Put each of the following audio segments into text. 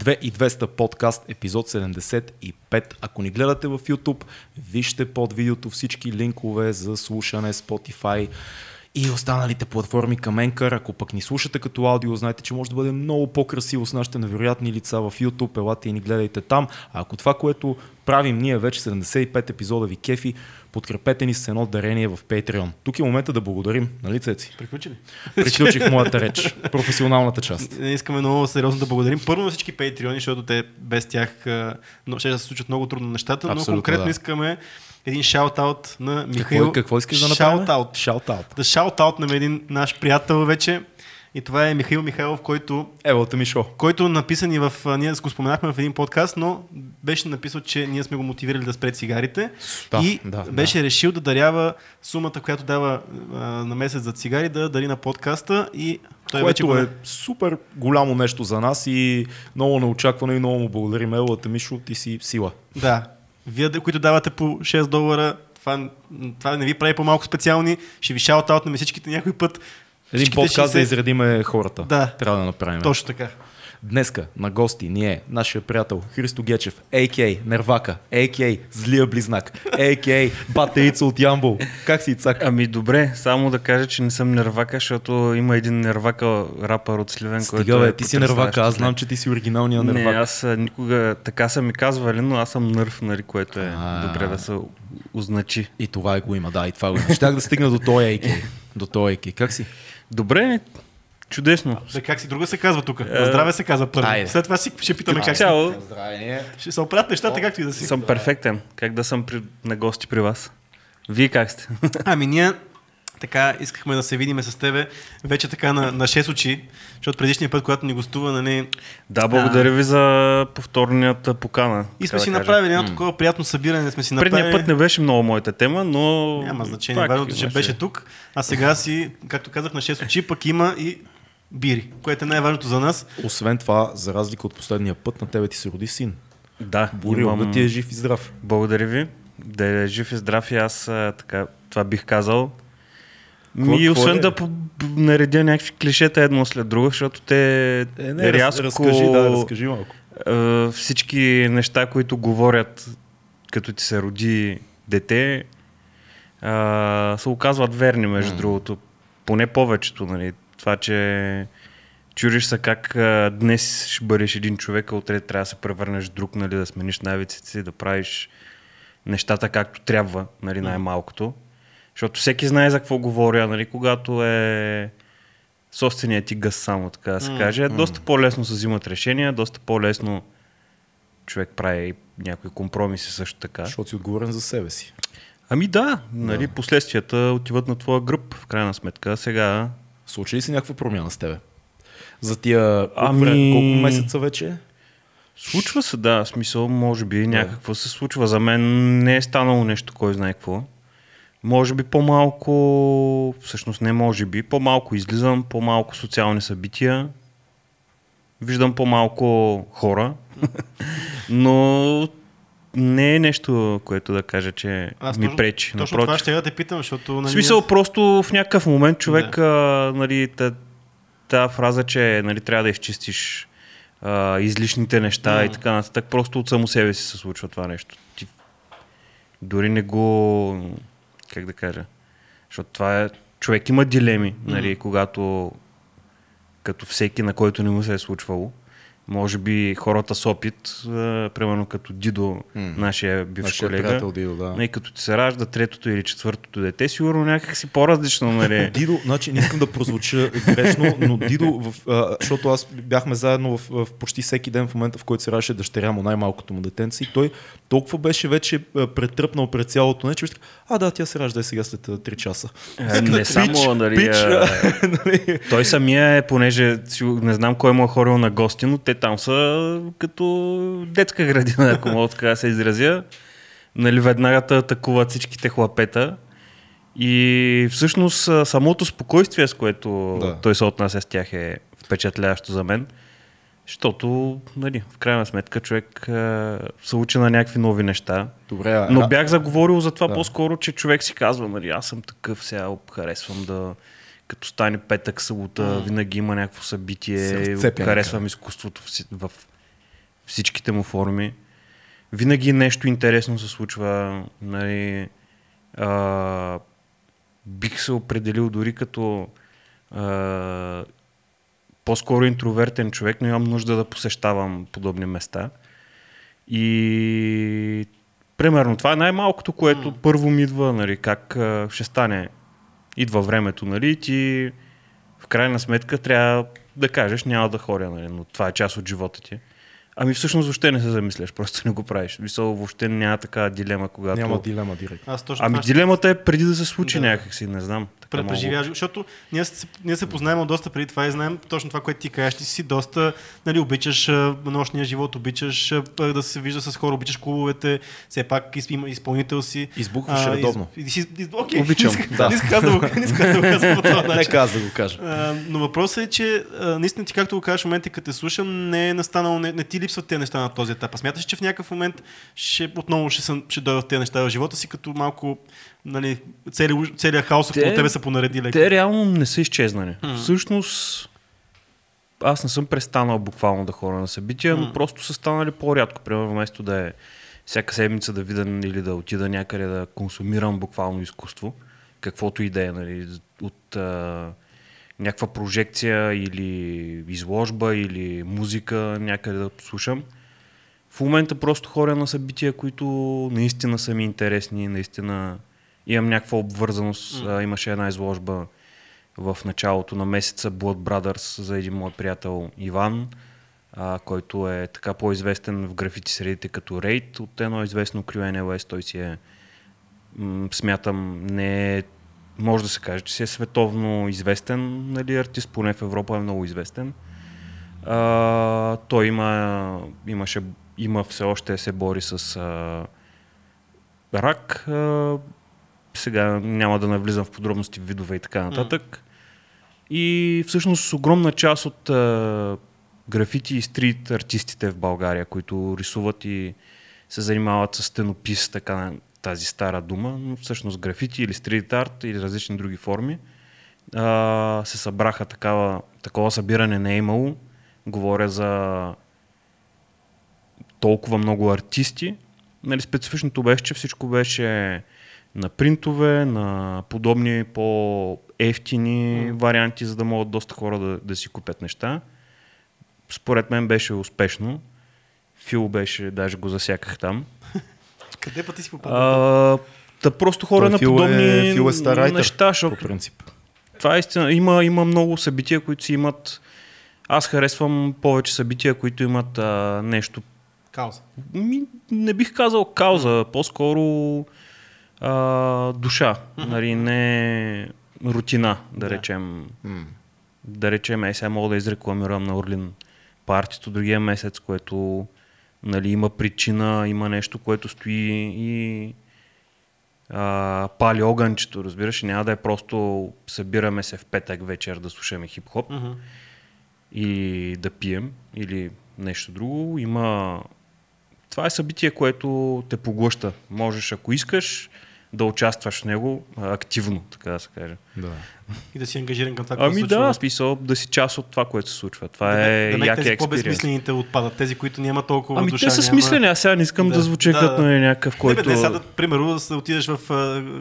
2200 подкаст, епизод 75. Ако ни гледате в YouTube, вижте под видеото всички линкове за слушане, Spotify, и останалите платформи към Anchor. Ако пък ни слушате като аудио, знаете, че може да бъде много по-красиво с нашите невероятни лица в YouTube. Елате и ни гледайте там. А ако това, което правим ние вече 75 епизода ви кефи, подкрепете ни с едно дарение в Patreon. Тук е момента да благодарим, нали Цеци? Приключи ли? Приключих моята реч, професионалната част. Не искаме много сериозно да благодарим. Първо на всички патреони, защото те без тях но, ще да се случат много трудно нещата, но Абсолютно, конкретно да. искаме един шаут-аут на Михаил. Какво, какво искаш да направим? Шаут-аут. Шаут-аут. Да шаут-аут на един наш приятел вече. И това е Михаил Михайлов, който, Евалта ми шо. който написани в... а, Ние го споменахме в един подкаст, но беше написал, че ние сме го мотивирали да спре цигарите. Да, и да, беше решил да дарява сумата, която дава а, на месец за цигари, да дари на подкаста. И той вече което го... е супер голямо нещо за нас и много неочаквано и много му благодарим. Елата Мишо, ти си сила. Да. Вие, да- които давате по 6 долара, това, това не ви прави по-малко специални. Ще ви шаут на всичките някой път. Един подкаст да 60 изредиме хората. Да. Трябва да направим. Точно така. Днеска на гости ни е нашия приятел Христо Гечев, А.К. Нервака, А.К. Злия Близнак, А.К. Батеица от Ямбол. Как си, Цак? Ами добре, само да кажа, че не съм нервака, защото има един нервака рапър от Сливен, който Стига, бе, е ти си Нервака, аз знам, че ти си оригиналния Не, Нервак. аз а, никога така са ми казвали, но аз съм нърв, нали, което е А. добре да се означи. И това е го има, да, и това го има. Щях да стигна до този А.К. До този А.К. Как си? Добре, чудесно. Да, как си друга се казва тук? На здраве се казва първо. айде. След това си ще питаме как си. цяло Здраве, Ще се оправят нещата, както и да си. съм перфектен. Как да съм при, на гости при вас? Вие как сте? Ами ние така искахме да се видиме с тебе вече така на, на 6 очи, защото предишния път, когато ни гостува, нали, да, благодаря ви за повторнията покана. и сме си да направили едно такова приятно събиране, сме си направили. Предния път не беше много моята тема, но... Няма значение, важното, че имаше- беше тук, а сега си, както казах, на 6 очи, пък има и бири, което е най-важното за нас. Освен това, за разлика от последния път, на тебе ти се роди син. Да, Борил, имам- да ти е жив и здрав. Благодаря ви. Да е жив и здрав и аз а, така, това бих казал. Ми, какво освен е? да по- наредя някакви клишета едно след друго, защото те Е, не, рязко разкажи, да, разкажи малко. а, всички неща, които говорят като ти се роди дете, а, се оказват верни, между другото. Поне повечето, нали. Това, че чуриш се как а, днес ще бъдеш един човек, а утре трябва да се превърнеш друг, нали, да смениш навиците си, да правиш нещата както трябва, нали, най-малкото. Защото всеки знае за какво говоря, нали, когато е собственият ти гъс само, така да се каже. Доста по-лесно се взимат решения, доста по-лесно човек прави някои компромиси също така. Защото си отговорен за себе си. Ами да, нали, последствията отиват на твоя гръб, в крайна сметка. Сега Случи ли си някаква промяна с тебе? За тия колко, Ами- време, колко месеца вече? Случва се, да, смисъл, може би някакво се случва. За мен не е станало нещо, кой знае какво. Може би по-малко, всъщност не може би, по-малко излизам, по-малко социални събития, виждам по-малко хора, но не е нещо, което да кажа, че ми точно- пречи. Точно това Напротив. ще я да те питам, защото... В Нали, смисъл, просто в някакъв момент човек, а, нали, та, тази фраза, че нали, трябва да изчистиш а, излишните неща и така нататък, просто от само себе си се случва това нещо. Ти дори не го, как да кажа, защото това е, човек има дилеми, нали, когато, като всеки, на който не му се е случвало. Може би хората с опит, а, примерно като Дидо, нашия бивш Нашия колега, приятел Дидо, да. не, като ти се ражда третото или четвъртото дете, сигурно някак си по-различно, нали? Дидо, значи не искам да прозвуча грешно, но Дидо, в, а, защото аз бяхме заедно в, в почти всеки ден в момента, в който се раждаше дъщеря му, най-малкото му детенце, и той толкова беше вече претръпнал пред цялото нещо, че а да, тя се ражда сега след а, 3 часа. Е, не само, нали, пич, а, нали? той самия е, понеже не знам кой му е хорил на гости, но те там са като детска градина, ако мога така да се изразя. Нали, веднага атакуват всичките хлапета. И всъщност самото спокойствие, с което да. той се отнася с тях е впечатляващо за мен. Защото, нали, в крайна сметка човек а, се учи на някакви нови неща. Добре, а, Но бях заговорил за това Да. по-скоро, че човек си казва, нали, аз съм такъв, сега харесвам да като стане петък, събота, винаги има някакво събитие, харесвам изкуството в, в всичките му форми. Винаги нещо интересно се случва. Нали, а, бих се определил дори като а, по-скоро интровертен човек, но имам нужда да посещавам подобни места. И примерно това е най-малкото, което mm. първо ми идва, нали, как ще стане. Идва времето, нали, и ти в крайна сметка трябва да кажеш няма да ходя, нали, но това е част от живота ти. Ами всъщност въобще не се замисляш, просто не го правиш. Мисъл, въобще няма такава дилема, когато... Няма дилема директно. Аз точно Ами дилемата е преди да се случи да. някакси, не знам. Преживяваш, защото ние се, ние се познаем от доста преди това и знаем точно това, което ти кажеш. Ти си доста, нали, обичаш нощния живот, обичаш да се вижда с хора, обичаш клубовете, все пак изпълнител си. Избухваш А, редовно. Из, из, из, окей, Обичам, Не да. не иска аз да го, не иска аз да го казвам по Не начин. каза да го кажа. А, но въпросът е, че а, наистина ти, както го кажеш в момента, като те слушам, не е настанало, не, не ти липсват тези неща на този етап. А смяташ, че в някакъв момент ще, отново ще, съм, ще дойдат тези неща в живота си, като малко нали, цели, целият хаос около Те- тебе са понаредили. Те реално не са изчезнали. Всъщност, аз не съм престанал буквално да ходя на събития, но просто са станали по-рядко. Примерно, вместо да е всяка седмица да видя или да отида някъде да консумирам буквално изкуство, каквото и да е, нали, от а, някаква прожекция или изложба или музика някъде да слушам. В момента просто ходя на събития, които наистина са ми интересни, наистина имам някаква обвързаност. А, имаше една изложба в началото на месеца Blood Brothers за един мой приятел Иван, а, който е така по-известен в графити средите като Рейд от едно известно крю NLS. Той си е, м- смятам, не е, може да се каже, че си е световно известен нали, артист, поне в Европа е много известен. А, той има, имаше, има все още се бори с а, рак. А, сега няма да навлизам в подробности, видове и така нататък. И всъщност огромна част от а, графити и стрит артистите в България, които рисуват и се занимават с стенопис, така тази стара дума, но всъщност графити или стрит арт или различни други форми, а, се събраха такава, такова събиране не е имало. Говоря за толкова много артисти. Нали, специфичното беше, че всичко беше на принтове, на подобни по-ефтини варианти, за да могат доста хора да, да си купят неща. Според мен беше успешно. Фил беше, даже го засяках там. Къде пък ти си попаднал? А, да просто хора Той на Фил подобни е, Фил е стар неща, по защото принцип. това е истина. Има, има много събития, които си имат... Аз харесвам повече събития, които имат а, нещо Кауза. ми, не бих казал кауза, по-скоро а, душа, нали, не рутина, да, Да. речем. М. Да речем, е, сега мога да изрекламирам на Орлин партито другия месец, което нали, има причина, има нещо, което стои и а, пали огънчето, разбираш, няма да е просто събираме се в петък вечер да слушаме хип-хоп Мгм. и да пием или нещо друго. Има... Това е събитие, което те поглъща. Можеш, ако искаш, да участваш в него активно, така да се каже. Да. И да си ангажиран към това, което Ами се случва. да, смисъл да си част от това, което се случва. Това да, е да не якия тези експириенс. по-безсмислените отпадат, тези, които няма толкова Ами душа. те са няма... смислени, аз сега не искам да, Да, звуча да, като да. е някакъв, Не, който... бе, не, сега, да, примерно, да, се отидеш в,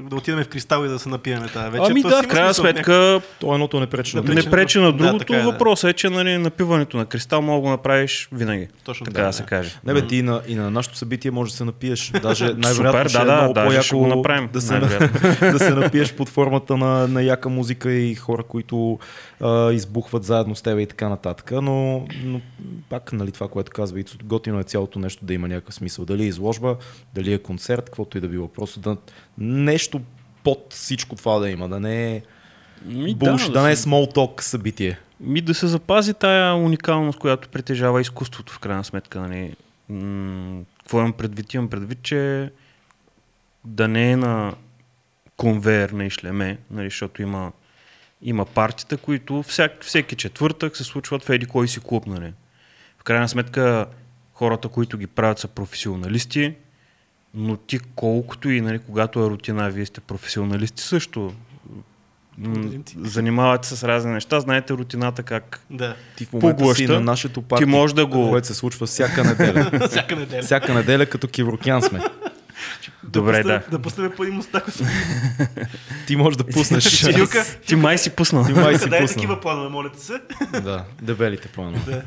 да отидем в кристал и да се напиеме тази вечер. Ами то да, в крайна сметка То едното не пречи на Не не другото. пречи на- на да, другото. е, да. Въпросът е, че нали, напиването на кристал мога да го направиш винаги. Точно така така, да, да. се каже. Не бе, ти и на, и на събитие може да се напиеш. Даже най-вероятно ще да, е да, много по-яко ще го направим, Да се, да напиеш под формата на, на яка музика и хора, които а, избухват заедно с теб и така нататък. Но, но пак, нали, това, което казва Ицо, готино е цялото нещо да има някакъв смисъл. Дали е изложба, дали е концерт, каквото и да било. Просто да, нещо под всичко това да има, да не е Ми, булш, да, да не е small talk събитие. Ми да се запази тая уникалност, която притежава изкуството в крайна сметка. Нали. М, Какво имам предвид? Имам предвид, че да не е на конвейер на ишлеме, нали, защото има, има партита, които всяк, всеки четвъртък се случват в еди кой си клуб. Нали. В крайна сметка хората, които ги правят са професионалисти, но ти колкото и, нали, когато е рутина, вие сте професионалисти също. занимавате се с разни неща, знаете рутината как Да. Ти в момента си на нашето парти, Ти можеш да го- което се случва всяка неделя. Всяка неделя. всяка неделя като киврокян сме. Добре, да. Да пуснем по един мустак. Ти можеш да пуснеш. Филка, Ти май си пуснал. Ти май си Къде е пуснал. такива планове, моля те се? Да, дебелите планове.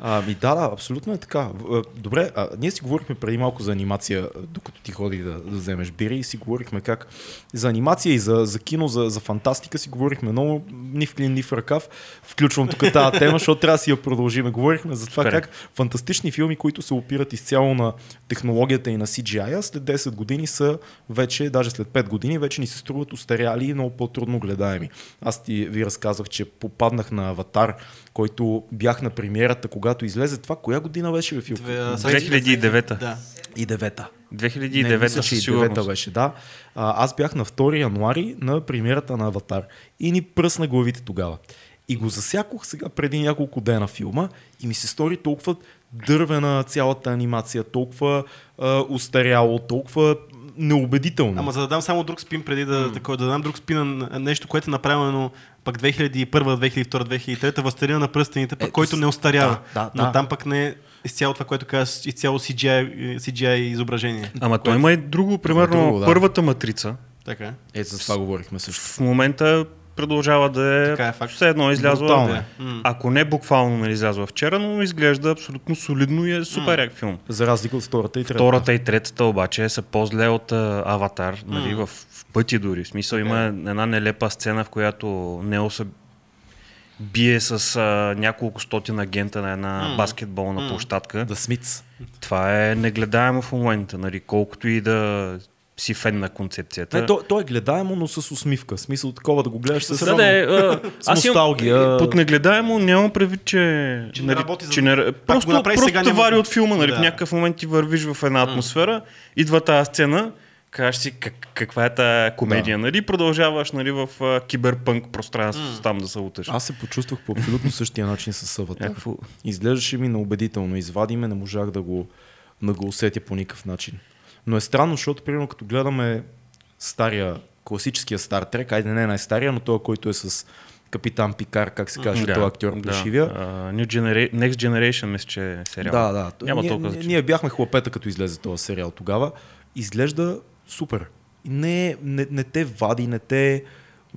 Ами да, да, абсолютно е така. Добре, а, ние си говорихме преди малко за анимация, докато ти ходи да, да вземеш бири и си говорихме как за анимация и за, за кино, за, за фантастика си говорихме много ни в клин, ни в ръкав. Включвам тук тази тема, защото трябва да си я продължиме. Говорихме за това Супер. как фантастични филми, които се опират изцяло на технологията и на CGI, след 10 години са вече, даже след 5 години, вече ни се струват устаряли и много по-трудно гледаеми. Аз ти ви разказах, че попаднах на Аватар, който бях на премиерата, когато излезе това. Коя година беше в а, 2009-та. Да. И девета. 2009 Не, че сигурност. беше, да. А, аз бях на 2 януари на премиерата на Аватар и ни пръсна главите тогава. И го засякох сега преди няколко дена филма и ми се стори толкова дървена цялата анимация, толкова а, устаряло, толкова неубедително. Ама за да дам само друг спин, преди да, такова, да дам друг спин на нещо, което е направено пък 2001, 2002, 2003, Властелина на пръстените, пък Ето който не остарява. да, да, но да. там пък не е изцяло това, което казваш, изцяло CGI, CGI изображение. Ама той има и друго, примерно друго, да. първата матрица Така е. Ето за това говорихме също. в момента продължава да е, Така е факт. все едно излязла. Брутално е. Ако не буквално нали, излязла вчера, но изглежда абсолютно солидно и е супер як филм. За разлика от втората и третата. Втората и третата обаче са по-зле от а, Аватар, нали, в, в пъти дори. В смисъл има една нелепа сцена, в която Нео се бие с а, няколко стотин агента на една баскетболна площадка. Да Смитс. Това е негледаемо в момента, нали, колкото и да си фен на концепцията. Не, то, то е гледаемо, но с усмивка. В смисъл такова да го гледаш с... Да, да, е, а, С аз имам- носталгия. Под негледаемо нямам предвид, че... Че не работи за- че не, го просто, направи просто сега, те няма- вари от филма, нали? Да. В някакъв момент ти вървиш в една атмосфера, идва тази сцена, кажеш си как, каква е тази комедия, нали? И Продължаваш нали, в а, киберпънк пространството там да се уташ. Аз се почувствах по абсолютно същия начин с Аватар. Изглеждаше ми неубедително. Извади ме, не можах да го, да го усетя по никакъв начин. Но е странно, защото, примерно, като гледаме стария, класическия Стар Трек, айде не е най-стария, но той, който е с капитан Пикар, как се каже, този актьор плешивия. А, New Genera... Next Generation, мисля, че е сериал. Да, да. Няма ние, толкова ние, ние бяхме хлапета, като излезе този сериал тогава. Изглежда супер. Не, не, не те вади, не те,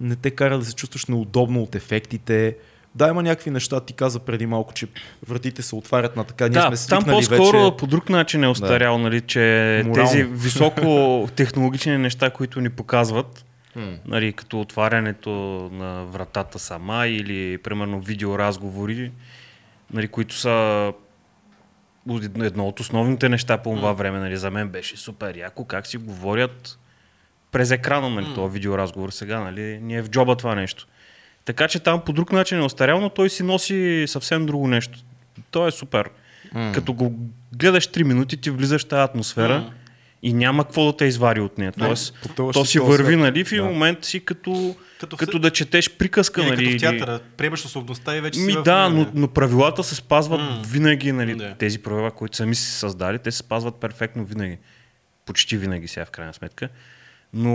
не те кара да се чувстваш неудобно от ефектите. Да, има някакви неща. Ти каза преди малко, че вратите се отварят на така. Ние Да, сме там по-скоро вече. по друг начин е остарял, нали, че Морално. тези високо технологични неща, които ни показват, нали, като отварянето на вратата сама или примерно видеоразговори, нали, които са едно от основните неща по това време. Нали, за мен беше супер яко как си говорят през екрана, нали, този видеоразговор сега, нали, ни е в джоба това нещо. Така че там по друг начин е остарял, но той си носи съвсем друго нещо. То е супер. М. Като го гледаш 3 минути, ти влизаш в тази атмосфера и няма какво да те извади от нея. Тоест, потъваш то в си върви, нали, в Да. момент си като, Като като, в- да четеш приказка, Или нали. като в или- театъра, приемаш особността и вече ми си в да, но, но правилата се спазват М. винаги, нали, Да. тези правила, които сами си създали, те се спазват перфектно винаги. Почти винаги сега, в крайна сметка. Но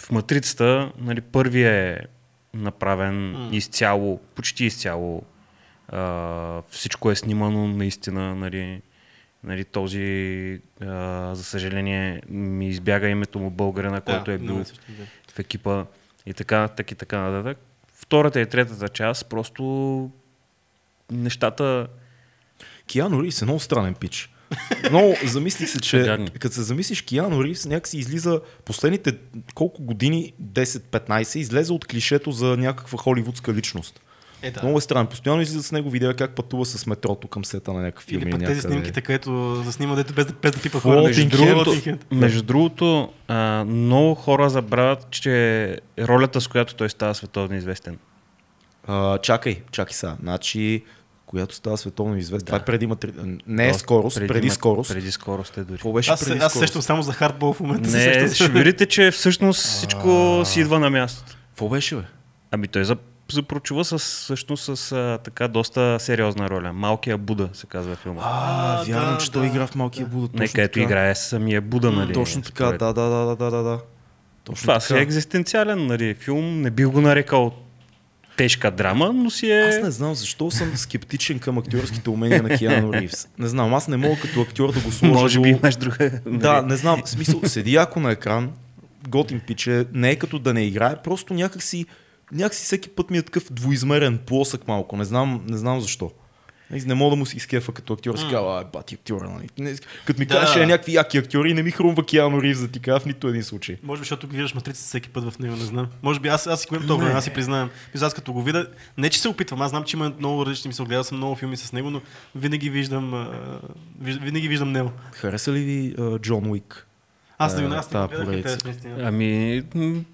в матрицата, нали, първият е направен М. изцяло, почти изцяло. А, всичко е снимано наистина, нали, нали, този, а, за съжаление, ми избяга името му българина, който е Да, бил също, да. в екипа и така, так и така нататък. Втората и третата част, просто нещата... Киано Ривз е много странен пич. Но замислих се, че като се замислиш, Киано Ривз някакси излиза последните колко години, 10-15, излезе от клишето за някаква холивудска личност. Е, да. Много е странно. Постоянно излиза с него видео как пътува с метрото към сета на някакъв филм. Или пък някъде. тези снимките, където заснима дете без, да- без да пипа хора. Между другото, между другото а, много хора забравят, че ролята, с която той става световно известен. А, чакай, чакай сега. Значи, която става световно известна. Това е преди матри... Не е скорост, преди, ма- скорост. Преди скорост е дори. Какво беше Аз, се- преди аз скорост? сещам само за хардбол в момента. Не, ще видите, че всъщност всичко си идва на място. Какво беше, бе? Ами той за, запрочува с, всъщност с а, така доста сериозна роля. Малкия Буда се казва филма. А, А, вярно, да, че той да, игра в малкия Буда. Не, където така. играе самия Буда, нали? Точно така, да, да, да, да, да, да. Точно Това си е така. екзистенциален нали, филм. Не бих го нарекал тежка драма, но си е... Аз не знам защо съм скептичен към актьорските умения на Киану Ривз. Не знам, аз не мога като актьор да го сложа Може би имаш друга... Да, нали. не знам. В смисъл, седи яко на екран, готин пиче, не е като да не играе, просто някакси, някакси всеки път ми е такъв двоизмерен, плосък малко. Не знам, не знам защо. Не, не мога да му се изкефа като актьор. Си казва, ай, бати актьора, нали? Не, като ми Да. кажеш, е някакви яки актьори, не ми хрумва Киану Ривз да ти кажа в нито един случай. Може би, защото гледаш матрицата всеки път в него, не знам. Може би аз, аз си имам това, аз си признавам. Мисля, аз като го видя, не че се опитвам, аз знам, че има много различни мисъл, гледал съм много филми с него, но винаги виждам, а, виж- винаги виждам него. Хареса ли ви а, Джон Уик? Аз не аз не гледах. Ами,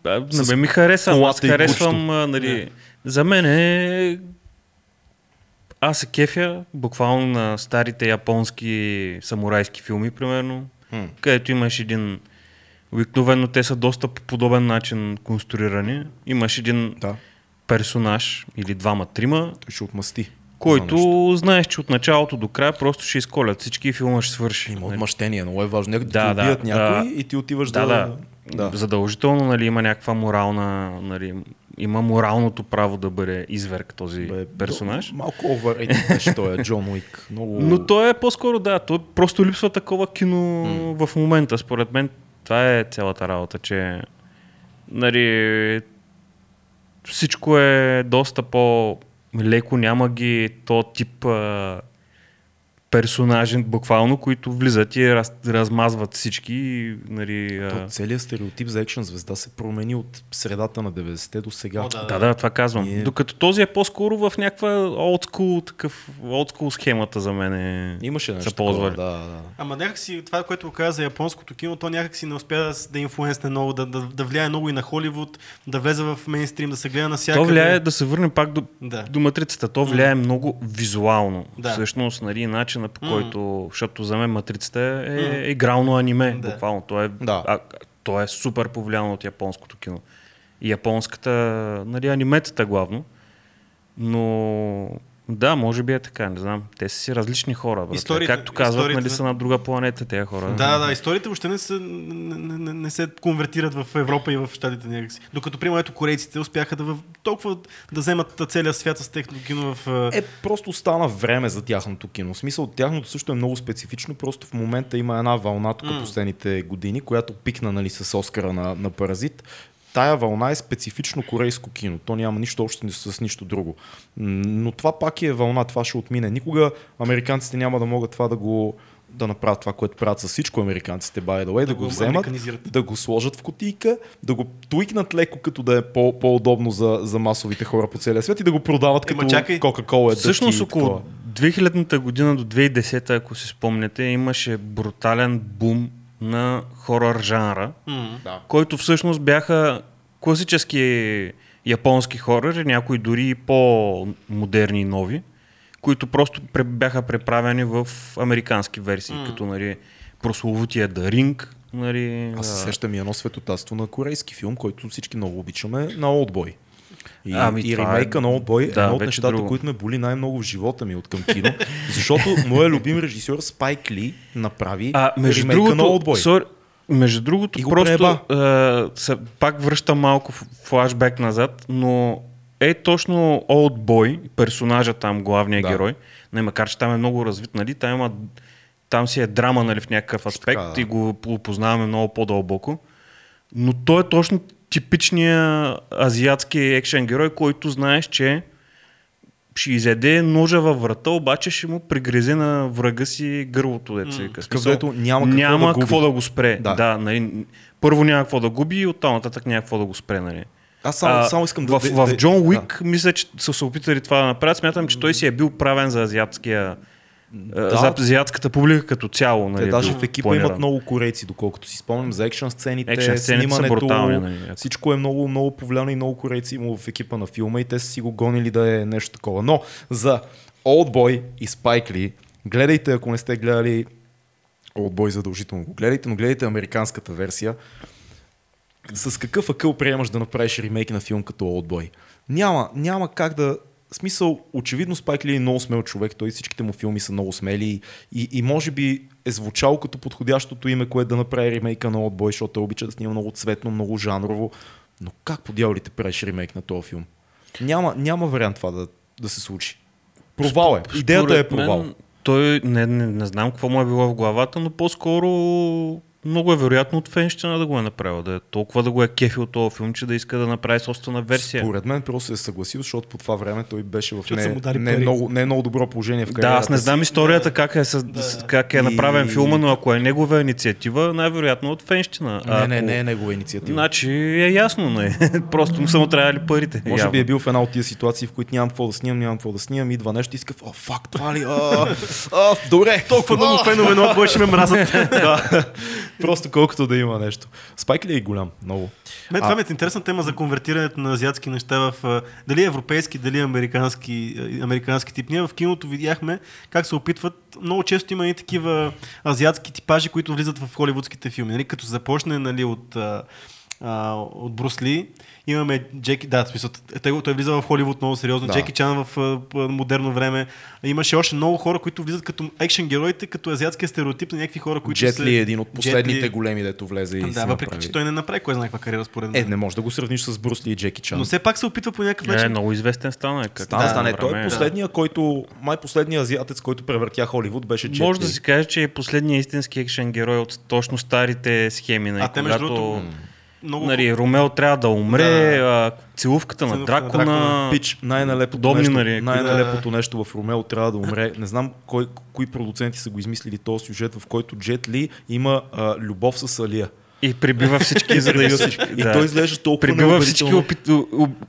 а, на мен ми хареса. Аз харесвам, а, нали, за мен е... Аз се кефя буквално на старите японски самурайски филми, примерно, Хм. където имаш един... Обикновено те са доста по подобен начин конструирани. Имаш един Да, персонаж или двама-трима, той ще отмъсти. който знаеш, че от началото до края просто ще изколят всички и филма ще свърши. Има нали. отмъщение, много е важно. Някой да, Да, ти да, убият някой да. и ти отиваш Да, да... да. Задължително нали, има някаква морална, нали, има моралното право да бъде изверг този Бе, персонаж. до- Малко overrated беше той е Джон Уик. Много... Но той е по-скоро, да, той просто липсва такова кино в момента. Според мен това е цялата работа, че нали, всичко е доста по-леко, няма ги то тип а, персонажен, буквално, които влизат и раз, размазват всички. и, Нали, а... То, целият стереотип за екшен звезда се промени от средата на 90-те до сега. О, да. Да, да, това казвам. Ние- Докато този е по-скоро в някаква school, такъв school схемата за мен е... Имаше нещо такова, да, да. Ама някакси това, което го каза за японското кино, то някакси не успя да, да инфлуенсне много, да, да, да влияе много и на Холивуд, да влезе в мейнстрим, да се гледа То навсякъде. влияе, да се върне пак до, Да. до матрицата, то влияе много визуално. Да. Всъщност, нали, начина по който, защото за мен матрицата е игрално аниме, Да. буквално. То е, Да. а, то е супер повлияно от японското кино. И японската, нали, аниметата главно. Но да, може би е така, не знам. Те са си различни хора. Брат. Историите- Както казват, историите, нали, са на друга планета тези хора. Да, да, историите въобще не, са, не, не, не се конвертират в Европа и в Щатите някакси. Докато, примерно, ето корейците успяха да в, толкова да вземат целия свят с техното кино в... Е, просто стана време за тяхното кино. В смисъл, тяхното също е много специфично. Просто в момента има една вълна тук М. последните години, която пикна нали, с Оскара на, на Паразит. Тая вълна е специфично корейско кино. То няма нищо общо с, нищо друго. Но това пак е вълна, това ще отмине. Никога американците няма да могат това да го да направят това, което правят с всичко американците, by the way, да, Да го, го вземат, да го сложат в кутийка, да го туикнат леко, като да е по- по-удобно за, за масовите хора по целия свят и да го продават Ема като чакай. Кока-Кола. е Всъщност около такова. 2000-та година до 2010-та, ако си спомняте, имаше брутален бум на хорър жанра. Да. който всъщност бяха класически японски хоръри, някои дори и по-модерни и нови, които просто бяха преправени в американски версии, М. като нали, прословутия The Ring. Нали, Аз се сещам и едно светотатство на корейски филм, който всички много обичаме, на Oldboy. И, Ами, и е- ремейка на Oldboy да, е едно от нещата, друго. които ме боли най-много в живота ми от към кино, защото моят любим режисьор Спайк Ли направи А, между ремейка другото, на Oldboy. сори, между другото, И просто а, се, пак връщам малко флашбек назад, но е точно Old Boy, персонажа там, главният Да. герой, не, макар че там е много развит, нали, там, има, там си е драма нали, в някакъв аспект Така, да. и го опознаваме много по-дълбоко, но той е точно типичния азиатски екшен герой, който знаеш, че ще изяде ножа във врата, обаче ще му пригрезе на врага си гърлото, деца. М. Такъв, дето няма какво няма да губи. какво да го спре. Да. Да. да нали, първо няма какво да губи и оттам нататък няма какво да го спре. Нали. Аз само, А, само искам да... в, да, в да- Джон да. Уик мисля, че са се опитали това да направят. Смятам, че той си е бил правен за азиатския Да. за азиатската публика като цяло. Нали, Те даже бил в екипа планиран. имат много корейци, доколкото си спомням, за екшен сцените, Екшън сцените снимането, брутални, нали. всичко е много, много повлияно и много корейци има в екипа на филма и те са си го гонили да е нещо такова. Но за Oldboy и Spike Lee, гледайте, ако не сте гледали Oldboy задължително го гледайте, но гледайте американската версия. С какъв акъл приемаш да направиш ремейк на филм като Oldboy? Няма, няма как да смисъл, очевидно Спайк Ли е много смел човек, той всичките му филми са много смели и, и може би е звучал като подходящото име, което да направи ремейка на Отбой, защото той обича да снима много цветно, много жанрово. Но как по дяволите правиш ремейк на този филм? Няма, няма вариант това да, да се случи. Провал е. Идеята е Според мен, провал. той не, не, не знам какво му е било в главата, но по-скоро много е вероятно от фенщина да го е направил. Да е толкова да го е кефил този филм, че да иска да направи собствена версия. Според мен просто се е съгласил, защото по това време той беше в не, не, пари. много, не много добро положение в Да, кариерата аз не знам историята как е, с, Да. как е направен И- филма, но ако е негова инициатива, най-вероятно от фенщина. А Не, не, ако- не е негова инициатива. Значи е ясно, не. Просто му са му трябвали парите. Може явно. би е бил в една от тия ситуации, в които нямам какво да снимам, нямам какво да снимам, идва нещо и иска, о, фак, това ли? А, а, добре, Толкова много фенове Отбой ще ме мразят. Просто колкото да има нещо. Спайк ли е голям? Много. Мен това ми е интересна тема за конвертирането на азиатски неща в дали европейски, дали американски, американски тип. Ние в киното видяхме как се опитват. Много често има и такива азиатски типажи, които влизат в холивудските филми. Нали? Като започне нали, от, а, от Брус Ли, имаме Джеки, да, смисъл, той, той влиза в Холивуд много сериозно, Да. да. Джеки Чан в а, модерно време. Имаше още много хора, които влизат като екшен героите, като азиатския стереотип на някакви хора, които Джет са... Ли е един от последните Ли- големи, дето влезе и си Да, въпреки, направи. че той не направи кой знае каква кариера според мен. Е, не може да го сравниш с Брус Ли и Джеки Чан. Но все пак се опитва по някакъв Е, начин. много известен стана. е, Как Стана, Да, стане. на Той е последния, който, май последния азиатец, който превъртя Холивуд, беше Джет Може да се каже, че е последният истински екшен герой от точно старите схеми. Нали, А те, между другото, много... нали, Ромео трябва да умре, а, целувката на дракона. Пич, най-налепото, Подобни, нещо, нали, най-налепото нещо в Ромео трябва да умре. Не знам кой, кои продуценти са го измислили този сюжет, в който Джет Ли има а, любов с Алия. И прибива всички, за да из- всички. И да. той изглежда толкова Прибива всички, опит,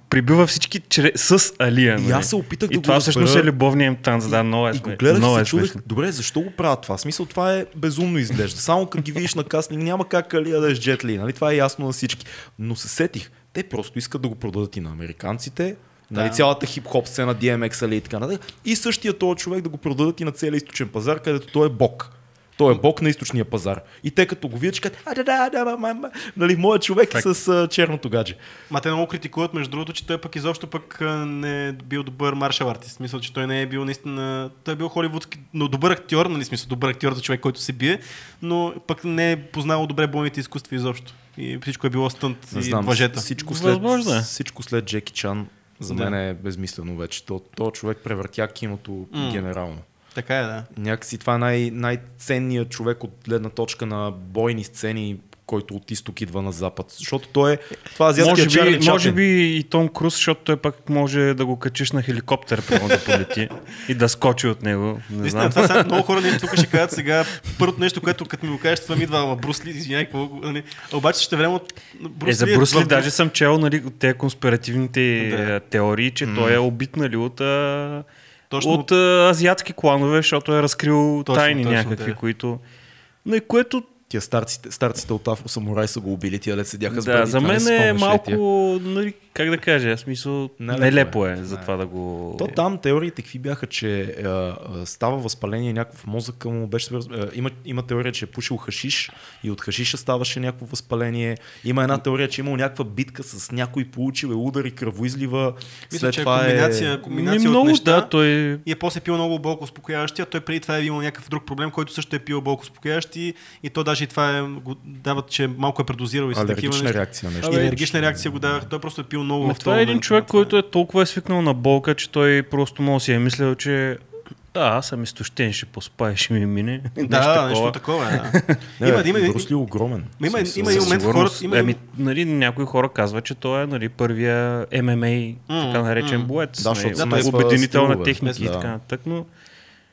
прибива всички чрез, с Алия. И нали? аз се опитах и да го това всъщност е любовния им танц, да, много е И го гледах и Много се е чудех, смешно. добре, защо го правят това? В смисъл, това е безумно изглежда. Само като ги видиш на кастинг, няма как Алия да е с Джет Ли. Нали? Това е ясно на всички. Но се сетих, те просто искат да го продадат и на американците, Нали, Да. цялата хип-хоп сцена, DMX али и така нататък. И същия този човек да го продадат и на целия източен пазар, където той е бог. Той е бог на източния пазар. И те като го видят, ще кажат, а, да, да, да, ма, ма, ма. нали, моят човек е с а, черното гадже. Ма те много критикуват, между другото, че той пък изобщо пък не е бил добър маршал артист. Смисъл, че той не е бил наистина... Той е бил холивудски, но добър актьор, нали смисъл, добър актьор за човек, който се бие, но пък не е познавал добре бойните изкуства изобщо. И всичко е било стънт Не и знам, въжета. всичко след, Възможно е. всичко след Джеки Чан за Да. мен е безмислено вече. То, то човек превъртя киното М. генерално. Така е, да. Някакси това е най- най-ценният човек от гледна точка на бойни сцени, който от изток идва на запад. Защото той е... Това е азиатския Може би, може би и Том Круз, защото той пък може да го качиш на хеликоптер, прямо да полети и да скочи от него. Не Наистина, знам. това сега много хора нещо тук ще кажат сега. Първото нещо, което като ми го кажеш, това ми идва, ама Брус Ли, извиняй, какво, нали? Обаче ще време от Брус Е, за Ли Брус Ли в- даже съм чел нали, от тези конспиративните Да. теории, че той е убит нали, от, а, Точно от а, азиатски кланове, защото е разкрил Точно, тайни точно, някакви, да. които... Но и което Тия старците, старците от Афро Самурай са го убили, тия лет седяха с да, бради. за мен е малко, нали, как да кажа, в смисъл, Нелепо нелепо, е. е, за Не. това да го... То там теориите какви бяха, че а, а, става възпаление някакво в мозъка му, беше, а, има, има теория, че е пушил хашиш и от хашиша ставаше някакво възпаление. Има една теория, че е имал някаква битка с някой, получил е удар и кръвоизлива. Мисля, След че е това комбинация, е... Не комбинация много, от неща. да, той... И е после пил много болко успокояващи, а той преди това е имал някакъв друг проблем, който също е пил болко успокояващи и то даже и това е, го дават, че малко е предозирал и с такива Алергична неща. реакция нещо. И алергична реакция го давах. Той просто е пил много Но в това е един човек, който е толкова е свикнал на болка, че той просто може да си е мислил, че да, аз съм изтощен, ще поспая, ще ми мине. Да, нещо такова. е, Да. Не, има, има, Брус Ли е огромен. има, смисъл, има и момент хората. Има, Ами, нали, някои хора казват, че той е нали, първия ММА, така наречен м. боец. Да, нали, защото смесва обединител на стилове. техники и Да. така нататък, но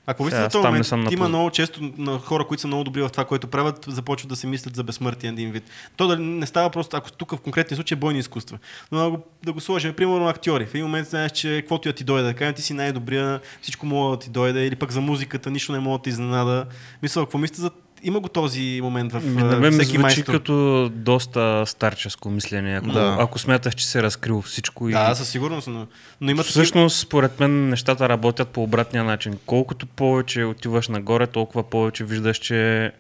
Ако мислите Сега, за този момент, има напознат. много често на хора, които са много добри в това, което правят, започват да се мислят за безсмъртие един вид. То да не става просто, ако тук в конкретния случай е бойни изкуства. Но да го, да го сложим, примерно актьори. В един момент знаеш, че каквото да ти дойде, да кажем, ти си най-добрия, всичко мога да ти дойде, или пък за музиката нищо не мога да ти изненада. Мисля, какво мислите за... Има го този момент в Ми, на мен всеки звучи майстор. като доста старческо мислене, ако, Да. ако смяташ, че се е разкрил всичко. Да, и... със сигурност, но, но има Всъщност, според мен, нещата работят по обратния начин. Колкото повече отиваш нагоре, толкова повече виждаш, че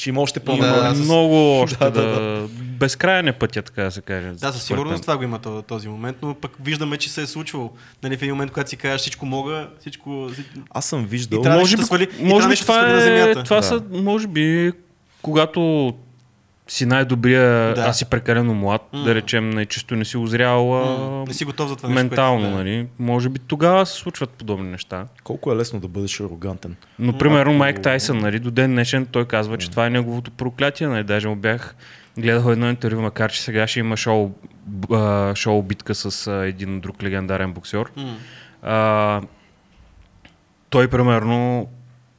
Че има още Да, има с- много още Да, да, да, да, безкрайен е пътя, така да се каже. Да, със сигурност това го има то- този момент, но пък виждаме, че се е случвало. Нали, в един момент, когато си кажеш всичко мога, всичко... Аз съм виждал. И Може би, да свали- може би да това, е, това Да. са, може би, когато си най-добрия, Да. аз си прекалено млад, М. да речем, не, чисто не си озрял а, Не си готов за това нещо, ментално, да. нали? Може би тогава се случват подобни неща. Колко е лесно да бъдеш арогантен. Но, примерно, Майк Тайсън, нали, до ден днешен той казва, че това е неговото проклятие. Нали, даже му бях гледал едно интервю, макар че сега ще има шоу, а, шоу битка с а, един друг легендарен боксер. М. А, той, примерно,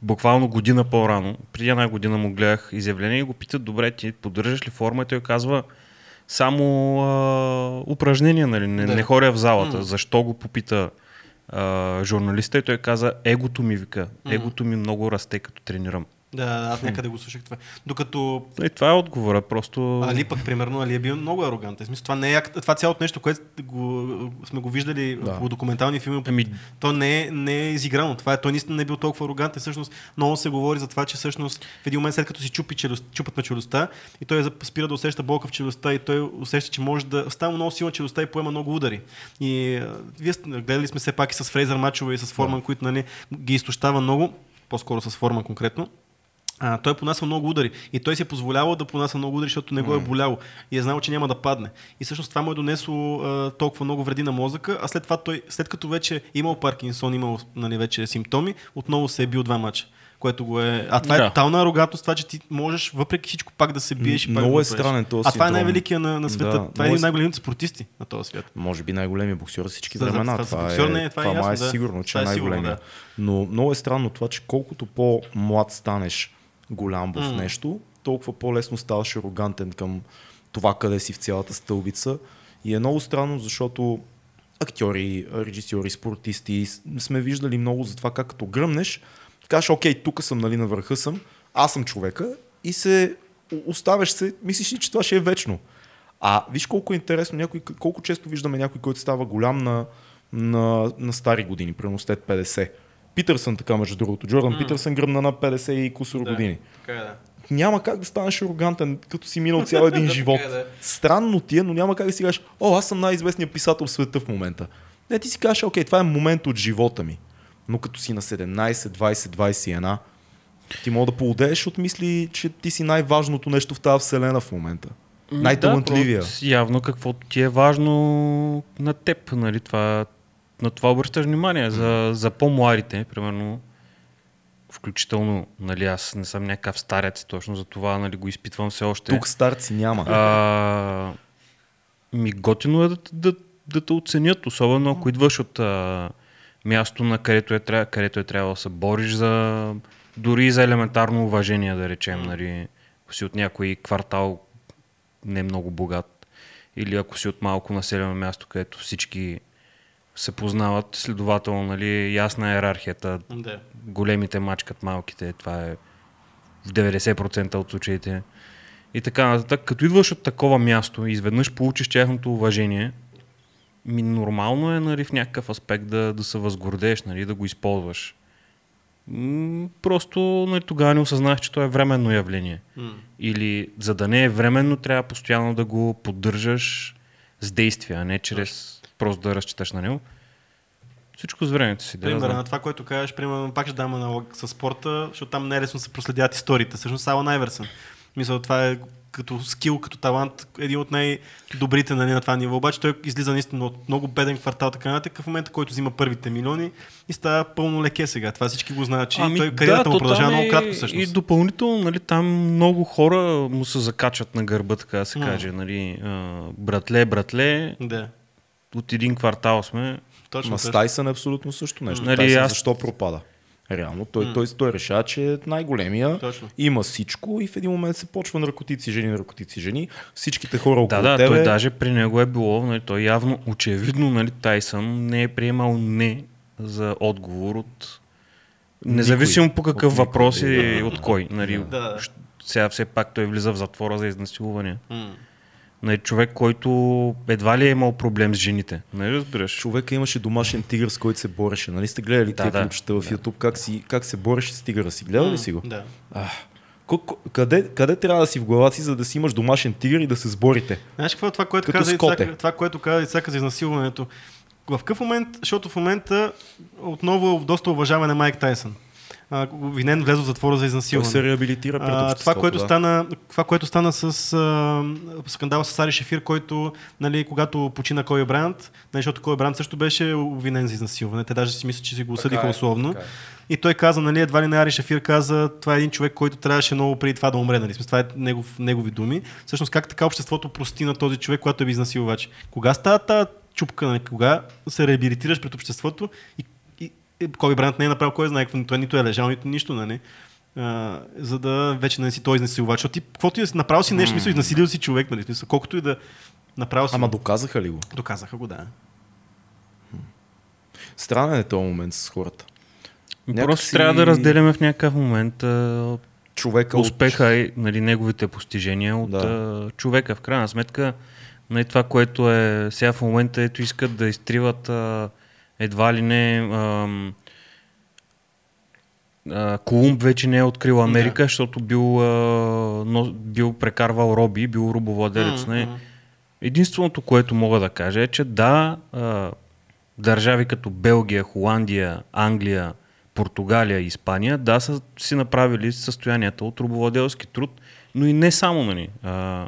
буквално година по-рано, преди една година му гледах изявление и го питат, добре, ти поддържаш ли форма? И той казва, само а, упражнения, нали? Не, Да. не ходя в залата. М. Защо го попита а, журналиста и той каза, егото ми вика. Егото ми много расте като тренирам. Да, аз някъде го слушах това. Докато И това е отговора, просто... Али пък, примерно, Али е бил много арогантен. Смисъл, това, не е, това цялото нещо, което го, сме го виждали Да. в документални филми, Ами, то не е, не е изиграно. Това е, той наистина не е бил толкова арогантен. Всъщност, много се говори за това, че всъщност в един момент, след като си чупи челюст, чупат на челюстта и той спира да усеща болка в челюстта и той усеща, че може да става много силна челюстта и поема много удари. И вие гледали сме все пак и с Фрейзър мачове и с Форман, които нали, ги изтощава много, по-скоро с Форман конкретно. А, той понасва много удари. И той си е позволявал да понася много удари, защото не го е боляло. И е знал, че няма да падне. И всъщност това му е донесло а, толкова много вреди на мозъка, а след това той, след като вече е имал Паркинсон, имал нали, вече симптоми, отново се е бил два мача. Което го е. А това Да. е тотална арогантност, това, че ти можеш въпреки всичко пак да се биеш и пак Много да е странен този А това е най-великия на, на света. Да, това е един е от най-големите спортисти на този свят. Може би най-големия боксер всички За- времена. за- за Това, боксер е, не е, това е това май ясно, е да. сигурно, че Това е е най-големия. да. Но много е странно това, че колкото по-млад станеш голям в М. нещо, толкова по-лесно ставаш арогантен към това къде си в цялата стълбица. И е много странно, защото актьори, режисьори, спортисти сме виждали много за това как като гръмнеш, кажеш, окей, тук съм, нали, на върха съм, аз съм човека и се оставяш се, мислиш ли, че това ще е вечно. А виж колко е интересно, някой, колко често виждаме някой, който става голям на, на, на стари години, примерно след 50. Питърсън така, между другото. Джордан Питърсън гръмна на 50 и кусор години. Така е, да. Няма как да станеш арогантен, като си минал цял един живот. е, да. Странно ти е, но няма как да си кажеш, о, аз съм най-известният писател в света в момента. Не, ти си кажеш, окей, това е момент от живота ми. Но като си на 17, 20, 21, ти мога да поудееш от мисли, че ти си най-важното нещо в тази вселена в момента. Най-талантливия. Да, явно каквото ти е важно на теб, нали, това, на това обръщаш внимание. За, за по-младите, примерно, включително, нали, аз не съм някакъв старец, точно за това нали, го изпитвам все още. Тук старци няма. А, ми готино е да, да, да те оценят, особено ако идваш от а, място, на където е, където е трябвало да се бориш за дори за елементарно уважение, да речем, нали, ако си от някой квартал не много богат или ако си от малко населено място, където всички се познават, следователно, нали, ясна е иерархията, Да. големите мачкат малките, това е в 90% от случаите. И така нататък. Като идваш от такова място и изведнъж получиш тяхното уважение, ми нормално е нали, в някакъв аспект да, да се възгордееш, нали, да го използваш. М, Просто нали, тогава не осъзнах, че то е временно явление. М. Или за да не е временно, трябва постоянно да го поддържаш с действия, а не чрез просто да разчиташ на него. Всичко с времето си. Да, Пример знам. на това, което кажеш, примерно, пак ще дам аналог с спорта, защото там най-лесно се проследяват историите. Всъщност Алан Айверсън. Мисля, това е като скил, като талант, един от най-добрите нали, на това ниво. Обаче той излиза наистина от много беден квартал, така нататък, в момента, който взима първите милиони и става пълно леке сега. Това всички го знаят, че ами, той кариерата му то продължава много е кратко всъщност. И допълнително, нали, там много хора му се закачат на гърба, така да се каже. Нали, а, братле, братле, Да, от един квартал сме. точно. Ма с Тайсън е абсолютно също нещо. Нали, Тайсън аз- защо пропада? Реално, той, М. той, той решава, че е най-големия, Точно. има всичко и в един момент се почва наркотици, жени, наркотици, жени. Всичките хора около Да, да, тебе... той даже при него е било, нали, той явно, очевидно, нали, Тайсън не е приемал не за отговор от Независимо по какъв От никой, въпрос и да. от кой. Нали, Да, Сега все пак той влиза в затвора за изнасилване. М. Нали, човек, който едва ли е имал проблем с жените. Нали разбираш? Човека имаше домашен тигър, с който се бореше. Нали сте гледали Да, да, да. клипчета в YouTube как, си, как се бореше с тигъра си? Гледали ли си го? Да. Ах, Къде, къде трябва да си в главата си, за да си имаш домашен тигър и да се сборите? Знаеш какво е това, което Като каза скоте. Ицака, това, което каза Ицака за изнасилването? В какъв момент, защото в момента отново е доста уважаване на Майк Тайсън. А, Винен влезе в затвора за Той изнасилване. се реабилитира пред А, това, което да. стана, това, което стана с а, скандала с Ари Шефир, който, нали, когато почина Кой Бранд, нали, защото Кой Бранд също беше обвинен за изнасилване. Те даже си мислят, че си го осъдиха е, условно. така е. И той каза, нали, едва ли не Ари Шефир каза, това е един човек, който трябваше много преди това да умре. Нали? Смисъл, Това е негов, негови думи. Всъщност, как така обществото прости на този човек, когато е изнасилвач? Кога става тази чупка? Нали? Кога се реабилитираш пред обществото и Коби Брант не е направил кой знае той нито е лежал, нито нищо, нали? А, за да вече не си той изнасилвач. Защото ти, каквото и да си направил си нещо, мисля, изнасилил си човек, нали? Смисъл, колкото и да направил си. Ама доказаха ли го? Доказаха го, да. Странен е този момент с хората. Просто Някакси- трябва да разделяме в някакъв момент а, Човека от- успеха и нали, неговите постижения от Да. да. човека. В крайна сметка, нали, това, което е сега в момента, ето искат да изтриват а, едва ли не. ам, Колумб вече не е открил Америка, Да. защото бил, а, но, бил прекарвал роби, бил рубовладелец. М. Единственото, което мога да кажа е, че да, а, държави като Белгия, Холандия, Англия, Португалия и Испания, да, са си направили състоянията от рубовладелски труд, но и не само, нали, а,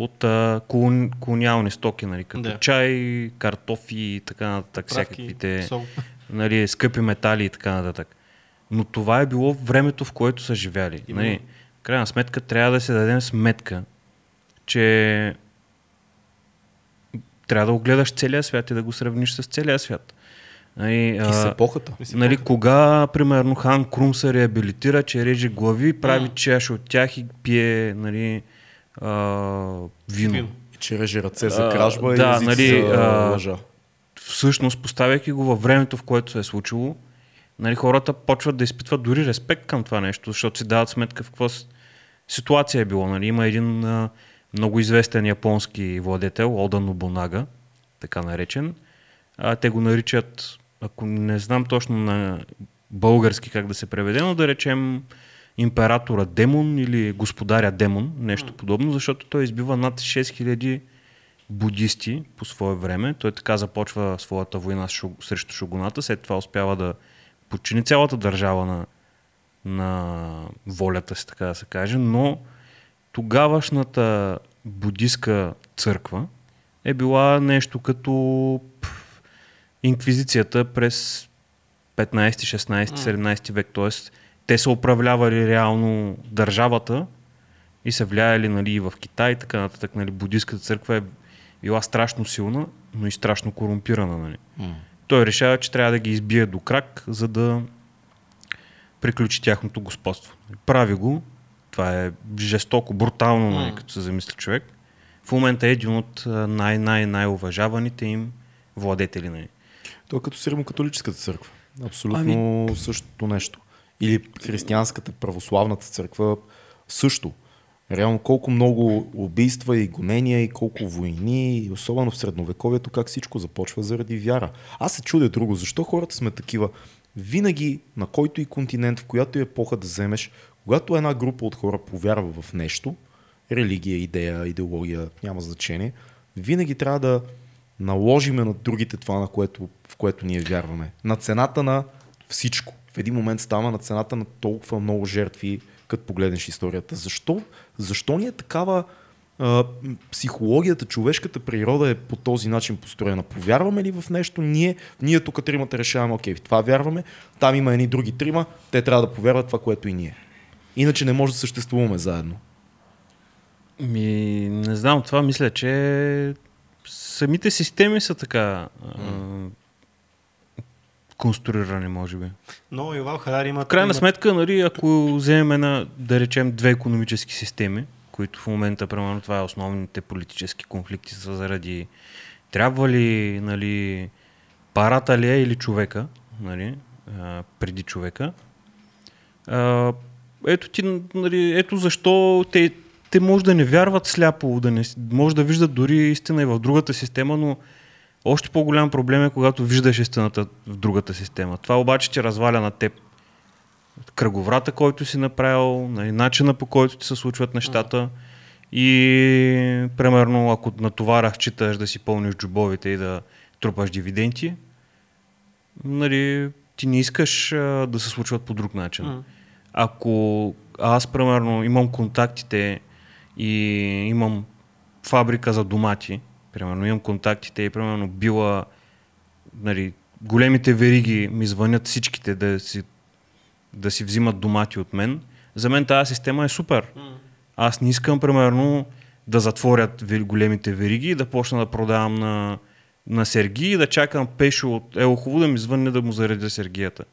от а, колон, колониални стоки, нали, като Да. чай, картофи и така нататък, Правки, всякаквите сол. нали, скъпи метали и така нататък. Но това е било времето, в което са живяли. Именно. Нали, в крайна сметка трябва да се дадем сметка, че трябва да огледаш целия свят и да го сравниш с целия свят. Нали, И с епохата. Нали, кога, примерно, Хан Крум се реабилитира, че реже глави, прави чаш от тях и пие нали, а, вино. Вино. И че реже ръце за А, кражба и да, езици нали, за а, лъжа. всъщност, поставяйки го във времето, в което се е случило, нали, хората почват да изпитват дори респект към това нещо, защото си дават сметка в какво с- ситуация е било. Нали. Има един а, много известен японски владетел, Ода Нобунага, така наречен. А, те го наричат, ако не знам точно на български как да се преведе, но да речем императора демон или господаря демон, нещо подобно, защото той избива над 6000 будисти по свое време. Той така започва своята война срещу шугуната, след това успява да подчини цялата държава на, на волята си, така да се каже, но тогавашната будистка църква е била нещо като инквизицията през 15, 16, 17 век, т.е. те са управлявали реално държавата и са влияли нали, и в Китай и така нататък. Нали, буддийската църква е била страшно силна, но и страшно корумпирана. Нали. Той решава, че трябва да ги избие до крак, за да приключи тяхното господство. Прави го. Това е жестоко, брутално, нали, М. като се замисли човек. В момента е един от най-най-най-уважаваните им владетели. Нали. То е като с римокатолическата църква. Абсолютно ами... същото нещо. Или християнската, православната църква също. Реално колко много убийства и гонения и колко войни, и особено в средновековието, как всичко започва заради вяра. Аз се чудя друго, защо хората сме такива. Винаги на който и континент, в която и епоха да вземеш, когато една група от хора повярва в нещо, религия, идея, идеология, няма значение, винаги трябва да наложиме на другите това, на което, в което ние вярваме. На цената на всичко. В един момент става на цената на толкова много жертви, като погледнеш историята. Защо, защо ни е такава а, психологията, човешката природа е по този начин построена? Повярваме ли в нещо? Ние, ние тук тримата решаваме, окей, в това вярваме, там има едни други трима, те трябва да повярват това, което и ние. Иначе не може да съществуваме заедно. Ми, не знам, това мисля, че самите системи са така а, конструирани, може би. Но Ювал Харари има... В крайна сметка, нали, ако вземем една, да речем, две економически системи, които в момента, примерно, това е основните политически конфликти са заради трябва ли, нали, парата ли е или човека, нали, а, преди човека. А, ето ти, нали, ето защо те, те може да не вярват сляпо, да не, може да виждат дори истина и в другата система, но още по-голям проблем е, когато виждаш истината в другата система. Това обаче ти разваля на теб кръговрата, който си направил, нали, начина по който ти се случват нещата. И примерно, ако на това разчиташ да си пълниш джобовите и да трупаш дивиденти, нали, ти не искаш а, да се случват по друг начин. М. Ако аз, примерно, имам контактите и имам фабрика за домати, примерно, имам контактите и, примерно, била, нали, големите вериги ми звънят всичките да си, да си взимат домати от мен, за мен тази система е супер. Аз не искам, примерно, да затворят големите вериги и да почна да продавам на, на Сергий и да чакам Пешо от Елхово да ми звънне да му заредя Сергията.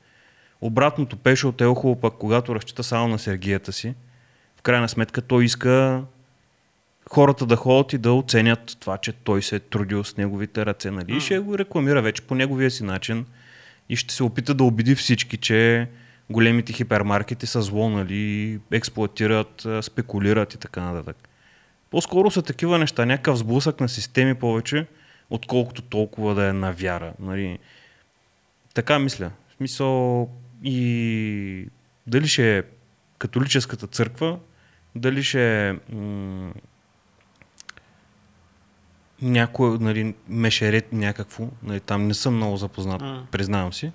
Обратното Пешо от Елхово пък, когато разчита само на Сергията си, в крайна сметка той иска хората да ходят и да оценят това, че той се е трудил с неговите ръце, нали? И ще го рекламира вече по неговия си начин и ще се опита да убеди всички, че големите хипермаркети са зло, нали, експлуатират, спекулират и така нататък. По-скоро са такива неща, някакъв сблъсък на системи повече, отколкото толкова да е на вяра. Нали. Така мисля. В смисъл и дали ще е католическата църква, дали ще е м- някой, нали, мешерет някакво, нали, там не съм много запознат, М. признавам си.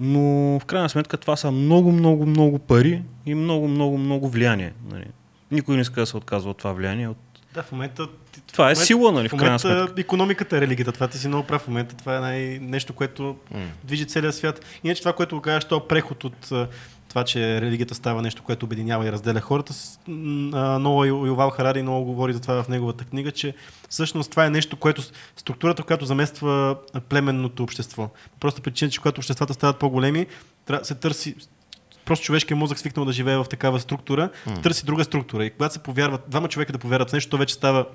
Но в крайна сметка това са много, много, много пари и много, много, много влияние. Нали. Никой не иска да се отказва от това влияние. От... Да, в момента... Това е в момента- сила, нали, в В крайна момента сметка. економиката е религията. Това ти си много прав. В момента това е най- нещо, което движи целия свят. Иначе това, което го кажеш, то преход от това, че религията става нещо, което обединява и разделя хората. с- м, а, Много Ювал Харари много говори за това в неговата книга, че всъщност това е нещо, което структурата, която замества племенното общество. Просто причина, че когато обществата стават по-големи, се търси просто човешкият мозък свикнал да живее в такава структура, търси друга структура. И когато се повярват, двама човека да повярват в нещо, то вече става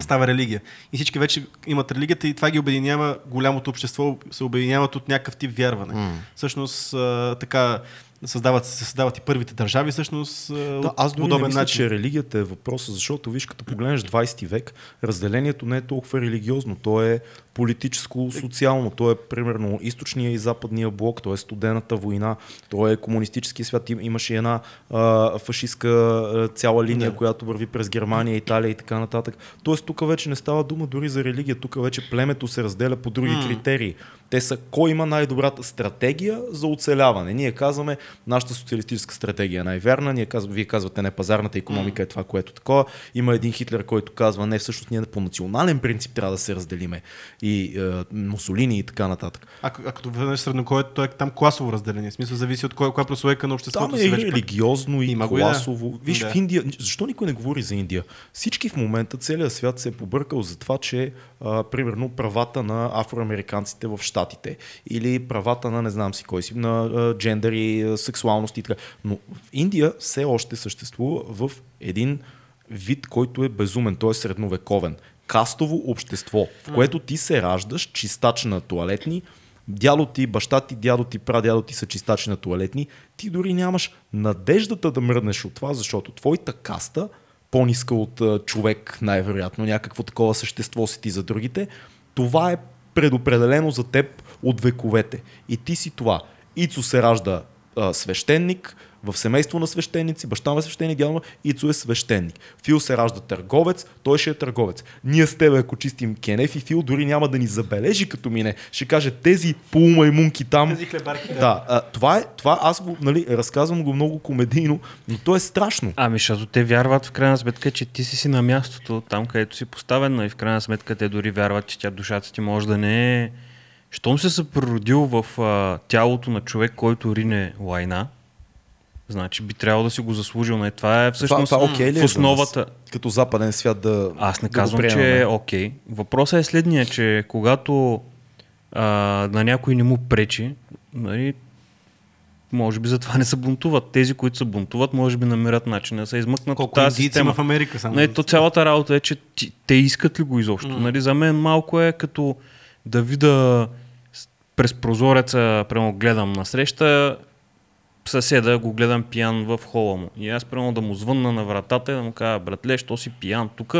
става религия. И всички вече имат религията и това ги обединява голямото общество, се обединяват от някакъв тип вярване. Всъщност а, така създават, се създават и първите държави, всъщност а, Да, аз дори не подобен мисля, начин. че религията е въпроса, защото виж, като погледнеш 20 век, разделението не е толкова религиозно, то е политическо, социално, то е примерно източния и западния блок, то е студената война, то е комунистически свят, Им- имаше една а, фашистска цяла линия, Да. която върви през Германия, Италия и така нататък. Тоест тук вече не става дума дори за религия, тук вече племето се разделя по други М. критерии. Те са кой има най-добрата стратегия за оцеляване. Ние казваме, нашата социалистическа стратегия е най-вярна, ние казваме, вие казвате не, пазарната економика е това, което е такова. Има един Хитлер, който казва, не, всъщност ние по национален принцип трябва да се разделиме. И е, Мусолини и така нататък. А, а като върнеш среднокоето, то е там класово разделение. В смисъл зависи от кой, коя прослойка на обществото Там е си и вече. религиозно, и Има и да. класово. Виж, Да. в Индия, защо никой не говори за Индия? Всички в момента, целият свят се е побъркал за това, че а, примерно правата на афроамериканците в Штатите или правата на не знам си кой си, на а, джендър и а, сексуалност и така. Но в Индия все още съществува в един вид, който е безумен, той е средновековен. Кастово общество, в което ти се раждаш чистач на туалетни, дядо ти, баща ти, дядо ти, прадядо ти са чистачи на туалетни, ти дори нямаш надеждата да мръднеш от това, защото твоята каста, по-ниска от а, човек, най-вероятно, някакво такова същество си ти за другите, това е предопределено за теб от вековете. И ти си това. Ицо се ражда а, свещеник, в семейство на свещеници, баща е свещеник, дядо му, Ицо е свещеник. Фил се ражда търговец, той ще е търговец. Ние с тебе, ако чистим кенеф и Фил, дори няма да ни забележи като мине. Ще каже тези полумаймунки там. Тези хлебарки. Да, а, това е, това аз го, нали, разказвам го много комедийно, но то е страшно. Ами, защото те вярват в крайна сметка, че ти си си на мястото, там където си поставен, но и в крайна сметка те дори вярват, че тя душата ти може да не е... Щом се природил в а, тялото на човек, който рине лайна, значи би трябвало да си го заслужил. Не? Това е всъщност това окей ли е в за основата. Като западен свят да. Аз не да го казвам, че е окей. Въпросът е следния, че когато а, на някой не му пречи, нали, може би затова не се бунтуват. Тези, които се бунтуват, може би намират начин да се измъкнат Колко от тази система. в Америка само. Не, то цялата работа е, че ти, те искат ли го изобщо. Mm. Нали, за мен малко е като да видя през прозореца, прямо гледам на среща, съседа го гледам пиян в хола му. И аз прямо да му звънна на вратата и да му кажа, братле, що си пиян тук,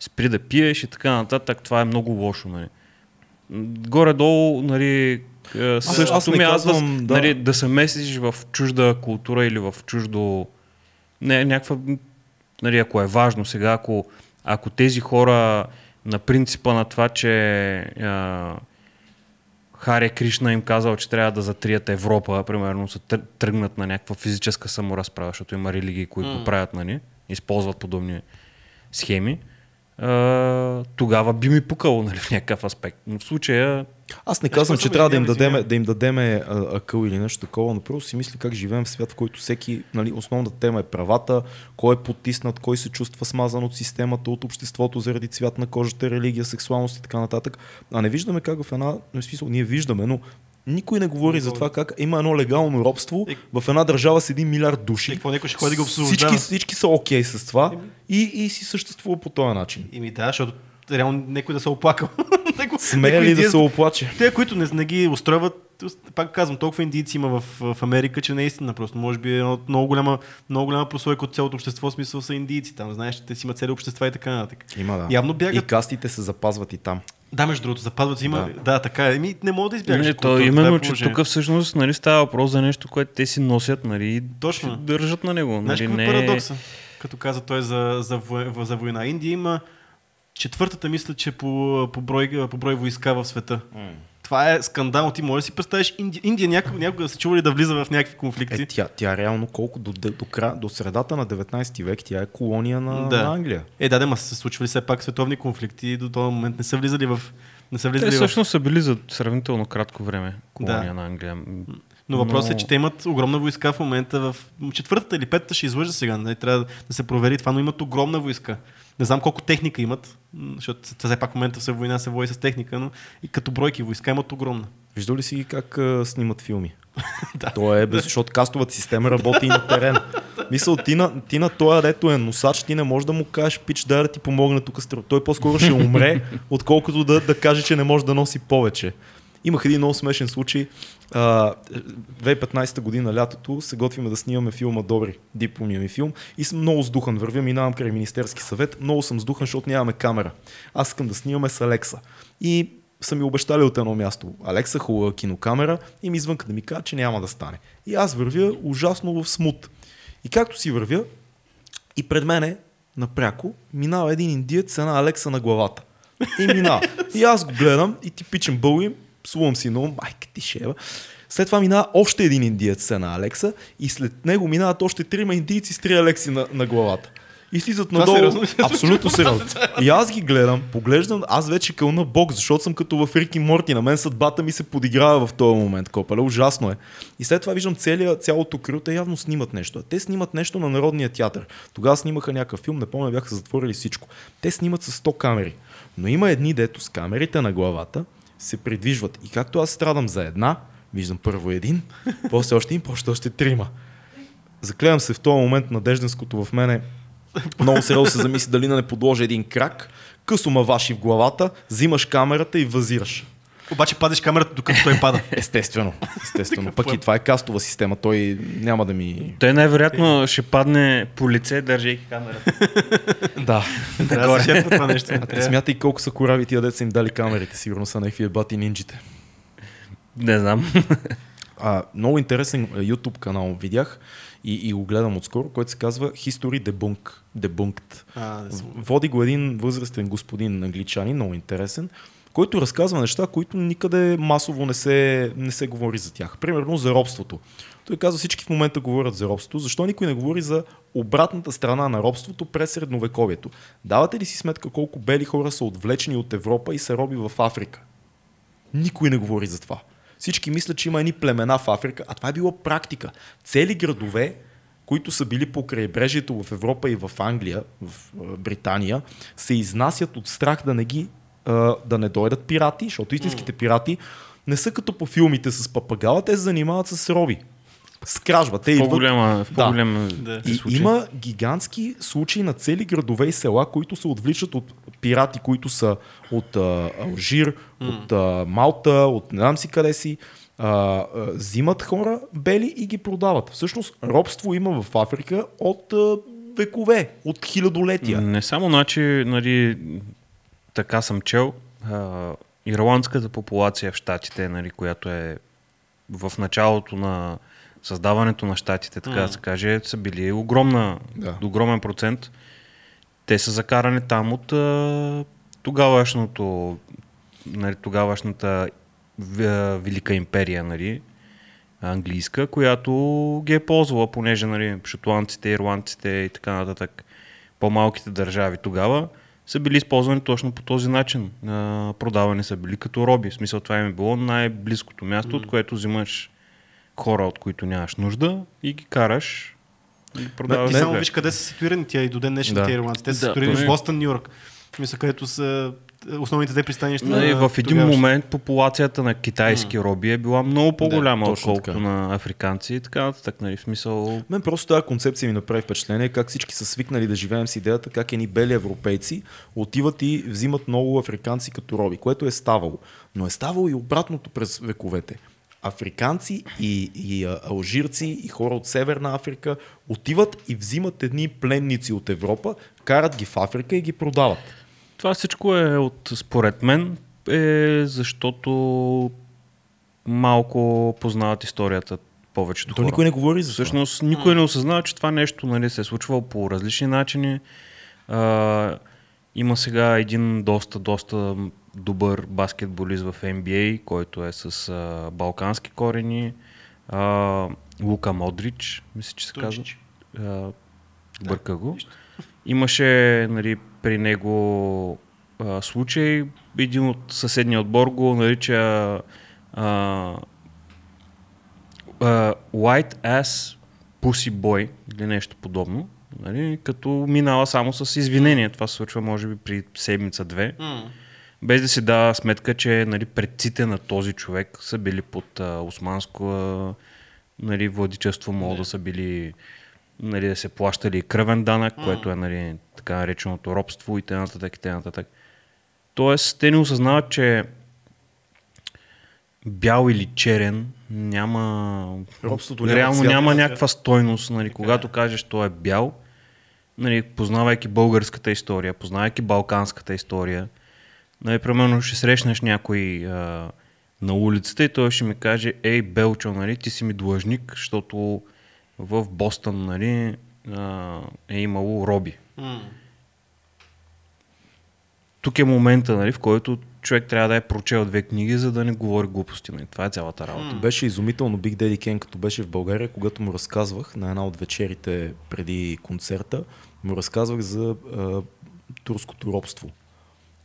спри да пиеш и така нататък. Това е много лошо. Нали. горе-долу, нали, е, аз същото не място, казвам, да. да. Нали, да се месиш в чужда култура или в чуждо... Не, някаква... Нали, ако е важно сега, ако, ако тези хора на принципа на това, че а, Харе Кришна им казал, че трябва да затрият Европа, примерно са тър- тръгнат на някаква физическа саморазправа, защото има религии, които го правят, нали, използват подобни схеми, тогава би ми пукало нали, в някакъв аспект. Но в случая Аз не казвам, че трябва да им дадеме, да им дадеме акъл или нещо такова, но просто си мисля как живеем в свят, в който всеки, нали, основната тема е правата, кой е потиснат, кой се чувства смазан от системата, от обществото заради цвят на кожата, религия, сексуалност и така нататък. А не виждаме как в една, в смисъл, ние виждаме, но никой не говори Не за това как има едно легално робство И- в една държава с един милиард души. И какво някой ще ходи да го освобождава? Всички, всички са окей с това и, и си съществува по този начин. Ими да, защото реално някой да се оплакал. Някой- Смея ли да се оплаче? Те, които не, не ги устройват, пак казвам, толкова индийци има в, в Америка, че не е истина. Просто може би е едно много голяма, много голяма прослойка от цялото общество, смисъл са индийци. Там знаеш, те си имат цели общества и така нататък. Има, да. Явно И бягат. кастите се запазват и там. Да, между другото, запазват си има. Да. Да, така е. Еми, не мога да избягаш. Не, то именно, е че тук всъщност нали, става въпрос за нещо, което те си носят нали, и Точно. държат на него. Знаеш Нали, какво е не... парадокса? Като каза той за, за, вой- за война. Индия има четвъртата, мисля, че по, по, брой, по брой войска в света. Това е скандал. Ти можеш да си представиш Индия, Индия някога, някога се чува ли да влиза в някакви конфликти? Е, тя, тя реално колко до, до, до, кра, до средата на 19 век тя е колония на, Да. на Англия. Е, да, да, ма са се случвали все пак световни конфликти и до този момент не са влизали в... Не са Те влизали в... всъщност са били за сравнително кратко време колония Да. на Англия. Но въпросът е, но- че те имат огромна войска в момента в четвъртата или петата ще излъжа сега. Не, трябва да се провери това, но имат огромна войска. Не знам колко техника имат, защото все пак в момента се война се води с техника, но и като бройки войска имат огромна. Виждал ли си как а, снимат филми? Да. То е без, защото кастовата система работи и на терен. Мисъл, ти на, ти на този, дето е носач, ти не можеш да му кажеш, пич, дай да ти помогне тук. с тръ-». Той по-скоро ще умре, отколкото да, да каже, че не може да носи повече. Имах един много смешен случай. А, 2015 година лятото се готвиме да снимаме филма Добри, дипломния ми филм и съм много сдухан. Вървя, минавам край Министерски съвет. Много съм сдухан, защото нямаме камера. Аз искам да снимаме с Алекса. И са ми обещали от едно място. Алекса хубава кинокамера и ми извънка да ми кажа, че няма да стане. И аз вървя ужасно в смут. И както си вървя, и пред мене, напряко, минава един индиец с една Алекса на главата. И минава. И аз го гледам и типичен българин, псувам си много, майка ти шева. След това минава още един индиец една Алекса и след него минават още трима индийци с три Алекси на, на главата. И слизат надолу. сериозно случва? Абсолютно сериозно. И аз ги гледам, поглеждам, аз вече кълна бог, защото съм като в Рики Морти. На мен съдбата ми се подиграва в този момент, копале. Ужасно е. И след това виждам целия, цялото крю, те явно снимат нещо. Те снимат нещо на Народния театър. Тогава снимаха някакъв филм, не помня, бяха затворили всичко. Те снимат с 100 камери. Но има едни, дето с камерите на главата се придвижват. И както аз страдам за една, виждам първо един, после още един, после още трима. Заклевам се в този момент надежденското в мене много сериозно се замисли дали да не подложи един крак, късо ма ваши в главата, взимаш камерата и възираш. Обаче пазиш камерата, докато той пада. Естествено, естествено. Пък и това е кастова система, той няма да ми... Той най-вероятно ще падне по лице, държейки камерата. Да. Трябва да се това нещо. А те смятай колко са корави тия деца им дали камерите, сигурно са някакви бати нинджите. Не знам. А, много интересен а, YouTube канал видях и, и го гледам отскоро, който се казва History Debunk, Debunked. А, съм. Води го един възрастен господин англичанин, много интересен, който разказва неща, които никъде масово не се, не се говори за тях. Примерно за робството. Той казва, всички в момента говорят за робството. Защо никой не говори за обратната страна на робството през средновековието? Давате ли си сметка колко бели хора са отвлечени от Европа и са роби в Африка? Никой не говори за това. Всички мислят, че има едни племена в Африка, а това е било практика. Цели градове, които са били по крайбрежието в Европа и в Англия, в Британия, се изнасят от страх да не ги а, да не дойдат пирати, защото истинските пирати не са като по филмите с папагала, те се занимават с роби. С кражба. Те В идват по-голяма, в Да. и случай. има гигантски случаи на цели градове и села, които се отвличат от пирати, които са от а, Алжир, от а, Малта, от не знам си къде си. А, а, взимат хора бели и ги продават. Всъщност робство има в Африка от а, векове, от хилядолетия. Не само, значи, нали, така съм чел, а, ирландската популация в Штатите, нали, която е в началото на създаването на щатите, така да се каже, са били огромна, Да. огромен процент. Те са закарани там от а, тогавашното, нали, тогавашната Велика империя, нали, английска, която ги е ползвала, понеже нали, шотландците, ирландците и така нататък, по-малките държави тогава, са били използвани точно по този начин. А, продавани са били като роби. В смисъл това им е било най-близкото място, от което взимаш хора, от които нямаш нужда и ги караш и продаваш. Ти не, само виж къде са ситуирани тя и до ден днешни Да. тия ирландци. Те са Да, ситуирани точно. в Бостън, Нью Йорк. В смисъл, където са е, основните две пристанища. Нали, на в един тогаваш- момент популацията на китайски роби е била много по-голяма, точно отколкото на африканци и така нататък. Нали, в смисъл... Мен просто тази концепция ми направи впечатление как всички са свикнали да живеем с идеята как едни бели европейци отиват и взимат много африканци като роби, което е ставало. Но е ставало и обратното през вековете. Африканци и, и а, алжирци и хора от Северна Африка отиват и взимат едни пленници от Европа, карат ги в Африка и ги продават. Това всичко е от, според мен, е защото малко познават историята повечето То хора. никой не говори за това. Всъщност никой не осъзнава, че това нещо нали, се е случвало по различни начини. А, има сега един доста, доста добър баскетболист в NBA, който е с а, балкански корени. А, Лука Модрич, мисля, че се казва. Дончич. А, бърка го. Имаше нали, при него а, случай, един от съседния отбор го нарича а, а, White Ass Pussy Boy или нещо подобно, нали, като минала само с извинение. Това се случва може би при седмица-две, М. без да си дава сметка, че нали, предците на този човек са били под а, османско а, нали, владичество, могат да са били нали, да се плащали и кръвен данък, което е нали, така нареченото робство и т.н. и т.н. Тоест, те не осъзнават, че бял или черен няма... Робството няма реално цвят. няма някаква стойност. Нали, когато кажеш, той е бял, нали, познавайки българската история, познавайки балканската история, нали, примерно ще срещнеш някой а, на улицата и той ще ми каже, ей, Белчо, нали, ти си ми длъжник, защото в Бостън нали, е имало роби. М. Тук е момента, нали, в който човек трябва да е прочел две книги, за да не говори глупости. Нали. Това е цялата работа. Беше изумително Big Daddy Ken, като беше в България, когато му разказвах на една от вечерите преди концерта, му разказвах за а, турското робство.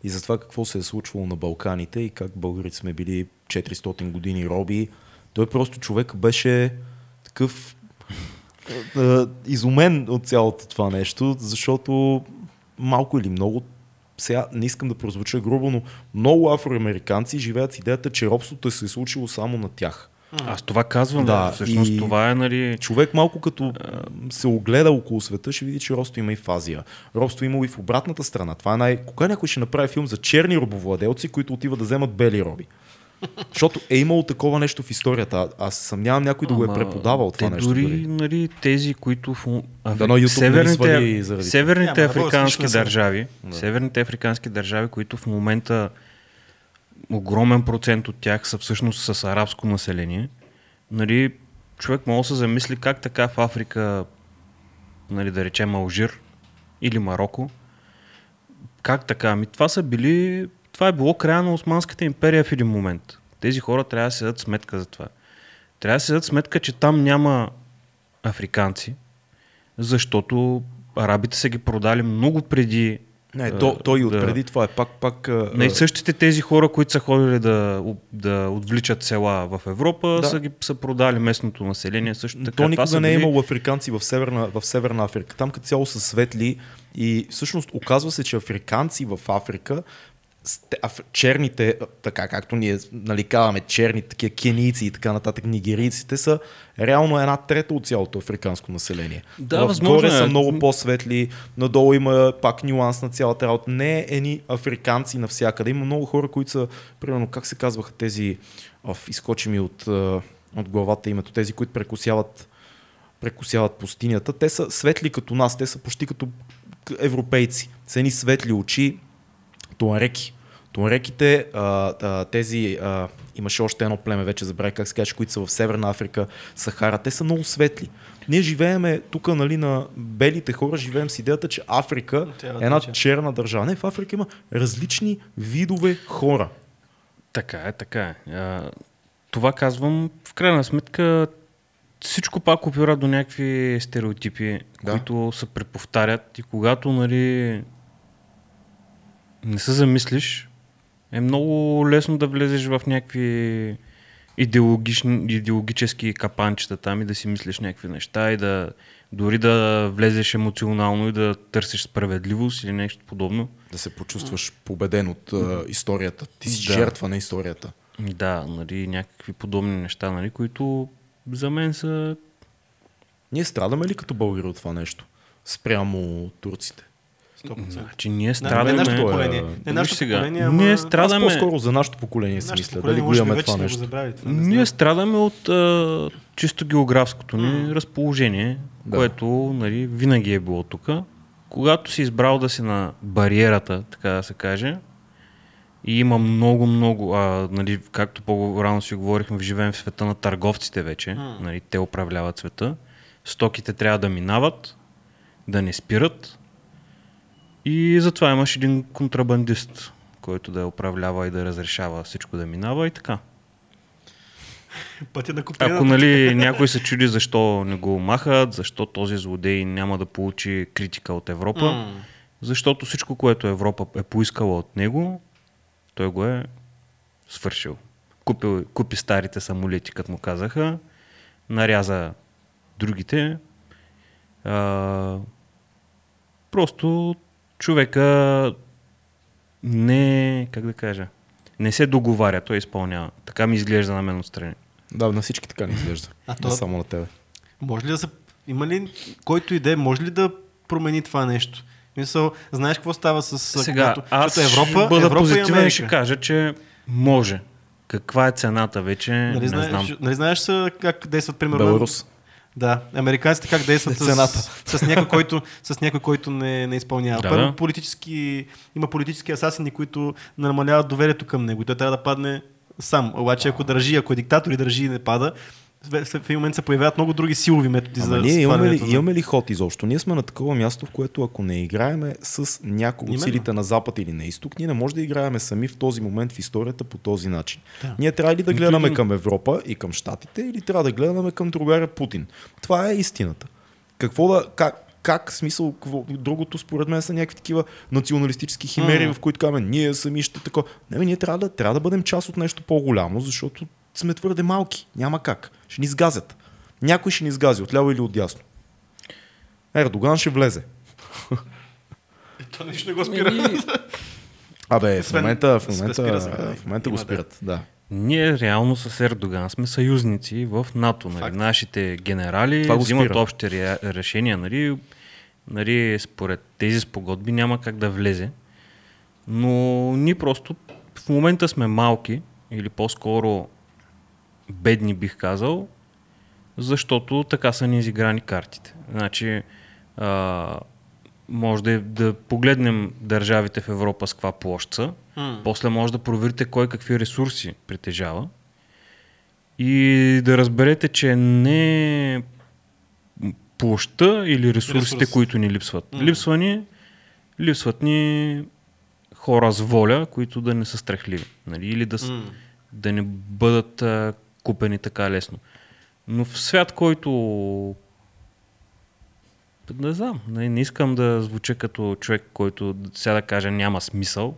И за това какво се е случвало на Балканите и как българите сме били 400 години роби. Той просто човек беше такъв изумен от цялото това нещо, защото малко или много сега не искам да прозвуча грубо, но много афроамериканци живеят с идеята, че робството е се случило само на тях. Аз това казвам. Да, Да, всъщност и- това е, нали... Човек малко като се огледа около света, ще види, че робство има и в Азия. Робство има и в обратната страна. Това е най... Кога някой ще направи филм за черни робовладелци, които отиват да вземат бели роби? Защото е имало такова нещо в историята. А- Аз съмнявам някой да го е преподавал това те нещо. Дори, дори. нали, тези, които в афри... Ни свали заради северните Няма, да африкански на държави, северните африкански държави, които в момента огромен процент от тях са всъщност с арабско население, нали, човек може да се замисли как така в Африка, нали, да речем Алжир или Марокко, как така? Ами това са били, това е било края на Османската империя в един момент. Тези хора трябва да се дадат сметка за това. Трябва да се дадат сметка, че там няма африканци, защото арабите са ги продали много преди Не, а, то, той и да- отпреди това е пак, пак не, същите тези хора, които са ходили да, да отвличат села в Европа, Да. са ги са продали местното население. Също така. То никога не е били- имало африканци в Северна, в Северна Африка. Там като цяло са светли и всъщност оказва се, че африканци в Африка черните, така както ние нали, казваме, черни, такива кенийци и така нататък, нигерийците са реално една трета от цялото африканско население. Да, в възможно горе е. са много по-светли, надолу има пак нюанс на цялата работа. Не е едни африканци навсякъде. Има много хора, които са, примерно, как се казваха тези, оф, изкочи ми от, от главата името, тези, които прекусяват прекусяват пустинята. Те са светли като нас, те са почти като европейци. С едни светли очи, туареки. А, а, тези, а, имаше още едно племе, вече забравя как се каже, които са в Северна Африка, Сахара, те са много светли. Ние живееме тук, нали, на белите хора, живеем с идеята, че Африка е една черна държава. Не, в Африка има различни видове хора. Така е, така е. А, това казвам, в крайна сметка всичко пак опира до някакви стереотипи, Да. които се преповтарят и когато нали, не се замислиш, е много лесно да влезеш в някакви идеологични, идеологически капанчета там и да си мислиш някакви неща и да дори да влезеш емоционално и да търсиш справедливост или нещо подобно. Да се почувстваш победен от а, историята. Ти си Да. жертва на историята. Да, нали, някакви подобни неща, нали, които за мен са... Ние страдаме ли като българи от това нещо? Спрямо турците. 100%. Значи ние Не, страдаме... не нашето е- поколение. Не нашето сега, поколение, ама... ние Аз страдаме... по-скоро за нашето поколение си Нашето мисля. Дали го имаме това нещо. забравили. Това не Ние страдаме от а, чисто географското ни разположение, Да. което нали, винаги е било тук. Когато си избрал да си на бариерата, така да се каже, и има много, много, а, нали, както по-рано си говорихме, живеем в света на търговците вече, М. нали, те управляват света, стоките трябва да минават, да не спират и затова имаш един контрабандист, който да я управлява и да разрешава всичко да минава и така. Пътя на куприна. Ако нали, някой се чуди защо не го махат, защо този злодей няма да получи критика от Европа, М. защото всичко, което Европа е поискала от него, той го е свършил. Купи, купи старите самолети, като му казаха, наряза другите. А, просто човека не, как да кажа, не се договаря, той изпълнява. Така ми изглежда на мен отстрани. Да, на всички така не изглежда. А Не то- само на тебе. Може ли да се... Има ли който иде, може ли да промени това нещо? Мисъл, знаеш какво става с... Сега, когато- аз защото Европа, ще бъда Европа и позитивен и ще кажа, че може. Каква е цената вече, Нали, не знаеш, знам. нали знаеш как действат, примерно... Беларус. Да, американците как действат с, с, някой, който, с някой, който не, не изпълнява. Да, Първо, да. политически, има политически асасини, които намаляват доверието към него. Той трябва да падне сам. Обаче, ако държи, ако е диктатор и държи и не пада, в, един момент се появяват много други силови методи Ама за ние имаме ли, имаме ли ход изобщо? Ние сме на такова място, в което ако не играеме с някого от силите на Запад или на Изток, ние не може да играеме сами в този момент в историята по този начин. Да. Ние трябва ли да гледаме към Европа и към Штатите, или трябва да гледаме към другаря Путин? Това е истината. Какво да, как, как смисъл, какво, другото според мен са някакви такива националистически химери, М. в които казваме, ние сами ще такова. Не, бе, ние трябва да, трябва да бъдем част от нещо по-голямо, защото сме твърде малки. Няма как. Ще ни сгазят. Някой ще ни сгази, отляво или отдясно. Ердоган ще влезе. И То нищо не го спира. Абе, в момента, в спира момента, в момента го спират. Да. Ние реално с Ердоган сме съюзници в НАТО. Нали? Нашите генерали взимат общи ре- решения. Нали? Нали, според тези спогодби няма как да влезе. Но ние просто в момента сме малки, или по-скоро бедни бих казал, защото така са ни изиграни картите. Значи, а, може да, да погледнем държавите в Европа с каква площ са, М. после може да проверите кой какви ресурси притежава и да разберете, че не площа или ресурсите, Ресурс. които ни липсват. М. Липсва ни, липсват ни хора с воля, които да не са страхливи. Нали? Или да, М. да не бъдат а, купени така лесно. Но в свят, който не знам, не, не искам да звуча като човек, който сега да кажа няма смисъл,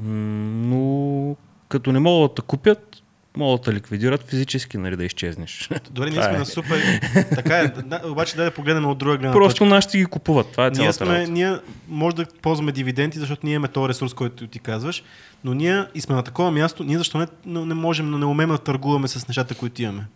но като не могат да купят, могат да ликвидират физически, нали, да изчезнеш. Дори ние сме е. на супер. така е. Да, обаче дай да погледнем от друга гледна Просто нашите ги купуват. Това е ние, сме, работа. ние може да ползваме дивиденти, защото ние имаме този ресурс, който ти казваш, но ние и сме на такова място, ние защо не, не можем, не умеем да търгуваме с нещата, които имаме.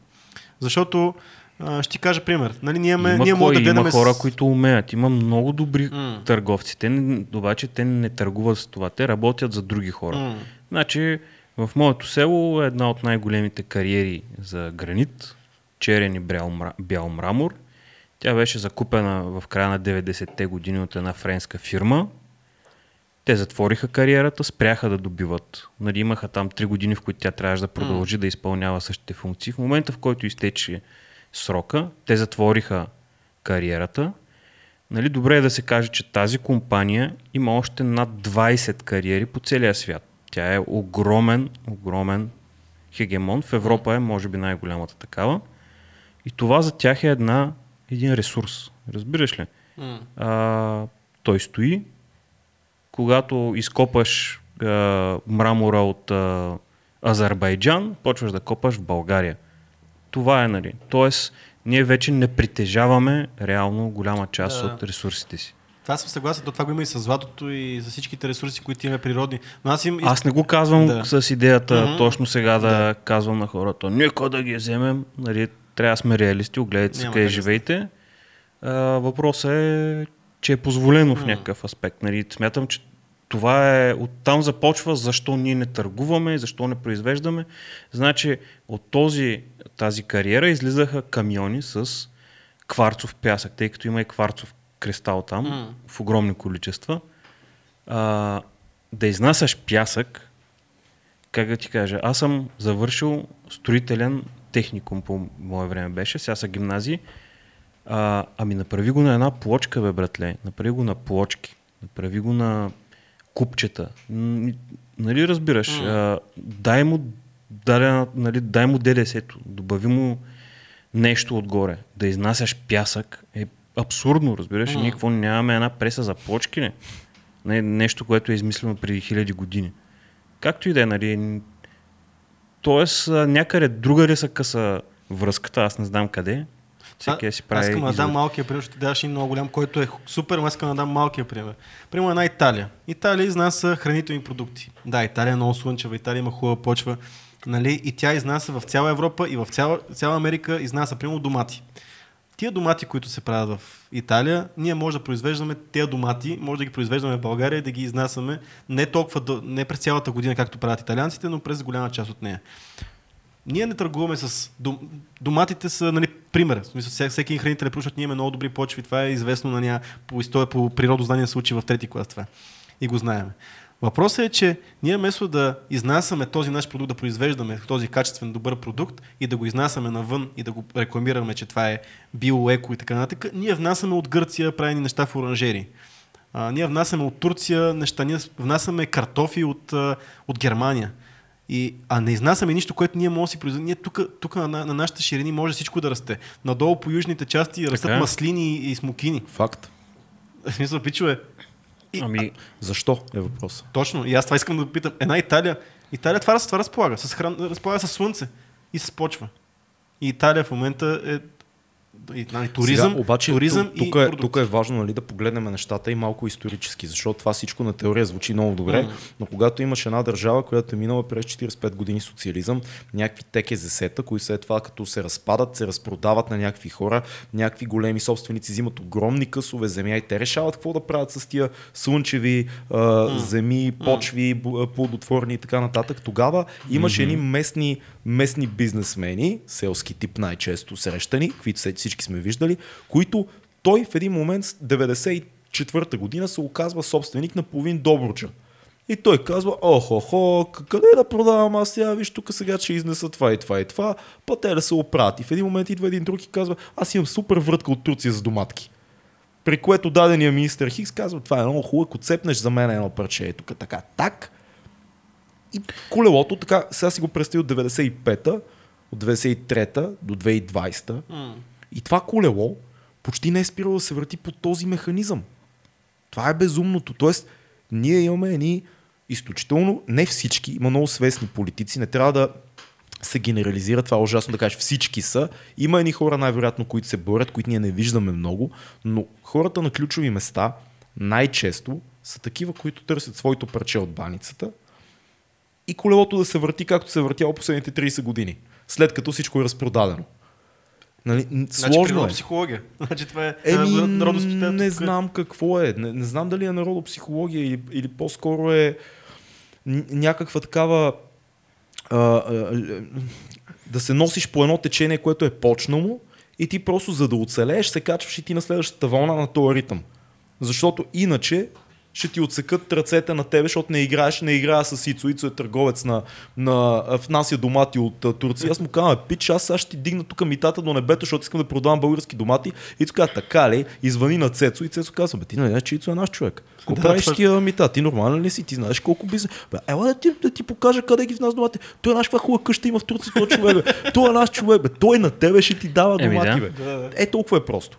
Защото, а, ще ти кажа пример, нали, ние, имаме, Има, ние кой, да гледаме... има хора, с... които умеят. Има много добри М. търговци. Те, обаче те не търгуват с това. Те работят за други хора. М. Значи, в моето село е една от най-големите кариери за гранит, черен и бял, мра- бял мрамор. Тя беше закупена в края на 90-те години от една френска фирма Те затвориха кариерата, спряха да добиват. Нали, имаха там 3 години, в които тя трябваше да продължи mm. да изпълнява същите функции. В момента, в който изтече срока, те затвориха кариерата. Нали, добре е да се каже, че тази компания има още над 20 кариери по целия свят. Тя е огромен, огромен хегемон. В Европа е, може би, най-голямата такава. И това за тях е една, един ресурс. Разбираш ли? Mm. А, той стои. Когато изкопаш а, мрамора от а, Азербайджан, почваш да копаш в България. Това е, нали? Тоест, ние вече не притежаваме реално голяма част да. от ресурсите си. Това съм съгласен, то това го има и с златото и с всичките ресурси, които имаме природни. Но аз, им... аз не го казвам да. с идеята mm-hmm. точно сега да, да казвам на хората, нека да ги вземем, нали, трябва да сме реалисти, огледайте се къде живеете. А, въпросът е, че е позволено mm-hmm. в някакъв аспект. Нали. Смятам, че това е, оттам започва защо ние не търгуваме, защо не произвеждаме. Значи от този, тази кариера излизаха камиони с кварцов пясък, тъй като има и кварцов кристал там mm. в огромни количества. А, да изнасяш пясък, как да ти кажа, аз съм завършил строителен техникум по мое време беше, сега са гимназии. А, ами направи го на една плочка, бе, братле. Направи го на плочки. Направи го на купчета. Нали разбираш? Mm. А, дай му дай, нали, дай му ДДС-то, добави му нещо отгоре. Да изнасяш пясък е абсурдно, разбираш? Mm. Ние какво нямаме една преса за почки, не? не? Нещо, което е измислено преди хиляди години. Както и да е, нали? Тоест, някъде друга са къса връзката, аз не знам къде. Всеки а, си прави. Аз искам да дам малкия пример, ще ти даш и много голям, който е супер, но искам да дам малкия пример. Примерно една Италия. Италия изнася хранителни продукти. Да, Италия е много слънчева, Италия има хубава почва. Нали? И тя изнася в цяла Европа и в цяла, цяла Америка изнася, примерно, домати. Тия домати, които се правят в Италия, ние може да произвеждаме тези домати, може да ги произвеждаме в България и да ги изнасяме не толкова, не през цялата година, както правят италианците, но през голяма част от нея. Ние не търгуваме с... Дом... Доматите са, нали, пример. В смисъл, всеки хранителен проучват, ние имаме много добри почви. Това е известно на ня... по история, по природознание се учи в трети клас това. И го знаем. Въпросът е, че ние вместо да изнасяме този наш продукт, да произвеждаме този качествен, добър продукт и да го изнасяме навън и да го рекламираме, че това е био, еко и така нататък, ние внасяме от Гърция правени неща в оранжери. А, ние внасяме от Турция неща, ние внасяме картофи от, от Германия. И, а не изнасяме нищо, което ние можем да си произведем. Ние тук, тук на, на нашите ширини може всичко да расте. Надолу по южните части растат е. маслини и, и смокини. Факт. В смисъл, пичове, и, ами, защо е въпрос? Точно. И аз това искам да питам. Една Италия. Италия това, това разполага. С хран, разполага с слънце и с почва. И Италия в момента е и, нали, туризъм, Сега, обаче, туризъм тук, тук, е, тук е важно нали, да погледнем нещата и малко исторически, защото това всичко на теория звучи много добре, mm. но когато имаш една държава, която е минала през 45 години социализъм, някакви ТКЗС-та, които след това като се разпадат, се разпродават на някакви хора, някакви големи собственици взимат огромни късове земя и те решават какво да правят с тия слънчеви а, mm. земи, почви, плодотворни и така нататък. Тогава имаше mm-hmm. едни местни, местни бизнесмени, селски тип най-често срещани, които се всички сме виждали, които той в един момент, 94-та година, се оказва собственик на половин Добруджа. И той казва, охо-хо, къде да продавам аз сега, виж тук сега ще изнеса това и това и това, па те да се оправят. И в един момент идва един друг и казва, аз имам супер врътка от Турция за доматки. При което дадения министър Хикс казва, това е много хубаво, ако цепнеш за мен едно парче, е тук така, так. И колелото, така, сега си го представи от 95-та, от 93-та до 2020-та. Mm. И това колело почти не е спирало да се върти по този механизъм. Това е безумното. Тоест, ние имаме едни изключително, не всички, има много свестни политици, не трябва да се генерализира, това е ужасно да кажеш всички са. Има едни хора най-вероятно, които се борят, които ние не виждаме много, но хората на ключови места най-често са такива, които търсят своето парче от баницата и колелото да се върти както се въртяло последните 30 години, след като всичко е разпродадено. Нали, значи, сложно е. психология. Значи това е Еми, Не знам какво е. Не, не знам дали е народопсихология или, или по-скоро е някаква такава а, а, да се носиш по едно течение, което е почнало и ти просто за да оцелееш се качваш и ти на следващата вълна на този ритъм. Защото иначе ще ти отсекат ръцете на тебе, защото не играеш, не играя с Ицо. Ицо е търговец на, на внася домати от Турция. Аз му казвам, пич, аз сега ще ти дигна тук митата до небето, защото искам да продавам български домати. Ицо казва, така ли? Извъни на Цецо и Цецо казва, бе, ти не знаеш, че Ицо е наш човек. Какво Да, правиш тия мита? Ти нормален ли си? Ти знаеш колко бизнес. Бе, ела да ти, да ти покажа къде ги внася домати. Той е наш хубава къща има в Турция, този човек. Бе. Той е наш човек, бе. Той на тебе ще ти дава Еми, домати, да. бе. Да, да. Е, толкова е просто.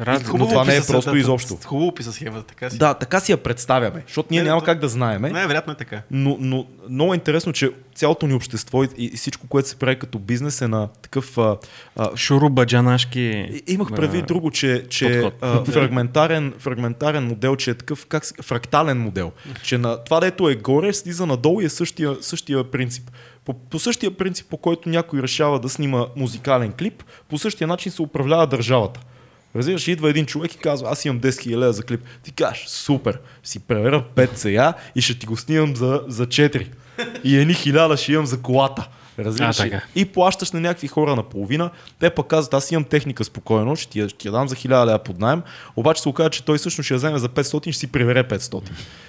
Разлика. Но това не е просто средата. изобщо. Хубаво описа схемата, така си. Да, така си я представяме, защото ние Не, няма то- как да знаеме. Не, вероятно е така. Но, но много е интересно, че цялото ни общество и, и всичко, което се прави като бизнес е на такъв... А, а, Шурубаджанашки. имах предвид а, друго, че, че подход. а, фрагментарен, фрагментарен модел, че е такъв как, фрактален модел. Че на това, дето е горе, слиза надолу и е същия, същия принцип. По, по същия принцип, по който някой решава да снима музикален клип, по същия начин се управлява държавата. Разбираш, идва един човек и казва, аз имам 10 000 лева за клип. Ти кажеш, супер, си превера 5 сега и ще ти го снимам за, за 4. И едни хиляда ще имам за колата. Разбираш А. И плащаш на някакви хора на половина. Те пък казват, аз имам техника спокойно, ще ти, я- ще ти я дам за 1000 лева под найем. Обаче се оказа, че той всъщност ще я вземе за 500 и ще си прибере 500.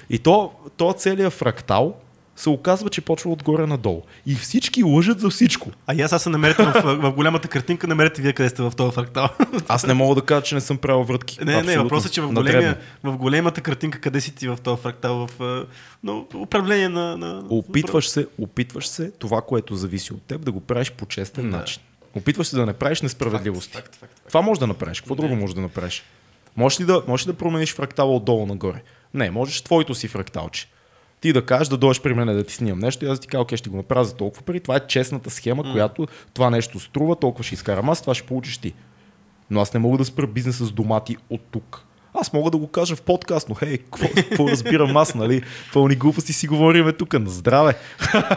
И то, то целият фрактал се оказва, че почва отгоре надолу. И всички лъжат за всичко. А и аз сега се намерите в, в, голямата картинка, намерете вие къде сте в този фрактал. Аз не мога да кажа, че не съм правил вратки. Не, не, Абсолютно. въпросът е, че в, големия, в големата картинка, къде си ти в този фрактал, в но, управление на... на Опитваш се, опитваш се това, което зависи от теб, да го правиш по честен Да. начин. Опитваш се да не правиш несправедливости. Факт, факт, факт. Това може да направиш. Какво друго можеш да направиш? Можеш ли да, можеш ли да промениш фрактала отдолу нагоре? Не, можеш твоето си фракталче. Ти да кажеш да дойдеш при мен да ти снимам нещо и аз да ти кажа, окей, ще го направя за толкова пари. Това е честната схема, която това нещо струва, толкова ще изкарам аз, това ще получиш ти. Но аз не мога да спра бизнеса с домати от тук. Аз мога да го кажа в подкаст, но хей, какво, разбирам аз, нали? Пълни глупости си говориме тук. На здраве.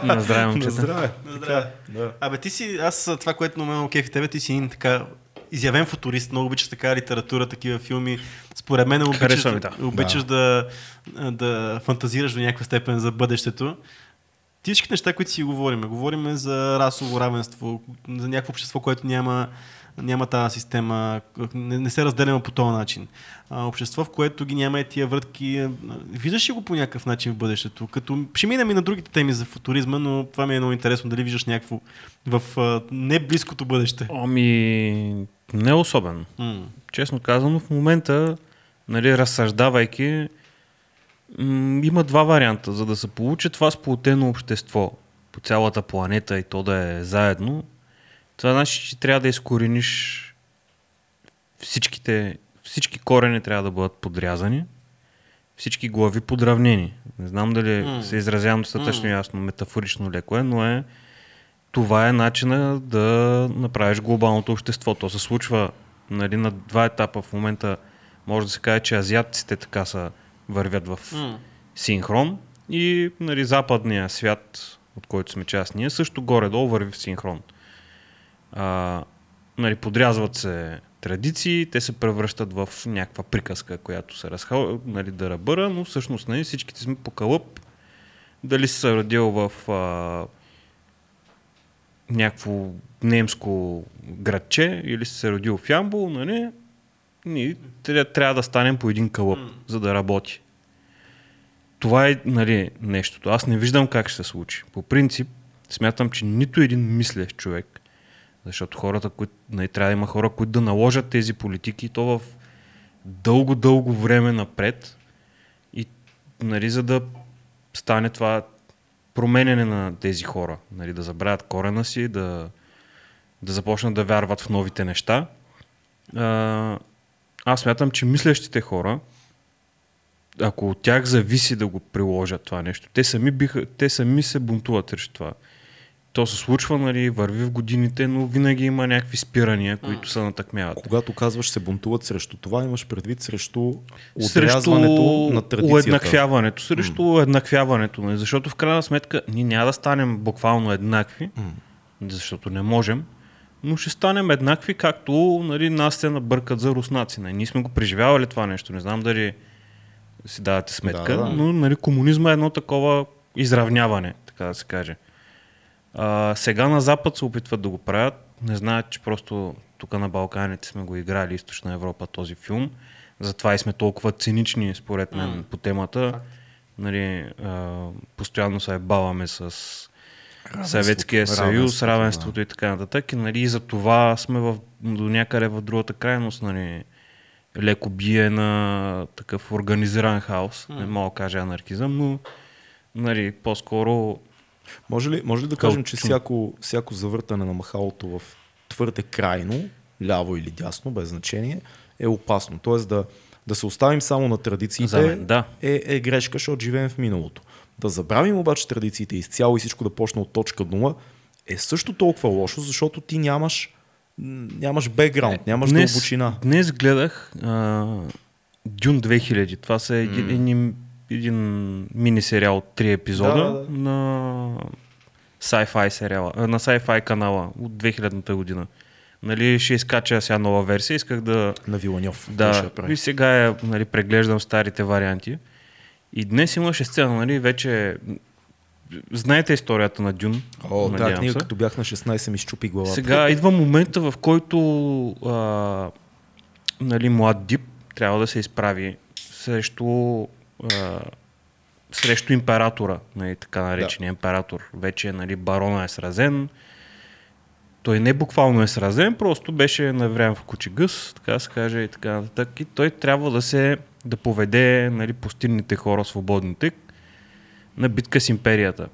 На здраве, На момчета. здраве. На здраве. Да. Абе, ти си, аз това, което на мен кефи тебе, ти си един така изявен футурист, много обичаш така литература, такива филми. Според мен обичаш, Харесва ми, да. обичаш да. Да, фантазираш до някаква степен за бъдещето. Ти всички неща, които си говорим, говорим за расово равенство, за някакво общество, което няма, няма тази система, не, не се разделяме по този начин. А, общество, в което ги няма и тия вратки. а, Виждаш ли го по някакъв начин в бъдещето? Като, ще минем и на другите теми за футуризма, но това ми е много интересно. Дали виждаш някакво в а, не близкото бъдеще? Ами, не особено. М. Честно казано, в момента, нали, разсъждавайки, м- има два варианта. За да се получи това сплотено общество по цялата планета и то да е заедно, това значи, че трябва да изкорениш всичките, всички корени трябва да бъдат подрязани, всички глави подравнени. Не знам дали М. се изразявам достатъчно М. ясно, метафорично леко е, но е това е начина да направиш глобалното общество. То се случва нали, на два етапа. В момента може да се каже, че азиатците така са вървят в М. синхрон и нали, западния свят, от който сме част ние, също горе-долу върви в синхрон. А, нали, подрязват се традиции, те се превръщат в някаква приказка, която се разхва, нали, да ръбъра, но всъщност нали, всичките сме по кълъп. Дали си се родил в а, някакво немско градче или си се родил в Ямбол, нали, ние трябва, да станем по един кълъп, за да работи. Това е нали, нещото. Аз не виждам как ще се случи. По принцип, смятам, че нито един мислещ човек, защото хората, които нали, трябва да има хора, които да наложат тези политики, то в дълго-дълго време напред, и нали, за да стане това променене на тези хора, нали, да забравят корена си, да, да започнат да вярват в новите неща. А, аз смятам, че мислещите хора, ако от тях зависи да го приложат това нещо, те сами, биха, те сами се бунтуват срещу това. То се случва, нали, върви в годините, но винаги има някакви спирания, които се натъкмяват. Когато казваш се бунтуват срещу това, имаш предвид срещу отрязването на традицията. уеднаквяването, срещу уеднаквяването, нали, защото в крайна сметка ние няма да станем буквално еднакви, защото не можем, но ще станем еднакви, както нали, нас се набъркат за руснаци. Нали. Ние сме го преживявали това нещо, не знам дали си давате сметка, Да, да. но нали, комунизма е едно такова изравняване, така да се каже. А, сега на Запад се опитват да го правят. Не знаят, че просто тук на Балканите сме го играли, Източна Европа, този филм. Затова и сме толкова цинични, според мен, М. по темата. Нали, а, постоянно се баваме с Съветския съюз, равенството, равенството и така нататък. И, нали, и за това сме в, до някъде в другата крайност. Нали, леко бие на такъв организиран хаос. Не мога да кажа анархизъм, но нали, по-скоро Може ли, може ли да кажем, че всяко, всяко завъртане на махалото в твърде крайно, ляво или дясно, без значение, е опасно. Тоест да, да се оставим само на традициите За мен, да. е, е грешка, защото живеем в миналото. Да забравим обаче традициите изцяло и всичко да почне от точка нула е също толкова лошо, защото ти нямаш, нямаш бекграунд, нямаш дълбочина. Днес гледах а, Дюн 2000. Това са един, един, един мини сериал от три епизода Да, да, да. на sci-fi сериала, на sci-fi канала от 2000-та година. Нали, ще изкача сега нова версия. Исках да, На Виланьов. да, и сега я, нали, преглеждам старите варианти. И днес имаше сцена, нали, вече... Знаете историята на Дюн? О, да, книга, като бях на 16 ми щупи главата. Сега идва момента, в който а, нали, млад Дип трябва да се изправи срещу, а, срещу императора, нали, така наречения император. Вече нали, барона е сразен. Той не буквално е сразен, просто беше наврян в кучегъс, така да се каже и така нататък. И той трябва да се да поведе нали, пустинните хора, свободните, на битка с империята.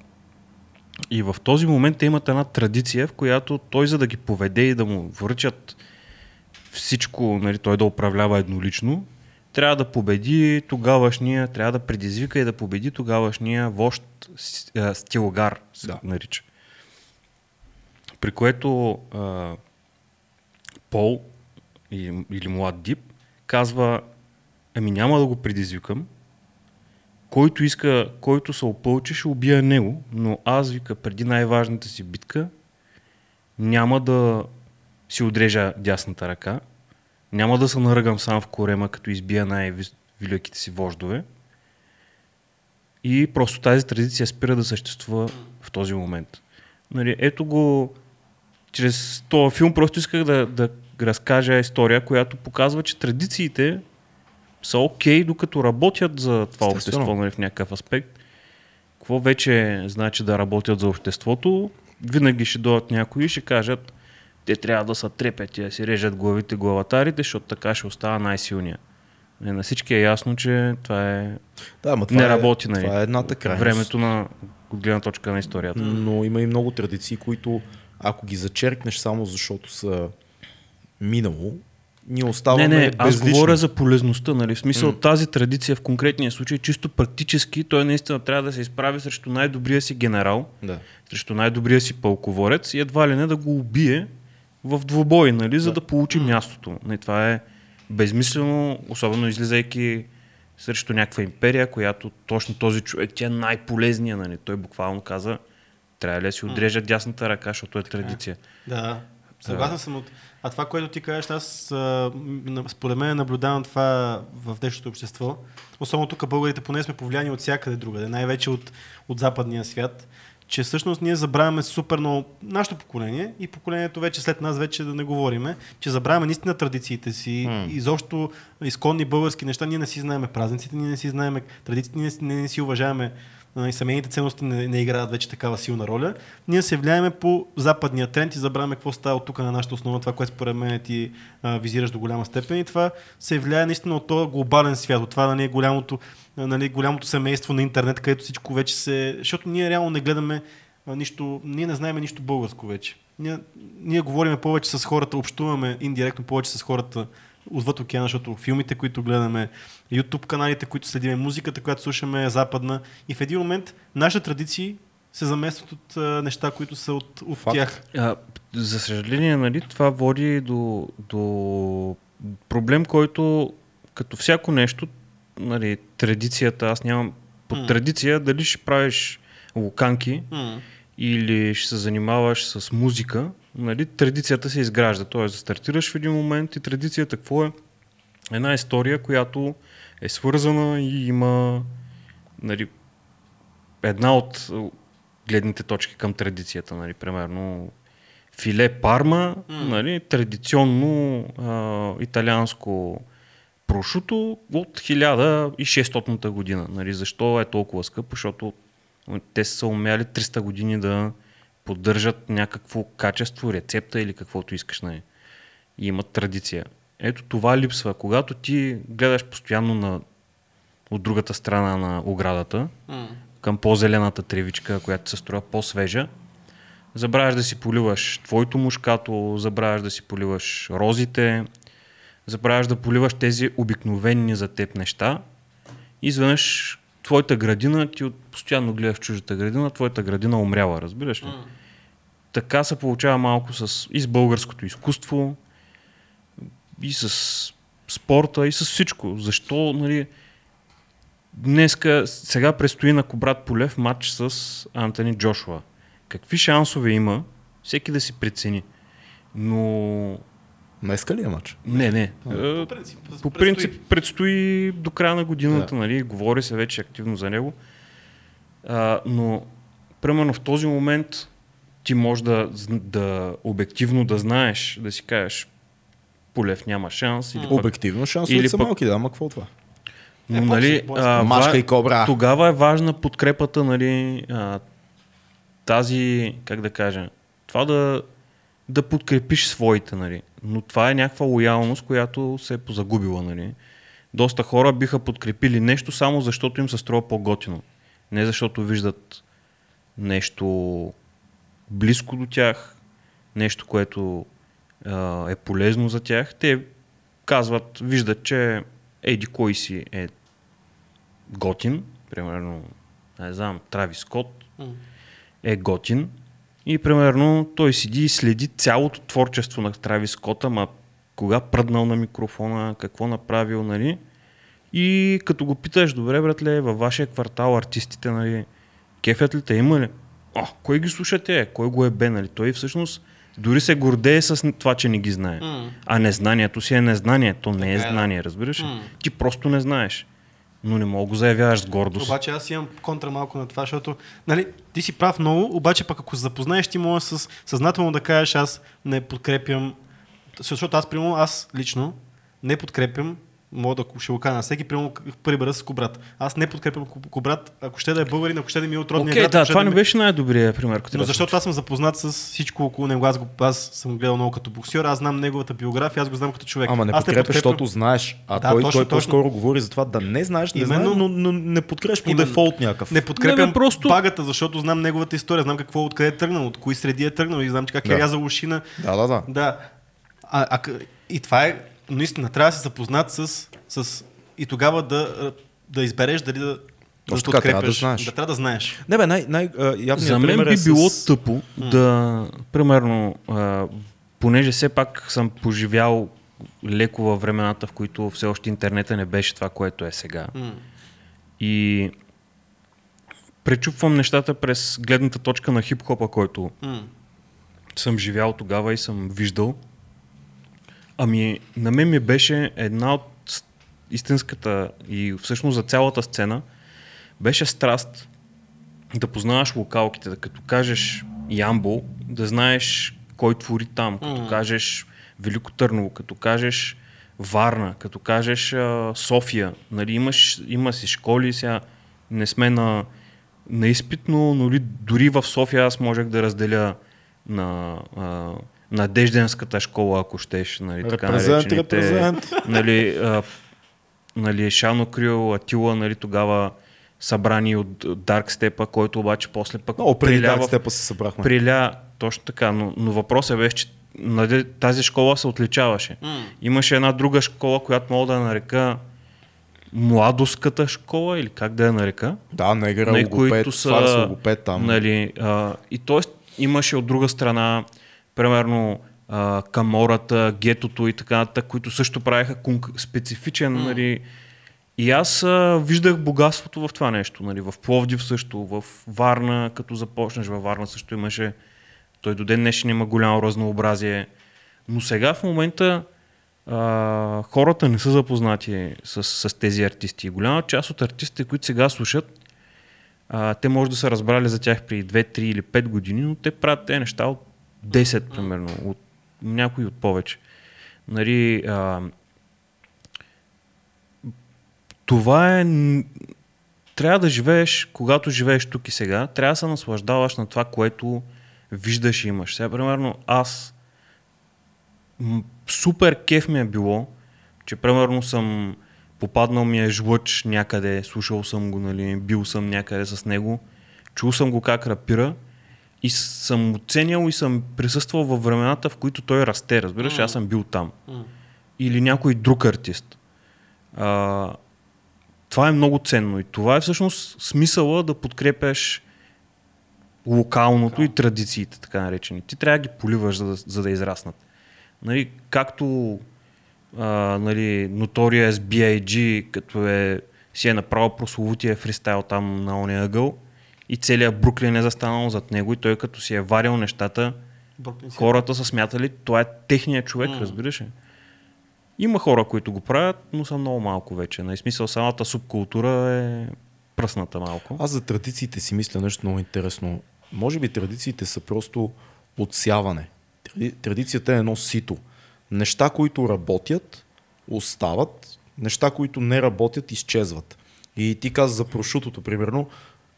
И в този момент те имат една традиция, в която той за да ги поведе и да му връчат всичко, нали, той да управлява еднолично, трябва да победи тогавашния, трябва да предизвика и да победи тогавашния вожд Стилгар, се Да. нарича. При което а, Пол или, или млад Дип казва, ами няма да го предизвикам, който иска, който се опълчи, ще убия него, но аз вика преди най-важната си битка няма да си отрежа дясната ръка, няма да се наръгам сам в корема, като избия най-великите си вождове. И просто тази традиция спира да съществува в този момент. Нали, ето го, чрез този филм просто исках да, да разкажа история, която показва, че традициите са окей, докато работят за това Естествено. общество нали, в някакъв аспект. Какво вече значи да работят за обществото? Винаги ще дойдат някои и ще кажат, те трябва да са трепети, да си режат главите главатарите, защото така ще остава най-силния. Е, на всички е ясно, че това е... Да, ма това не е, работи, нали? Това е едната крайност. Времето на от гледна точка на историята. Но има и много традиции, които ако ги зачеркнеш само защото са минало, ние оставаме Не, не, аз безлични. говоря за полезността, нали? В смисъл тази традиция в конкретния случай, чисто практически, той наистина трябва да се изправи срещу най-добрия си генерал, Да. срещу най-добрия си пълководец и едва ли не да го убие в двубой, нали, за да получи мястото. Нали, това е безмислено, особено излизайки срещу някаква империя, която точно този човек, тя е най-полезният, нали. Той буквално каза, трябва ли да си отрежа дясната ръка, защото е традиция. Да, съгласен съм. От... А това, което ти кажеш, аз според мен наблюдавам това в днешното общество. Особено тук българите поне сме повлияни от всякъде другаде, най-вече от, от западния свят, че всъщност ние забравяме супер много нашето поколение и поколението вече след нас вече да не говориме, че забравяме наистина традициите си, М. изобщо изконни български неща, ние не си знаеме празниците, ние не си знаеме традициите, ние не, не си уважаваме и семейните ценности не, не играят вече такава силна роля. Ние се влияеме по западния тренд и забравяме какво става от тук на нашата основа, това, което според мен ти а, визираш до голяма степен. И това се влияе наистина от този глобален свят, от това нали, голямото, а, нали, голямото семейство на интернет, където всичко вече се... Защото ние реално не гледаме нищо, ние не знаем нищо българско вече. Ние, ние говориме повече с хората, общуваме индиректно повече с хората отвъд океана, защото филмите, които гледаме, YouTube каналите, които следиме, музиката, която слушаме е западна. И в един момент нашите традиции се заместват от а, неща, които са от, от Факт. тях. А, за съжаление, нали, това води до, до проблем, който като всяко нещо, нали, традицията, аз нямам под М. традиция дали ще правиш луканки М. или ще се занимаваш с музика, нали, традицията се изгражда. Тоест, стартираш в един момент и традицията какво е? Една история, която е свързана и има нали, една от е, гледните точки към традицията. Нали, примерно филе парма, М. нали, традиционно а, италианско прошуто от 1600 година. Нали? Защо е толкова скъпо? Защото те са умяли 300 години да поддържат някакво качество, рецепта или каквото искаш. Нали? И имат традиция. Ето това липсва. Когато ти гледаш постоянно на, от другата страна на оградата, към по-зелената тревичка, която се строя по-свежа, забравяш да си поливаш твоето мушкато, забравяш да си поливаш розите, забравяш да поливаш тези обикновени за теб неща. Изведнъж твоята градина, ти от постоянно гледаш чуждата градина, твоята градина умряла, разбираш ли? Така се получава малко с, и с българското изкуство, и с спорта, и с всичко. Защо, нали, днеска, сега предстои на Кобрат Полев матч с Антони Джошуа. Какви шансове има, всеки да си прецени. Но Днеска ли е матч? не, не. Е, По принцип, По принцип предстои до края на годината, да. нали, говори се вече активно за него. А, но, примерно в този момент ти можеш да, да обективно да знаеш, да си кажеш, Полев няма шанс. Или пък, Обективно шансовете Или са пък- малки, да, ама какво е това? но, Е, нали, а, Машка и кобра. Тогава е важна подкрепата, нали, а, тази, как да кажа, това да, да подкрепиш своите, нали. Но това е някаква лоялност, която се е позагубила, нали. Доста хора биха подкрепили нещо само защото им се струва по-готино. Не защото виждат нещо близко до тях, нещо, което а, е полезно за тях. Те казват, виждат, че еди кой си е готин, примерно, не знам, Трави Скот е готин и примерно той седи и следи цялото творчество на Трави Скота, ма кога пръднал на микрофона, какво направил, нали? И като го питаш, добре, братле, във вашия квартал артистите, нали, кефят ли те, има ли? О, кой ги слуша те? Кой го е бе, нали? Той всъщност дори се гордее с това, че не ги знае. М. А незнанието си е незнание. То не е е, знание, разбираш? М. Ти просто не знаеш. Но не мога го заявяваш с гордост. Обаче аз имам контра малко на това, защото нали, ти си прав много, обаче пък ако се запознаеш, ти можеш с, съзнателно да кажеш аз не подкрепям, защото аз, примерно, аз лично не подкрепям мога да ще го кажа на всеки, примерно прибера с Кобрат. Аз не подкрепям Ко- Кобрат, ако ще да е българин, ако ще да ми е от родния Окей, град, да, това да не ми- беше най-добрият пример. Но защото аз съм запознат с всичко около него. Аз, го, аз съм гледал много като боксер, аз знам неговата биография, аз го знам като човек. Ама не подкрепяш, подкрепям- защото знаеш. А Да, той, точно, той точно. по-скоро говори за това да не знаеш, не Именно. знаеш, но, но не подкрепяш по Именно. дефолт някакъв. Не подкрепям Не, просто- багата, защото знам неговата история, знам какво, откъде е тръгнал, от кои среди е тръгнал и знам че как Да. е рязал ушина. Да, да, да. Да. А, а, и това е, наистина, трябва да се запознат с, с и тогава да, да избереш дали да, да Точно така, трябва да знаеш. Да, трябва да знаеш. Не бе, най- най- За мен би е с... било тъпо да, примерно, а, понеже все пак съм поживял леко във времената, в които все още интернета не беше това, което е сега. М. И пречупвам нещата през гледната точка на хип-хопа, който М. съм живял тогава и съм виждал. Ами, на мен ми беше една от истинската и всъщност за цялата сцена беше страст да познаваш локалките, да като кажеш Ямбол, да знаеш кой твори там, като Мгм. кажеш Велико Търново, като кажеш Варна, като кажеш а, София, нали, имаш, има си школи, сега не сме на, на изпит, но нали, дори в София аз можех да разделя на а, Надежденската школа, ако щеш, нали, така Репрезент, репрезент. нали, а, нали, Шано Крил, Атила, нали, тогава събрани от Dark Step, който обаче после пък Много преди приля Dark Step се събрахме. приля, точно така, но, но въпросът беше, че нали, тази школа се отличаваше. М. Имаше една друга школа, която мога да нарека младоската школа или как да я нарека. Да, негра, Нали, логопед, които са, фарс, логопед там. Нали, а, и т.е. имаше от друга страна, примерно, а, камората, гетото и така нататък, които също правеха конк- специфичен, М. нали, и аз а, виждах богатството в това нещо. Нали, в Пловдив също, в Варна, като започнеш във Варна също имаше, той до ден днешен има голямо разнообразие. Но сега в момента а, хората не са запознати с, с тези артисти. Голяма част от артистите, които сега слушат, а, те може да са разбрали за тях при 2, 3 или 5 години, но те правят тези неща от 10, примерно, от някои от повече. Нали, а, това е... Трябва да живееш, когато живееш тук и сега, трябва да се наслаждаваш на това, което виждаш и имаш. Сега, примерно, аз супер кеф ми е било, че примерно съм попаднал ми е жлъч някъде, слушал съм го, нали, бил съм някъде с него, чул съм го как рапира и съм оценял и съм присъствал във времената, в които той расте, разбираш, аз съм бил там. Или някой друг артист. А, това е много ценно и това е всъщност смисъла да подкрепяш локалното и традициите, така наречени. Ти трябва да ги поливаш, за да, за да израснат. Нали, както а, нали, Notorious B.I.G. като е, си е направил прословутия фристайл там на ония ъгъл и целият Бруклин е застанал зад него и той като си е варил нещата, Бруклин е- хората са смятали, това е техният човек, М. разбираш ли? Има хора, които го правят, но са много малко вече. На смисъл, самата субкултура е пръсната малко. Аз за традициите си мисля нещо много интересно. Може би традициите са просто подсяване. Тради- Традицията е едно сито. Неща, които работят, остават. Неща, които не работят, изчезват. И ти каза за прошутото, примерно.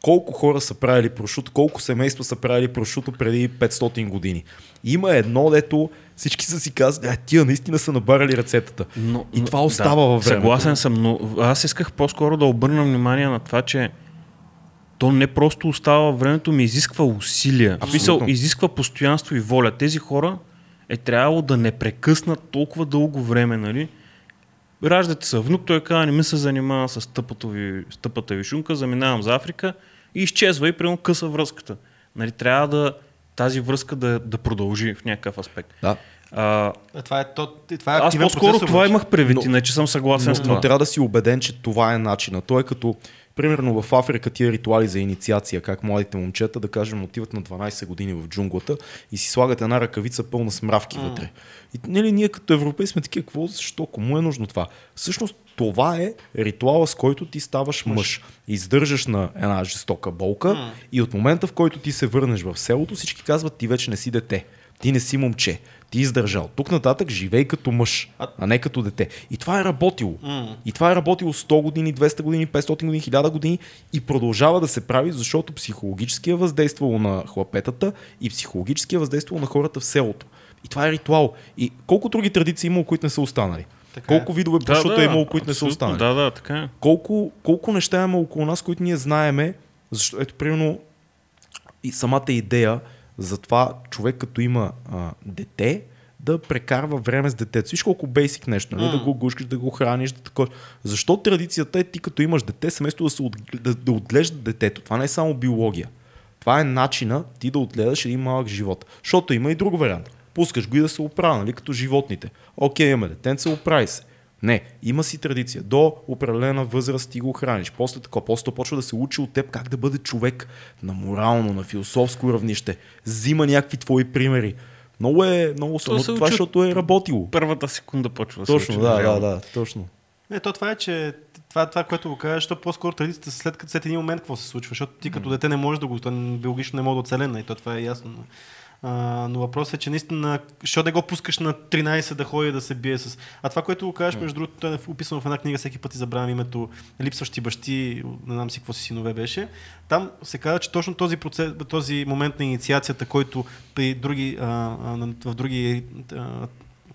Колко хора са правили прошуто, колко семейства са правили прошуто преди 500 години. Има едно, дето всички са си казали, а тия наистина са набарали рецептата. Но, И това остава във времето. Съгласен съм, но аз исках по-скоро да обърна внимание на това, че то не просто остава във времето, ми изисква усилия. Абсолютно. изисква постоянство и воля. Тези хора е трябвало да не прекъснат толкова дълго време, нали? Раждате се внук, той казва, не ми се занимава с тъпата ви, с тъпата ви шунка, заминавам за Африка и изчезва и прямо къса връзката. Нали, трябва да тази връзка да, да продължи в някакъв аспект. Да. А, А, Това е, то, това е аз по-скоро процес, това имах предвид, Но- иначе съм съгласен но, с това. но трябва да си убеден, че това е начина. Той е като, примерно в Африка тия ритуали за инициация, как младите момчета, да кажем, отиват на 12 години в джунглата и си слагат една ръкавица пълна с мравки mm. вътре. И нали, ние като европейски сме такива, какво, защо, кому е нужно това? Всъщност това е ритуала, с който ти ставаш мъж. Издържаш на една жестока болка mm. и от момента, в който ти се върнеш в селото, всички казват, ти вече не си дете. Ти не си момче. Ти издържал. Тук нататък живей като мъж, А- не като дете. И това е работило. М. И това е работило 100 години, 200 години, 500 години, 1000 години и продължава да се прави, защото психологически е въздействало на хлапетата и психологически е въздействало на хората в селото. И това е ритуал. И колко други традиции има, които не са останали? Така е. колко видове прошуто е имало, които не са останали? Да, да, така е. колко, колко неща има около нас, които ние знаеме, защото ето примерно и самата идея за това човек като има а, дете, да прекарва време с детето. Виж колко бейсик нещо, нали? М. да го гушкаш, да го храниш, да такова. Защо традицията е ти като имаш дете, семейство да, се от, да, да отглежда детето? Това не е само биология. Това е начина ти да отгледаш един малък живот. Защото има и друг вариант. Пускаш го и да се оправя, нали? като животните. Окей, имаме детенце, оправи се. Не, има си традиция. До определена възраст ти го храниш. После така, после почва да се учи от теб как да бъде човек на морално, на философско равнище. Взима някакви твои примери. Много е, много То само се това, учи от- защото е работило. Първата секунда почва да се Точно, учи, да, да, реално. да, точно. Не, то това е, че това, това което го кажеш, то по-скоро традицията след като след един момент какво се случва, защото ти като дете не можеш да го, то биологично не може да оцелена и то това е ясно. Но, а, но въпросът е, че наистина, що да го пускаш на 13 да ходи да се бие с... А това, което го кажеш, между другото, то е описано в една книга, всеки път и забравям името Липсващи бащи, не знам си какво си синове беше. Там се казва, че точно този, процес, този момент на инициацията, който при други, а, а, в други а,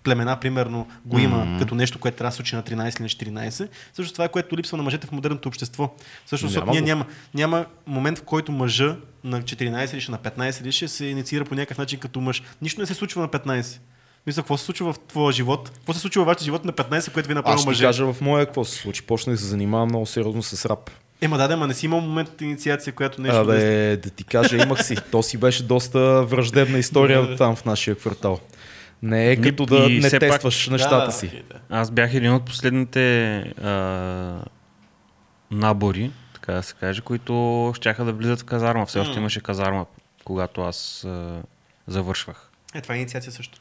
племена, примерно, го има mm-hmm. като нещо, което трябва да се случи на 13 или на 14. Също това е което липсва на мъжете в модерното общество. Също, Няма ние няма, няма момент, в който мъжа на 14 или ще на 15 или ще се инициира по някакъв начин като мъж. Нищо не се случва на 15. Мисля, какво се случва в твоя живот? Какво се случва във вашия живот на 15, което ви е Аз направил ще ти мъже? кажа в моя какво се случи. Почнах да се занимавам много сериозно с рап. Ема да, да, ма не си имал момент от инициация, която нещо да... Абе, да ти кажа, имах си. То си беше доста враждебна история там в нашия квартал. Не е като да и не все пак- тестваш нещата да, си. да. Аз бях един от последните а, набори, така да се каже, които щяха да влизат в казарма. Все още имаше казарма, когато аз а, завършвах. Е, това е инициация също.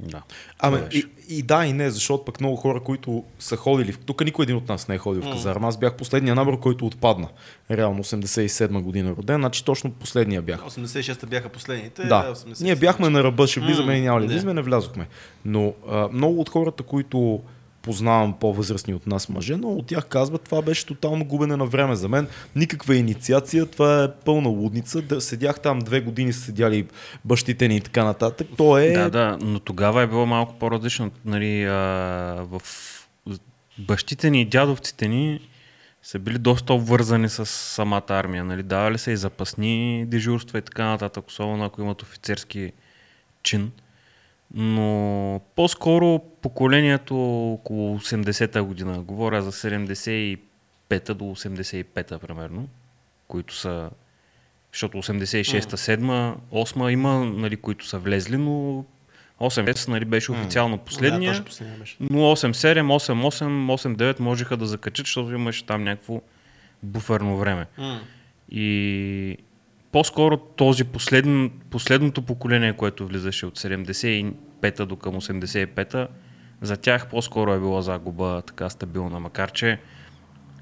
Да. Беше. и, и да, и не, защото пък много хора, които са ходили, в- тук никой един от нас не е ходил в М. казарма. Аз бях последния набор, който отпадна. Реално 87 година роден, значи точно последния бях. 86-та бяха последните. Да, 87-та. ние бяхме на ръба, ще влизаме М, и няма ли влизаме, не влязохме. Но а, много от хората, които познавам по-възрастни от нас мъже, но от тях казват, това беше тотално губене на време за мен. Никаква инициация, това е пълна лудница. Да, седях там две години, седяли бащите ни и така нататък. То е... Да, да, но тогава е било малко по-различно. Нали, а, в бащите ни и дядовците ни са били доста обвързани с самата армия. Нали? Давали са и запасни дежурства и така нататък, особено ако имат офицерски чин. Но по-скоро поколението около 80-та година, говоря за 75-та до 85-та примерно, които са, защото 86-та, 7-та, 8-та има, нали, които са влезли, но 8 нали, беше официално последния. Да, беше. Но 8-7, 8-8, 8-9 можеха да закачат, защото имаше там някакво буферно време. И по-скоро този последн, последното поколение, което влизаше от 75-та до към 85-та, за тях по-скоро е била загуба така стабилна, макар че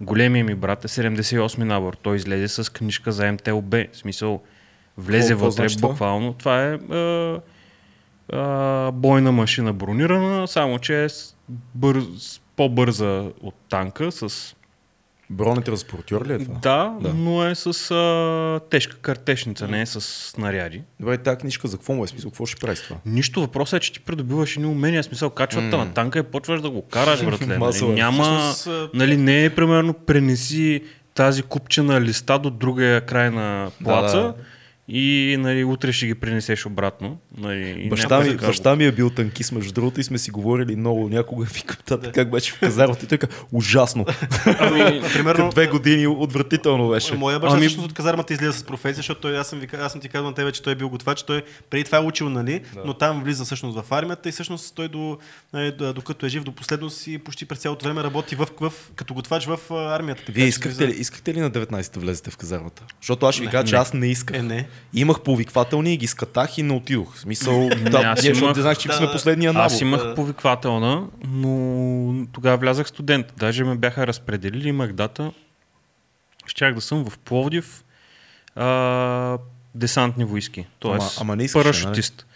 големия ми брат е 78 набор. Той излезе с книжка за МТЛБ. В смисъл, влезе Какво вътре значи буквално. Това е а, а, бойна машина бронирана, само че е с бърз, по-бърза от танка, с Бронетранспортьор ли е това? да, Да. но е с а, тежка картешница, не е с снаряди. Добре, тази книжка за какво му е смисъл? Какво ще прави с това? Нищо, въпросът е, че ти придобиваш едни умения, смисъл, качвате на танка и почваш да го караш, братле. Нали, е. няма, нали, не е примерно пренеси тази купчена листа до другия край на плаца да. И нали, утре ще ги принесеш обратно. Нали, Баща ми, баща ми е бил танкист, между другото, и сме си говорили много. Някога викам тата, как беше в казармата. И той каза, ужасно. Ами, примерно, Две години отвратително беше. Моя баща Ами- от казармата излиза с професия, защото той, аз, съм ви, ка- аз съм ти казал на тебе, че той е бил готвач, той преди това е учил, нали, да. но там влиза всъщност в армията и всъщност той до, нали, до- докато е жив до последно си почти през цялото време работи в, в, като готвач в армията. Вие искахте влиза- ли, искахте ли на 19 да влезете в казармата? Защото аз ще ви кажа, че аз не исках. Е, не. Имах повиквателни и ги скатах и не отидох. В смисъл, да, защото имах- не знаех, че Да, сме да. последния набор. Аз имах Да. повиквателна, но тогава влязах студент. Даже ме бяха разпределили, имах дата. Щях да съм в Пловдив а, десантни войски. Тоест, Ама- ама не искаш, парашутист.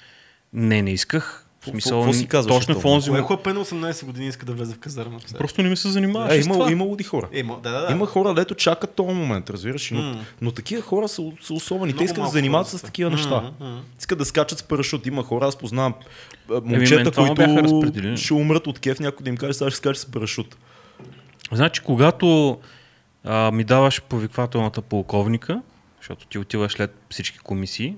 Не, не исках. В смисъл, какво си казваше точно в онзи Кое момент. хлапе на 18 години иска да влезе в казарма? Просто не ми се занимаваше Е, има, има луди хора. Е, мо- да, да, да. Има хора, дето чакат този момент, разбираш? Но, М. но такива хора са, са особени. Те Много искат да малко занимават хора с такива неща. М. Искат да скачат с парашут. Има хора, аз познавам момчета, които ще умрат от кеф, някой да им каже, сега ще скача с парашут. Значи, когато а, ми даваш повиквателната полковника, защото ти отиваш след всички комисии,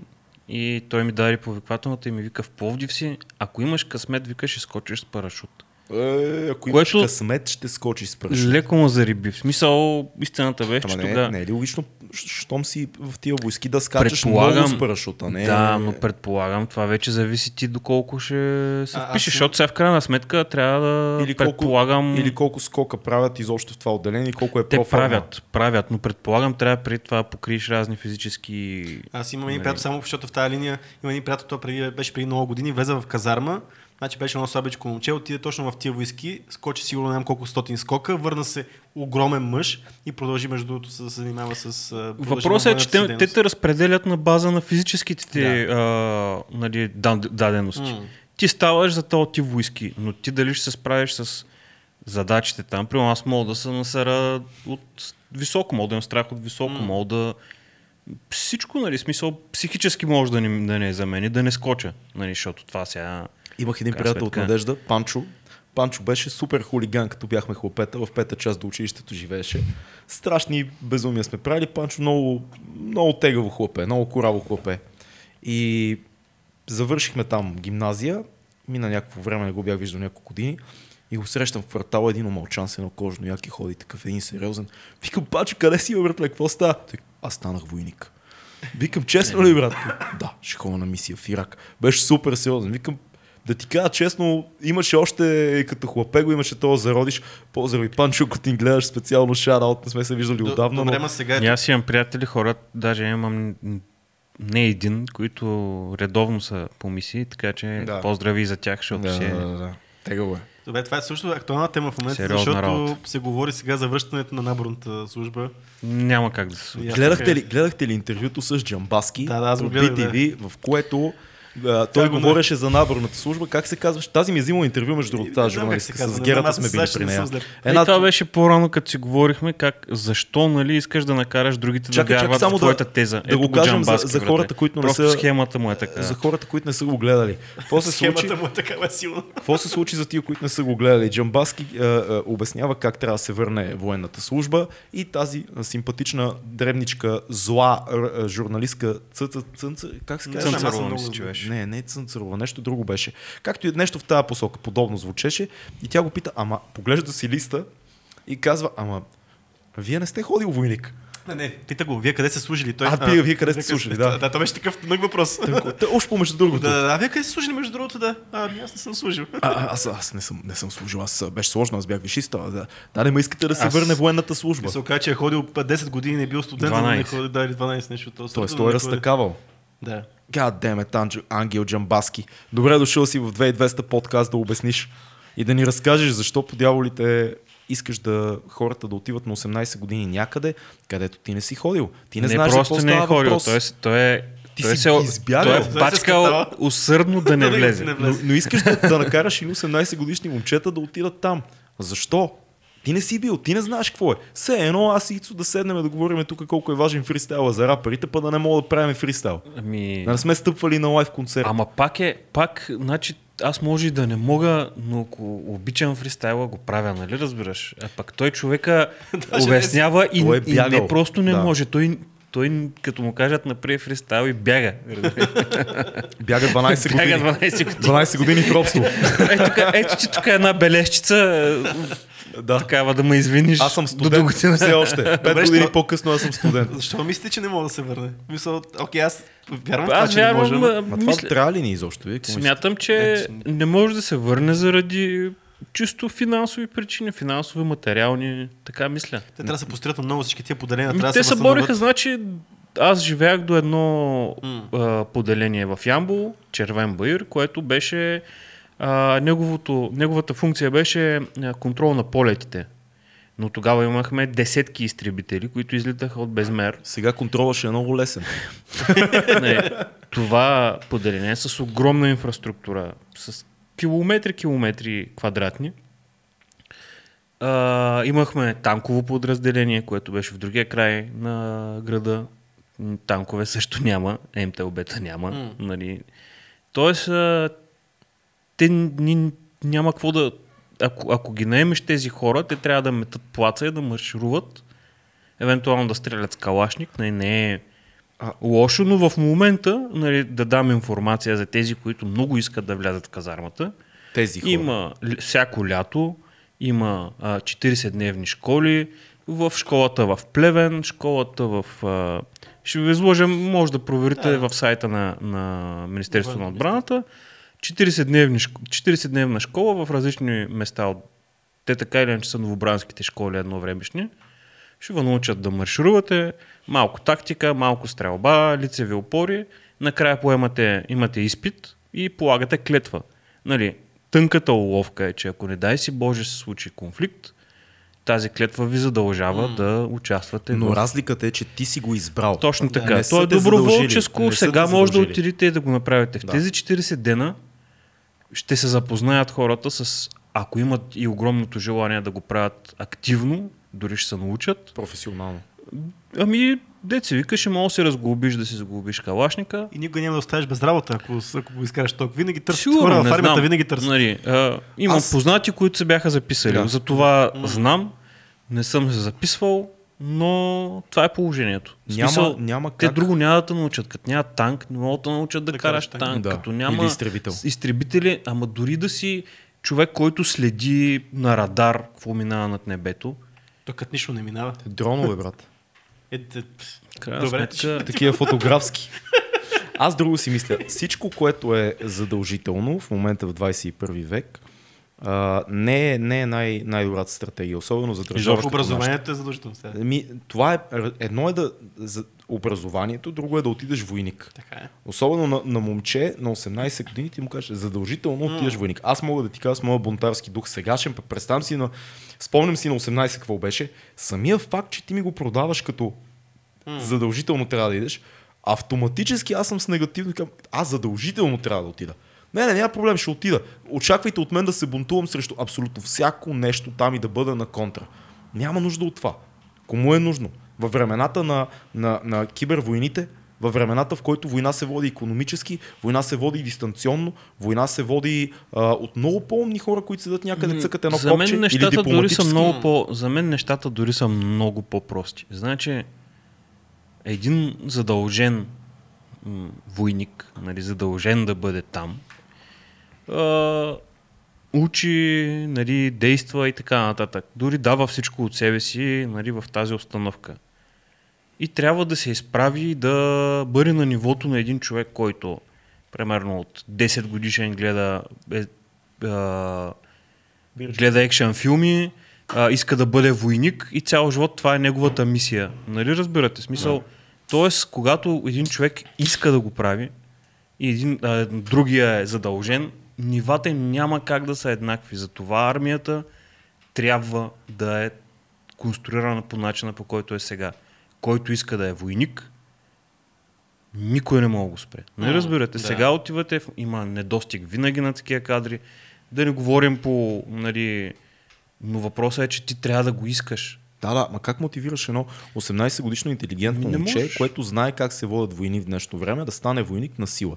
и той ми даде повиквателната и ми вика в Пловдив си, ако имаш късмет, викаш, ще скочиш с парашут. Е, ако имаш късмет, ще скочиш с парашут. Леко ма зариби. В смисъл, истината беше, че не, тогава... не е ли логично, щом си в тия войски да скачаш Предполагам- много с парашута? Не, Да, но предполагам, това вече зависи ти доколко ще се А, аз впишеш, съм- защото сега в крайна сметка трябва да или, колко, предполагам... или колко скока правят изобщо в това отделение и колко е Те проформа. правят, правят, но предполагам трябва преди това да покриеш разни физически... Аз имам един Нали. приятел, само защото в тази линия има един приятел, той преди, беше преди много години, влезе в казарма, значи беше едно слабичко момче, отиде точно в тия войски, скочи сигурно не знам колко стотин скока, върна се огромен мъж и продължи между другото да се занимава с... Въпросът е, че те, те те разпределят на база на физическите ти а, нали, дадености. М. Ти ставаш за този тип войски, но ти дали ще се справиш с задачите там. Примерно аз мога да се насера от високо, мога да имам страх от високо, М. мога да... Всичко, нали, смисъл, психически може да не, да не е за мен и да не скоча, нали, защото това сега... Имах един Крайна приятел от. Надежда, Панчо. Панчо беше супер хулиган, като бяхме хлопета. В пета част до училището живееше. Страшни безумия сме правили. Панчо много, много тегаво хлопе, много кораво хлопе. И завършихме там гимназия. Мина някакво време, не го бях виждал няколко години. И го срещам в квартала, един омълчан с едно кожно яки ходи, такъв един сериозен. Викам, Пачо, къде си, бе, братле, какво става? Той, Аз станах войник. Викам, честно ли, брат? Да, ще ходя на мисия в Ирак. Беше супер сериозен. Викам, да ти кажа честно, имаше още, като хлапе го имаше това зародиш. Поздрави, Панчо, ако ти гледаш специално шараут, не сме се виждали отдавна, Добре, но сега И е аз имам приятели, хора, даже имам не един, които редовно са по мисии, така че Да. да. поздрави за тях, защото да, си е... да, да, да. Тегаво е. Добре, това е също актуална тема в момента, Сериозна защото работа. се говори сега за връщането на наборната служба. няма как да се случи. Гледахте така- ли, гледахте ли интервюто с Джамбаски Да, да, аз го гледах, BTV, в което А, той го говореше за наборната служба. Как се казваш? Тази ми е взимала интервю, между другото, тази журналистка. С Герата сме били при не нея. Една... И това беше по-рано, като си говорихме, как, защо нали, искаш да накараш другите Чакай, да чакай, вярват само в да- твоята теза. да го кажем за- за хората, които не са- схемата му е така. За хората, които не са го гледали. Какво се случи? Схемата му е такава силна. Какво се случи за тия, които не са го гледали? Джамбаски обяснява как трябва да се върне военната служба и тази симпатична, дребничка, зла журналистка Цънца, как се казва? знам, беше. Не, не Цънцарова, нещо друго беше. Както и нещо в тази посока, подобно звучеше. И тя го пита, ама поглежда си листа и казва, ама вие не сте ходил войник. Не, не, пита го, вие къде сте служили? Той, А, вие- вие къде сте служили, да. Да, това беше такъв тънък въпрос. Те, още помежду другото. Да, да, а вие къде сте служили между другото, да? А, ами аз не съм служил. А, а, аз, аз не, съм, не съм служил, аз а, беше сложно, аз бях вишиста. Да, да не ме искате да се Аз- върне военната служба. Се оказа, че е ходил 10 години, не е бил студент, за да не 12. ходи, да, или 12 нещо. Тоест, той е разтакавал. Да. God damn it, Анджел, Ангел Джамбаски. Добре дошъл си в 2200 подкаст да обясниш и да ни разкажеш защо по дяволите искаш да хората да отиват на 18 години някъде, където ти не си ходил. Ти не, Не, знаеш просто какво не е ходил. Той, е- той е, Ти той си се, избягал. той е скатава. усърдно да не влезе. но, но искаш да, да накараш или 18 годишни момчета да отидат там. Защо? Ти не си бил, ти не знаеш какво е. Все едно аз и Ицо да седнем да говорим тук колко е важен фристайла за рапърите, па да не мога да правим фристайл. Ами... Да не сме стъпвали на лайв концерт. Ама пак е, пак, значи, аз може и да не мога, но ако обичам фристайла, го правя, нали разбираш? А пак той човека обяснява и, Той е и не просто не Да. може. Той, той, като му кажат напред фристайл и бяга. Бяга 12 години. бяга 12 години. 12 години в робство. Ето, ето че тук е една бележчица, е, да. такава да ме извиниш. Аз съм до студент година. все още. Пет Добре, години що- по-късно аз съм студент. Защо мислите, че не мога да се върне? Мисъл, окей, аз вярвам в това, Аз че не може. вярвам, Ма това мисля, трябва ли ни изобщо? Вие, смятам, че не може да се върне заради чисто финансови причини, финансови, материални, така мисля. Те трябва да се построят на много всички тия поделения. Трябва те да се бориха, значи аз живеях до едно М. а, поделение в Ямбол, Червен Баир, което беше а, неговото, неговата функция беше контрол на полетите. Но тогава имахме десетки изтребители, които излитаха от безмер. Сега контролът ще е много лесен. Не, това поделение е с огромна инфраструктура, с километри, километри квадратни. А, имахме танково подразделение, което беше в другия край на града. Танкове също няма, МТЛБ-та няма. М. Нали. Тоест, те ни, няма какво да... Ако, ако ги наемеш тези хора, те трябва да метат плаца и да маршируват, евентуално да стрелят с калашник. Не, не е А- лошо, но в момента нали, да дам информация за тези, които много искат да влязат в казармата. Тези хора. Има всяко лято, има а, 40-дневни школи, в школата в Плевен, школата в... А, ще ви изложим, може да проверите Да. в сайта на, на Министерството на отбраната. 40-дневни, шк- 40-дневна школа в различни места. Те така или иначе са новобранските школи едно времешни. Ще ви научат да марширувате, малко тактика, малко стрелба, лицеви опори. Накрая поемате, имате изпит и полагате клетва. Нали, тънката уловка е, че ако не дай си Боже се случи конфликт, тази клетва ви задължава М. да участвате Но в... разликата е, че ти си го избрал. Точно Да, така. са То е доброволческо. Сега може да отидете и да го направите. В Да. тези 40 дена ще се запознаят хората с, ако имат и огромното желание да го правят активно, дори ще се научат. Професионално. Ами, деца вика, ще мога да се разглобиш, да си загубиш калашника. И никога няма да оставиш без работа, ако, ако го изкараш толкова. Винаги търсят Сигурно, хора в армията, знам. винаги търсят. Нали, а, имам Аз- познати, които се бяха записали. Да. За това знам, не съм се записвал, но това е положението. В Няма, смисъл, няма те как. друго няма да те научат. Като няма танк, не могат да научат да, Да караш караш танк. Да. Като няма Или изтребител. изтребители, ама дори да си човек, който следи на радар какво минава над небето, То като нищо не минава. Дронове, брат. Е, е, крайна Добре, сметка, Такива фотографски. Аз друго си мисля. Всичко, което е задължително в момента в 21 век, не е, не е най- най-добрата стратегия, особено за държава. като образованието е задължително. Еми, това е, едно е да, за образованието, друго е да отидеш войник. Така е. Особено на, на момче на 18 години ти му кажеш, задължително отиваш войник. Аз мога да ти кажа с моя бунтарски дух сегашен, пък представям си на, спомням си на 18 какво беше, самия факт, че ти ми го продаваш като задължително трябва да идеш, Автоматически аз съм с негативно към, аз задължително трябва да отида. Не, не, няма проблем, ще отида. Очаквайте от мен да се бунтувам срещу абсолютно всяко нещо там и да бъда на контра. Няма нужда от това. Кому е нужно? Във времената на, на, на кибервойните, във времената, в който война се води економически, война се води дистанционно, война се води а, от много по-умни хора, които седат някъде, цъкат едно за копче мен нещата или дори са много по... За мен нещата дори са много по-прости. Значи, един задължен м, войник, нали, задължен да бъде там, а, учи, нали, действа и така нататък. Дори дава всичко от себе си нали, в тази установка. И трябва да се изправи да бъде на нивото на един човек, който примерно от 10 годишен гледа е, а, гледа екшен филми, а, иска да бъде войник и цял живот това е неговата мисия. Нали разбирате? Смисъл, Тоест, когато един човек иска да го прави и един, а, другия е задължен, нивата им няма как да са еднакви. Затова армията трябва да е конструирана по начина, по който е сега. Който иска да е войник, никой не може да го спре. Не М, разбирате. да. Сега отивате, в- има недостиг винаги на такива кадри. Да не говорим по, нали, но въпросът е, че ти трябва да го искаш. Да, да, ма как мотивираш едно 18 годишно интелигентно момче, което знае как се водят войни в днешно време, да стане войник на сила?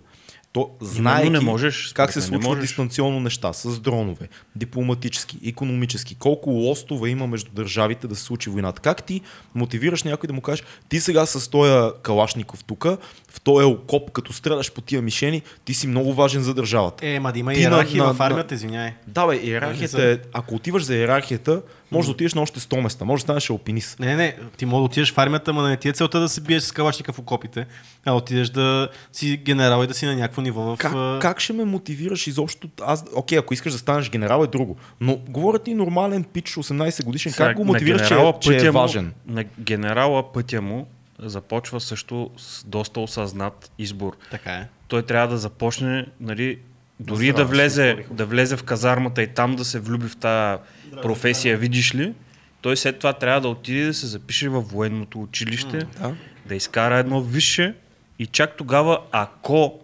То знае не можеш, как се мен, не случват можеш. дистанционно неща, с дронове, дипломатически, економически, колко лостове има между държавите да се случи войната. Как ти мотивираш някой да му кажеш, ти сега с този калашников тук, в този окоп, като стреляш по тия мишени, ти си много важен за държавата. Е, ма да има Ти на- иерархия на- в армията, извиняй. Да, бе, иерархията е, ако отиваш за иерархията, може да отидеш на още 100 места, може да станеш алпинист. Не, не, не, ти може да отидеш в армията, ама не ти е целта да се биеш с калашника в окопите, а отидеш да си генерал и да си на някакво ниво в... Как, как ще ме мотивираш изобщо? Аз, окей, ако искаш да станеш генерал е друго. Но говоря ти нормален пич, 18 годишен, Сега, как го мотивираш, че, е- че е му- важен? На генерала пътя му започва също с доста осъзнат избор. Така е. Той трябва да започне, нали, дори здраве да влезе, да влезе в казармата и там да се влюби в тази професия, видиш ли, той след това трябва да отиде да се запише във военното училище, Да. да изкара едно висше и чак тогава, ако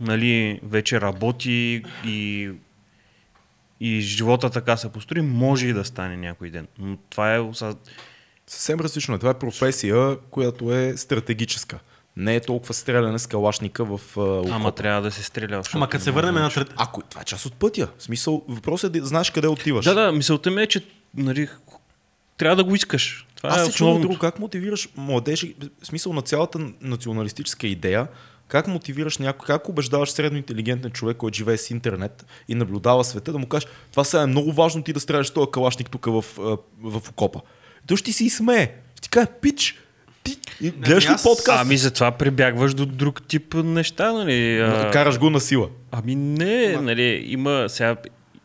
нали, вече работи и, и живота така се построи, може и да стане някой ден. Но това е. Съвсем различно е. Това е професия, която е стратегическа. Не е толкова стреляне с калашника в а, Ама трябва да се стреля. Ама като се върнем на... трет- Ако това е част от пътя. В смисъл, въпросът е да знаеш къде отиваш. Да, да, мисълта ми е, че нали, трябва да го искаш. Това Аз е се чувам друго. Как мотивираш младежи, в смисъл на цялата националистическа идея, как мотивираш някой, как убеждаваш средно интелигентен човек, който живее с интернет и наблюдава света, да му кажеш, това сега е много важно ти да стреляш този калашник тук в, а, в окопа. Той ще ти си смее. Ще ти каже, пич, ти и гледаш ли аз- подкаст? Ами затова прибягваш до друг тип неща, нали? а, Караш го на сила. Ами не, нали, има, сега,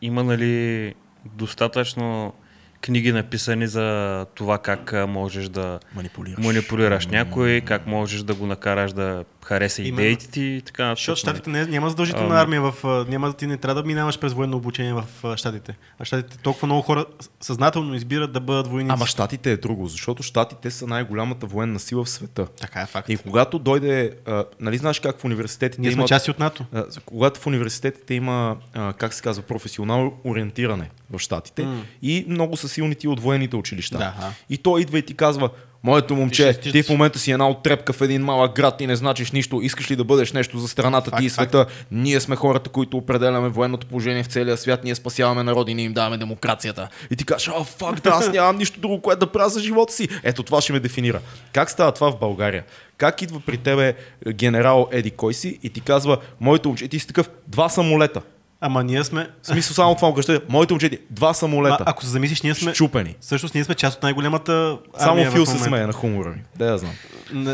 има нали, достатъчно книги написани за това как а, можеш да Манипулираш. манипулираш някой, как можеш да го накараш да хареса Именно. идеите ти и така. нататък, Защото нали. щатите не, няма задължителна Ам. армия в... а, Няма, ти не трябва да минаваш през военно обучение в а, щатите. А щатите толкова много хора съзнателно избират да бъдат войници. Ама щатите е друго, защото щатите са най-голямата военна сила в света. Така е факт. И когато дойде, а, нали знаеш как в университетите Ние сме има части от НАТО. А, когато в университетите има, а, как се казва, професионално ориентиране в Штатите М. и много са силни ти от военните училища. Да, а. и той идва и ти казва, моето момче, ти, стиш- в момента си една оттрепка в един малък град и не значиш нищо, искаш ли да бъдеш нещо за страната Факт, ти и факт. света? Ние сме хората, които определяме военното положение в целия свят, ние спасяваме народи, ние им даваме демокрацията. И ти кажеш, а, фак, да, аз нямам нищо друго, което да правя за живота си. Ето това ще ме дефинира. Как става това в България? Как идва при тебе генерал Еди кой си и ти казва, моето момче, и ти си такъв, два самолета. Ама ние сме... В смисъл само това кажете, моите момче, два самолета. ако се замислиш, ние сме... Щупени. Всъщност ние сме част от най-голямата Само армия Фил в се смее на хумора ми. Да, я знам.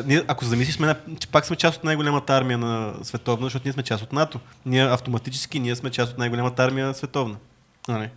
Ние, ако се замислиш, сме, на- че пак сме част от най-голямата армия на световна, защото ние сме част от НАТО. Ние автоматически ние сме част от най-голямата армия световна. Нали?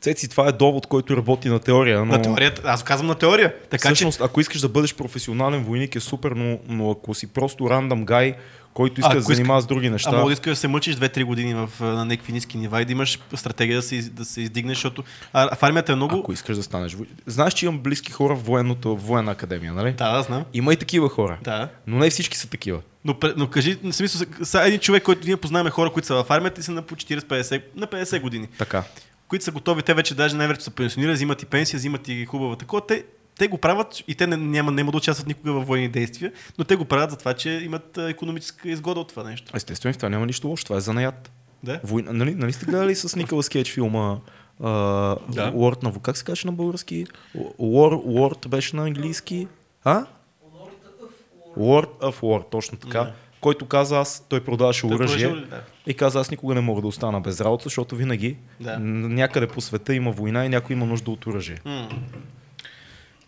Цеци, това е довод, който работи на теория. Но... На теорията, аз казвам на теория. Така Всъщност, ако искаш да бъдеш професионален войник е супер, но, но ако си просто рандъм гай, който иска А, да се занимава с други А неща, мога да искаш да се мъчиш 2-3 години в, а, на някакви ниски нива и да имаш стратегия да се, да се издигнеш, защото а, в армията е много... ако искаш да станеш. Знаеш, че имам близки хора в военното, в военна академия, нали? Да, да, знам. Има и такива хора. Да. Но не всички са такива. Но, но кажи, в смисъл, са един човек, който ние познаваме хора, които са в армията и са на по 40-50, на 50 години, Така. които са готови, те вече даже най-вероятно са пенсионирани, взимат и пенсия, взимат и хубава такова. Те, те го правят и те не, няма, няма да участват никога в военни действия, но те го правят за това, че имат економическа изгода от това нещо. Естествено, в това няма нищо лошо. Това е занаят. Да? Война, нали, нали сте гледали с Николас Кейдж филма а, Да. Lord на... Как се каже на български? Lord, Lord беше на английски. А? Lord of War, точно така. Да. Който каза аз, той продаваше оръжие да. и каза аз никога не мога да остана без работа, защото винаги Да. някъде по света има война и някой има нужда от оръжие. М,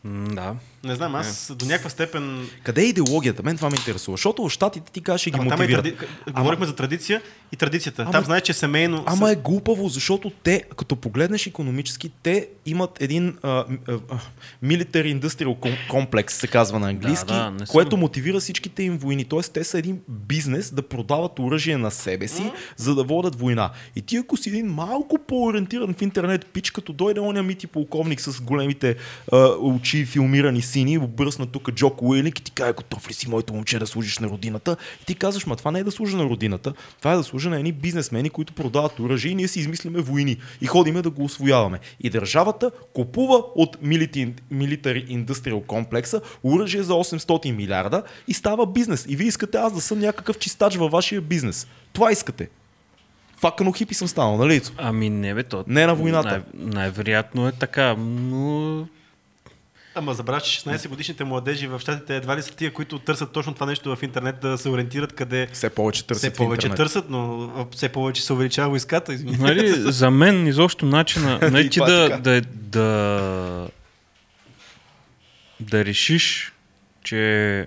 М, да. Не знам, аз до някаква степен... Къде е идеологията? Мен това ме интересува. Защото в щатите ти кажеш, ще ги Ама там е мотивират. тради... Говорихме за традиция и традицията. Ама- Там знаеш, че семейно... Ама е глупаво, защото те, като погледнеш економически, те имат един а, а, а, military industrial com- комплекс, се казва на английски, Да, да, което мотивира всичките им войни. Тоест, те са един бизнес да продават оръжие на себе си, за да водят война. И ти, ако си един малко по-ориентиран в интернет пич, като дойде оня мити полковник с големите а, очи, филмирани сини, обръсна тук Джок Уилик и ти каже, готов ли си моето момче да служиш на родината? И ти казваш, ма това не е да служа на родината, това е да служа на едни бизнесмени, които продават оръжие и ние си измислиме войни и ходиме да го освояваме. И държавата купува от Military Industrial комплекса оръжие за 800 милиарда и става бизнес. И вие искате аз да съм някакъв чистач във вашия бизнес. Това искате. Факано хипи съм станал, нали? Ами не бе, то... Не на войната. Най- най-вероятно е така, но... Ама забравяш, че 16 годишните младежи в щатите едва ли са тия, които търсят точно това нещо в интернет, да се ориентират къде Все повече търсят все в повече интернет. търсят, но все повече се увеличава войската. Нали, за мен изобщо начина нали, ти е да, така. да, да, да решиш, че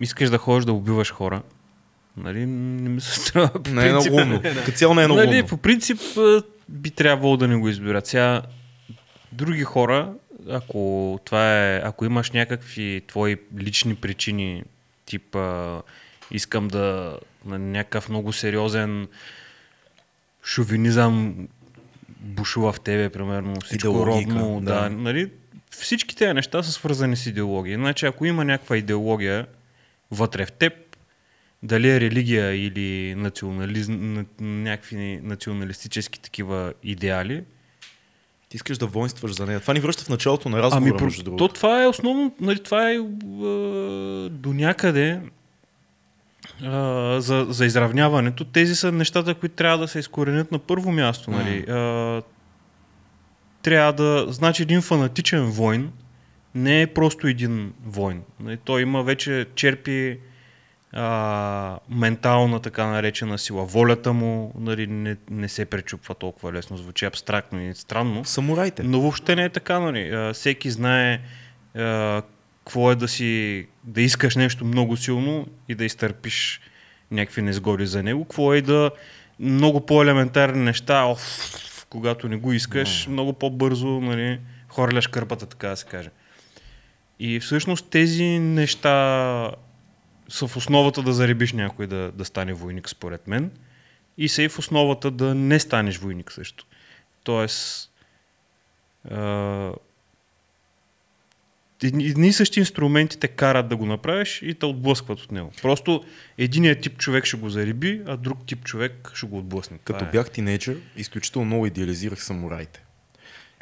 искаш да ходиш да убиваш хора, нали, не ми се струва по Не е много умно. Като цяло не е много нали, по принцип би трябвало да не го избират. Сега други хора, ако, това е, ако имаш някакви твои лични причини, тип а, искам да на някакъв много сериозен шовинизъм бушува в тебе, примерно, всичко Идеологика, ровно, да. да. нали, всички тези неща са свързани с идеология. Значи, ако има някаква идеология вътре в теб, дали е религия или национализм, на- някакви националистически такива идеали, Ти искаш да воинстваш за нея. Това ни връща в началото на разговора, Ами, между другото. то това е основно, нали, това е а, до някъде а, за, за изравняването. Тези са нещата, които трябва да се изкоренят на първо място. Нали. А, трябва да, значи един фанатичен войн не е просто един войн. Нали. Той има вече черпи а, ментална така наречена сила. Волята му нали, не, не се пречупва толкова лесно. Звучи абстрактно и странно. Самурайте. Но въобще не е така, нали. А, Всеки знае а, какво е да си, да искаш нещо много силно и да изтърпиш някакви незгоди за него. Какво е да много по-елементарни неща, оф, когато не го искаш, много по-бързо, нали, хвърляш кърпата, така да се каже. И всъщност тези неща са в основата да заребиш някой да, да стане войник, според мен. И са и в основата да не станеш войник също. Тоест, а, едни и същи инструменти те карат да го направиш и те отблъскват от него. Просто единият тип човек ще го зариби, а друг тип човек ще го отблъсне. Като е. бях тинейджър, изключително много идеализирах самураите.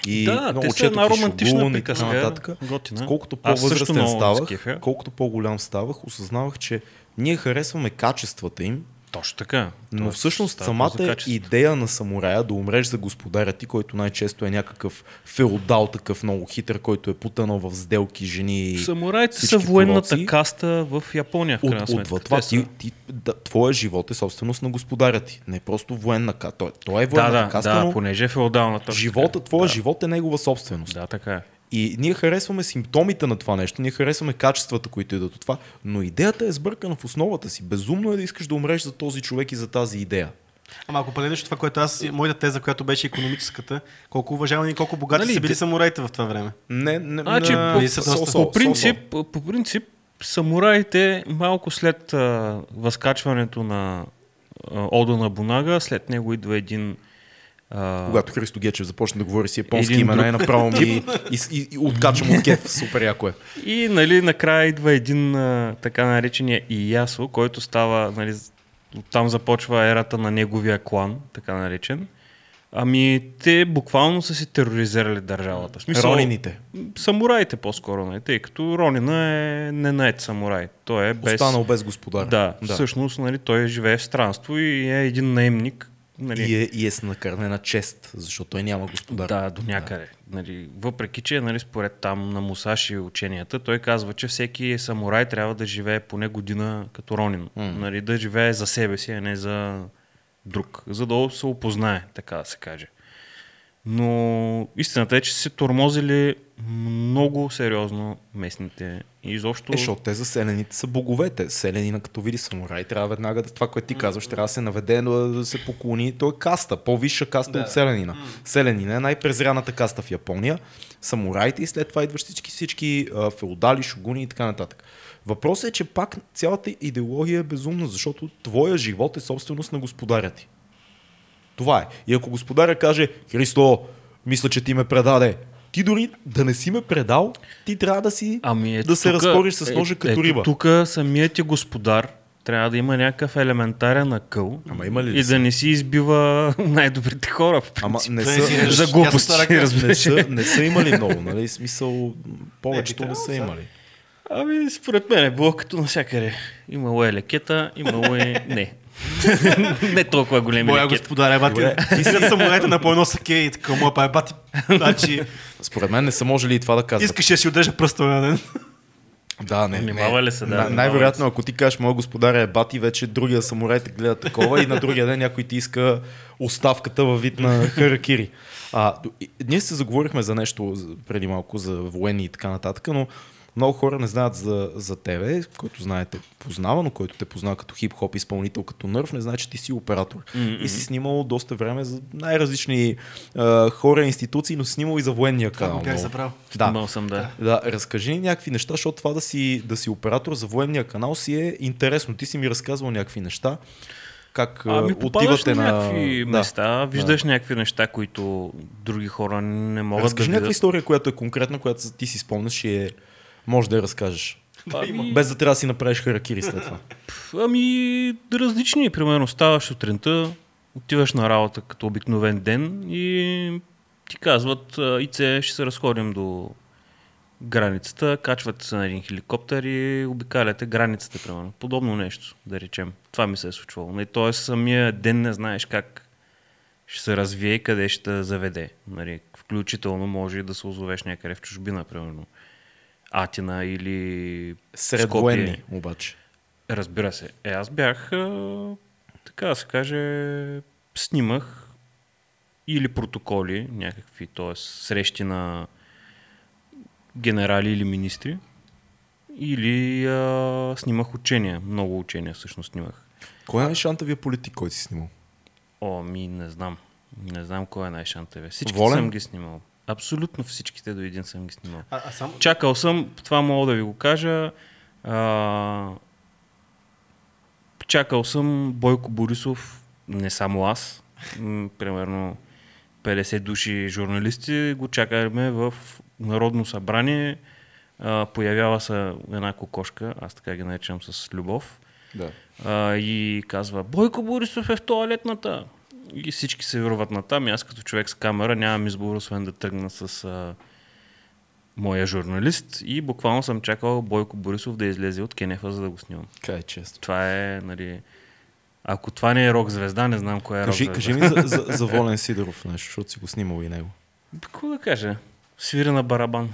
И Да, много те са една романтична така приказка, готина. Колкото по-възрастен ставах, колкото по-голям ставах, осъзнавах, че ние харесваме качествата им, Точно така. но всъщност става самата идея на самурая да умреш за господаря ти, който най-често е някакъв феодал, такъв много хитър, който е потънал в сделки, жени и Самураите са военната пороци. каста в Япония, в крайна От, сметка. отвъд това, ти, ти, да, твоя живот е собственост на господаря ти. Не е просто военна каста. Той, той е военна да, каста, да, но понеже е феодална. точно живота, твоя да. живот е негова собственост. Да, така е. И ние харесваме симптомите на това нещо, ние харесваме качествата, които идват от това, но идеята е сбъркана в основата си. Безумно е да искаш да умреш за този човек и за тази идея. Ама ако погледнеш това, което аз, моята теза, която беше економическата, колко уважавани и колко богати Нали, са били те- самураите в това време. Не, не, Значи, на- по, са доста- по, со- принцип, по принцип, самураите малко след а, възкачването на а, Ода на Бунага, след него идва един а, Когато Христо Гечев започна да говори си японски Един имена друг. и направо ми и, и, и откачам от кеф. Супер яко е. И нали, накрая идва един а, така наречения Иясо, който става, нали, там започва ерата на неговия клан, така наречен. Ами те буквално са си тероризирали държавата. Смисъл, Ронините. Самураите по-скоро, нали, тъй като Ронина е не найт самурай. Той е без... Останал без господар. Да, да, всъщност нали, той живее в странство и е един наемник. Нали, И е, и е с накърнена чест, защото той няма господар. Да, до някъде. Нали, въпреки, че нали, според там на Мусаши ученията, той казва, че всеки самурай трябва да живее поне година като Ронин. М. Нали, да живее за себе си, а не за друг. За да се опознае, така да се каже. Но истината е, че са се тормозили много сериозно местните. И изобщо... Е, защото те за селените са боговете. Селянина като види самурай, трябва веднага да това, което ти казваш, трябва да се наведе, но да се поклони. Той е каста, по-висша каста Да. от селянина. Селянина е най-презряната каста в Япония. Самураите и след това идват всички, всички а, феодали, шогуни и така нататък. Въпросът е, че пак цялата идеология е безумна, защото твоя живот е собственост на господаря ти. Това е. И ако господаря каже, Христо, мисля, че ти ме предаде, ти дори да не си ме предал, ти трябва да си Ами ето да се тука- разкориш с ножа като ето риба. Тук самият ти господар трябва да има някакъв елементарен акъл Ама има ли и да не си избива най-добрите хора. В Ама не Да са, режеш за глупости, не, се. са, не са имали много, нали? Смисъл, повечето Не, не, са имали. Ами, според мен е било като навсякъде. Имало е лекета, имало е... Не. не толкова големи Моя е бати. Ти си самураите на по едно саке и така, моя па е бати. Значи, Според мен не са можели и това да казват. искаш да си удържа пръста на ден. Да, не, Внимава не. ли се, да, На- най-вероятно, ако ти кажеш, моят господар е бати, вече другия те гледа такова и на другия ден някой ти иска оставката във вид на харакири. А, и- ние се заговорихме за нещо преди малко, за военни и така нататък, но много хора не знаят за, за тебе, който знаете познава, но който те познава като хип-хоп изпълнител, като нърв, не знае, че ти си оператор. Мгм. И си снимал доста време за най-различни а, хора, институции, но си снимал и за военния Това канал. го бях забрал. Да. Съм, да. Да, разкажи ни някакви неща, защото това да си, да си оператор за военния канал си е интересно. Ти си ми разказвал някакви неща. Как а, Ами отивате на някакви Да. места, виждаш някакви неща, които други хора не могат Разкажи да някаква видят. история, която е конкретна, която ти си спомняш и е... Може да я разкажеш. Ами, Без да трябва да си направиш харакири след това. Ами, различни. Примерно, ставаш сутринта, отиваш на работа като обикновен ден и ти казват, «А, Ице, ще се разходим до границата, качвате се на един хеликоптер и обикаляте границата, примерно. Подобно нещо, да речем. Това ми се е случвало. Нали, Тоест, самия ден не знаеш как ще се развие и къде ще заведе. Нали, включително може и да се озовеш някъде в чужбина, примерно. Атина или Сред Скопие. военни, обаче. Разбира се. Е, аз бях, а, така да се каже, снимах или протоколи, някакви, т.е. срещи на генерали или министри, или а, снимах учения. Много учения всъщност снимах. Кой е най-шантавия политик, който си снимал? О, ми не знам. Не знам кой е най-шантаве. Всички Волен? съм ги снимал. Абсолютно всичките до един съм ги снимал. А, а само... Чакал съм, това мога да ви го кажа. А, чакал съм Бойко Борисов, не само аз, примерно 50 души журналисти, го чакаме в Народно събрание. А, появява се една кокошка, аз така ги наричам с любов, Да. а, и казва Бойко Борисов е в туалетната. И всички се върват на там. И аз като човек с камера нямам избор, освен да тръгна с а, моя журналист. И буквално съм чакал Бойко Борисов да излезе от Кенефа, за да го снимам. Кай е често. Това е, нали... Ако това не е рок звезда, не знам коя е Кажи, рок кажи ми за, за, за Волен Сидоров нещо, защото си го снимал и него. Какво да кажа? Свира на барабан.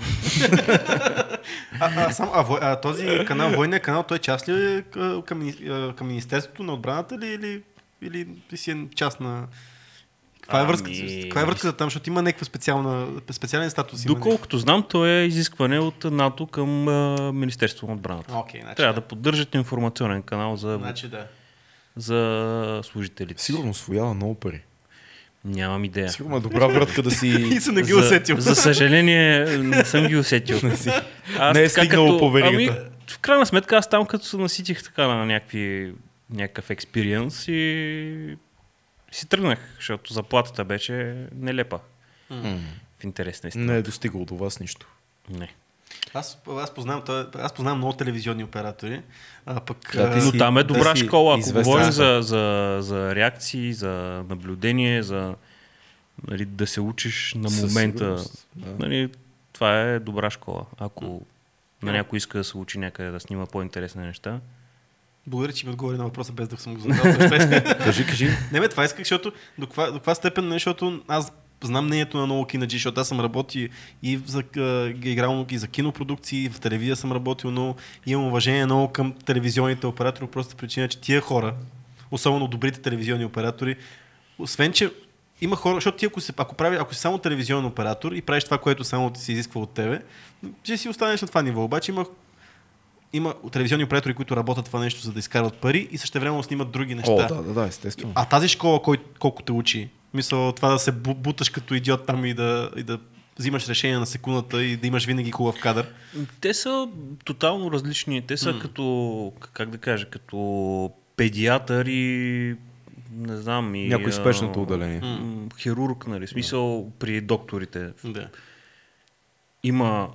А, а, сам, а, а, този канал, войния канал, той част ли е към, към Министерството на отбраната ли или, или си е част на... Каква е, Ами, връзката, каква е връзката там, защото има някаква специална, специален статус. Доколкото знам, то е изискване от НАТО към а, Министерството на отбраната. Окей, значи, Трябва да. да поддържат информационен канал за... Значи да. за служителите. си. Сигурно освоява много пари. Нямам идея. Сигурно е добра вратка да си... И се не ги за, усетил. За съжаление, не съм ги усетил. Аз Не е стигнало по веригата. Ами, в крайна сметка аз там като се наситих така на някакви, някакъв експириенс и си тръгнах, защото заплатата беше нелепа. М. В интерес на истина. Не е достигало до вас нищо. Не. Аз, аз, познавам, той- аз познавам много телевизионни оператори, а пък... Да, ти Но там е добра да школа. Ако говорим за, за, за реакции, за наблюдение, за нали, да се учиш на момента. да. Нали, това е добра школа. Ако на някой иска да се учи някъде да снима по-интересни неща. Благодаря, че ми отговори на въпроса без да съм го задал. Кажи, кажи. Не, бе, това исках, защото до каква, до каква степен, не, защото аз знам мнението на много кинаджи, защото аз съм работил и за, а, играл и за кинопродукции, и в телевизия съм работил, но имам уважение много към телевизионните оператори, просто причина, че тия хора, особено добрите телевизионни оператори, освен, че има хора, защото ти ако, се, ако, прави, ако си само телевизионен оператор и правиш това, което само ти се изисква от тебе, ще си останеш на това ниво. Обаче има има телевизионни оператори, които работят това нещо, за да изкарват пари и същевременно снимат други неща. О, да, да, да, естествено. А тази школа, кой, колко те учи, мисъл това да се бу- буташ като идиот там и да, и да взимаш решение на секундата и да имаш винаги хубав кадър. Те са тотално различни. Те са като, как да кажа, като педиатър и не знам. И, Някой спешното отделение. Хирург, нали? Смисъл при докторите. Да. Има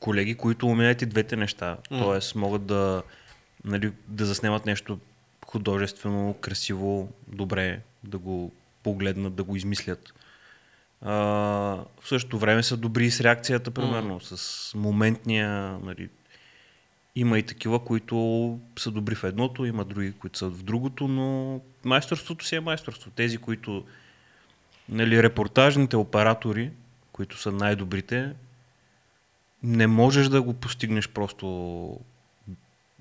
колеги, които умеят и двете неща. М. Тоест могат да, нали, да заснемат нещо художествено, красиво, добре, да го погледнат, да го измислят. А, в същото време са добри и с реакцията, примерно, с моментния. Нали. Има и такива, които са добри в едното, има други, които са в другото, но майсторството си е майсторство. Тези, които нали, репортажните оператори, които са най-добрите, не можеш да го постигнеш просто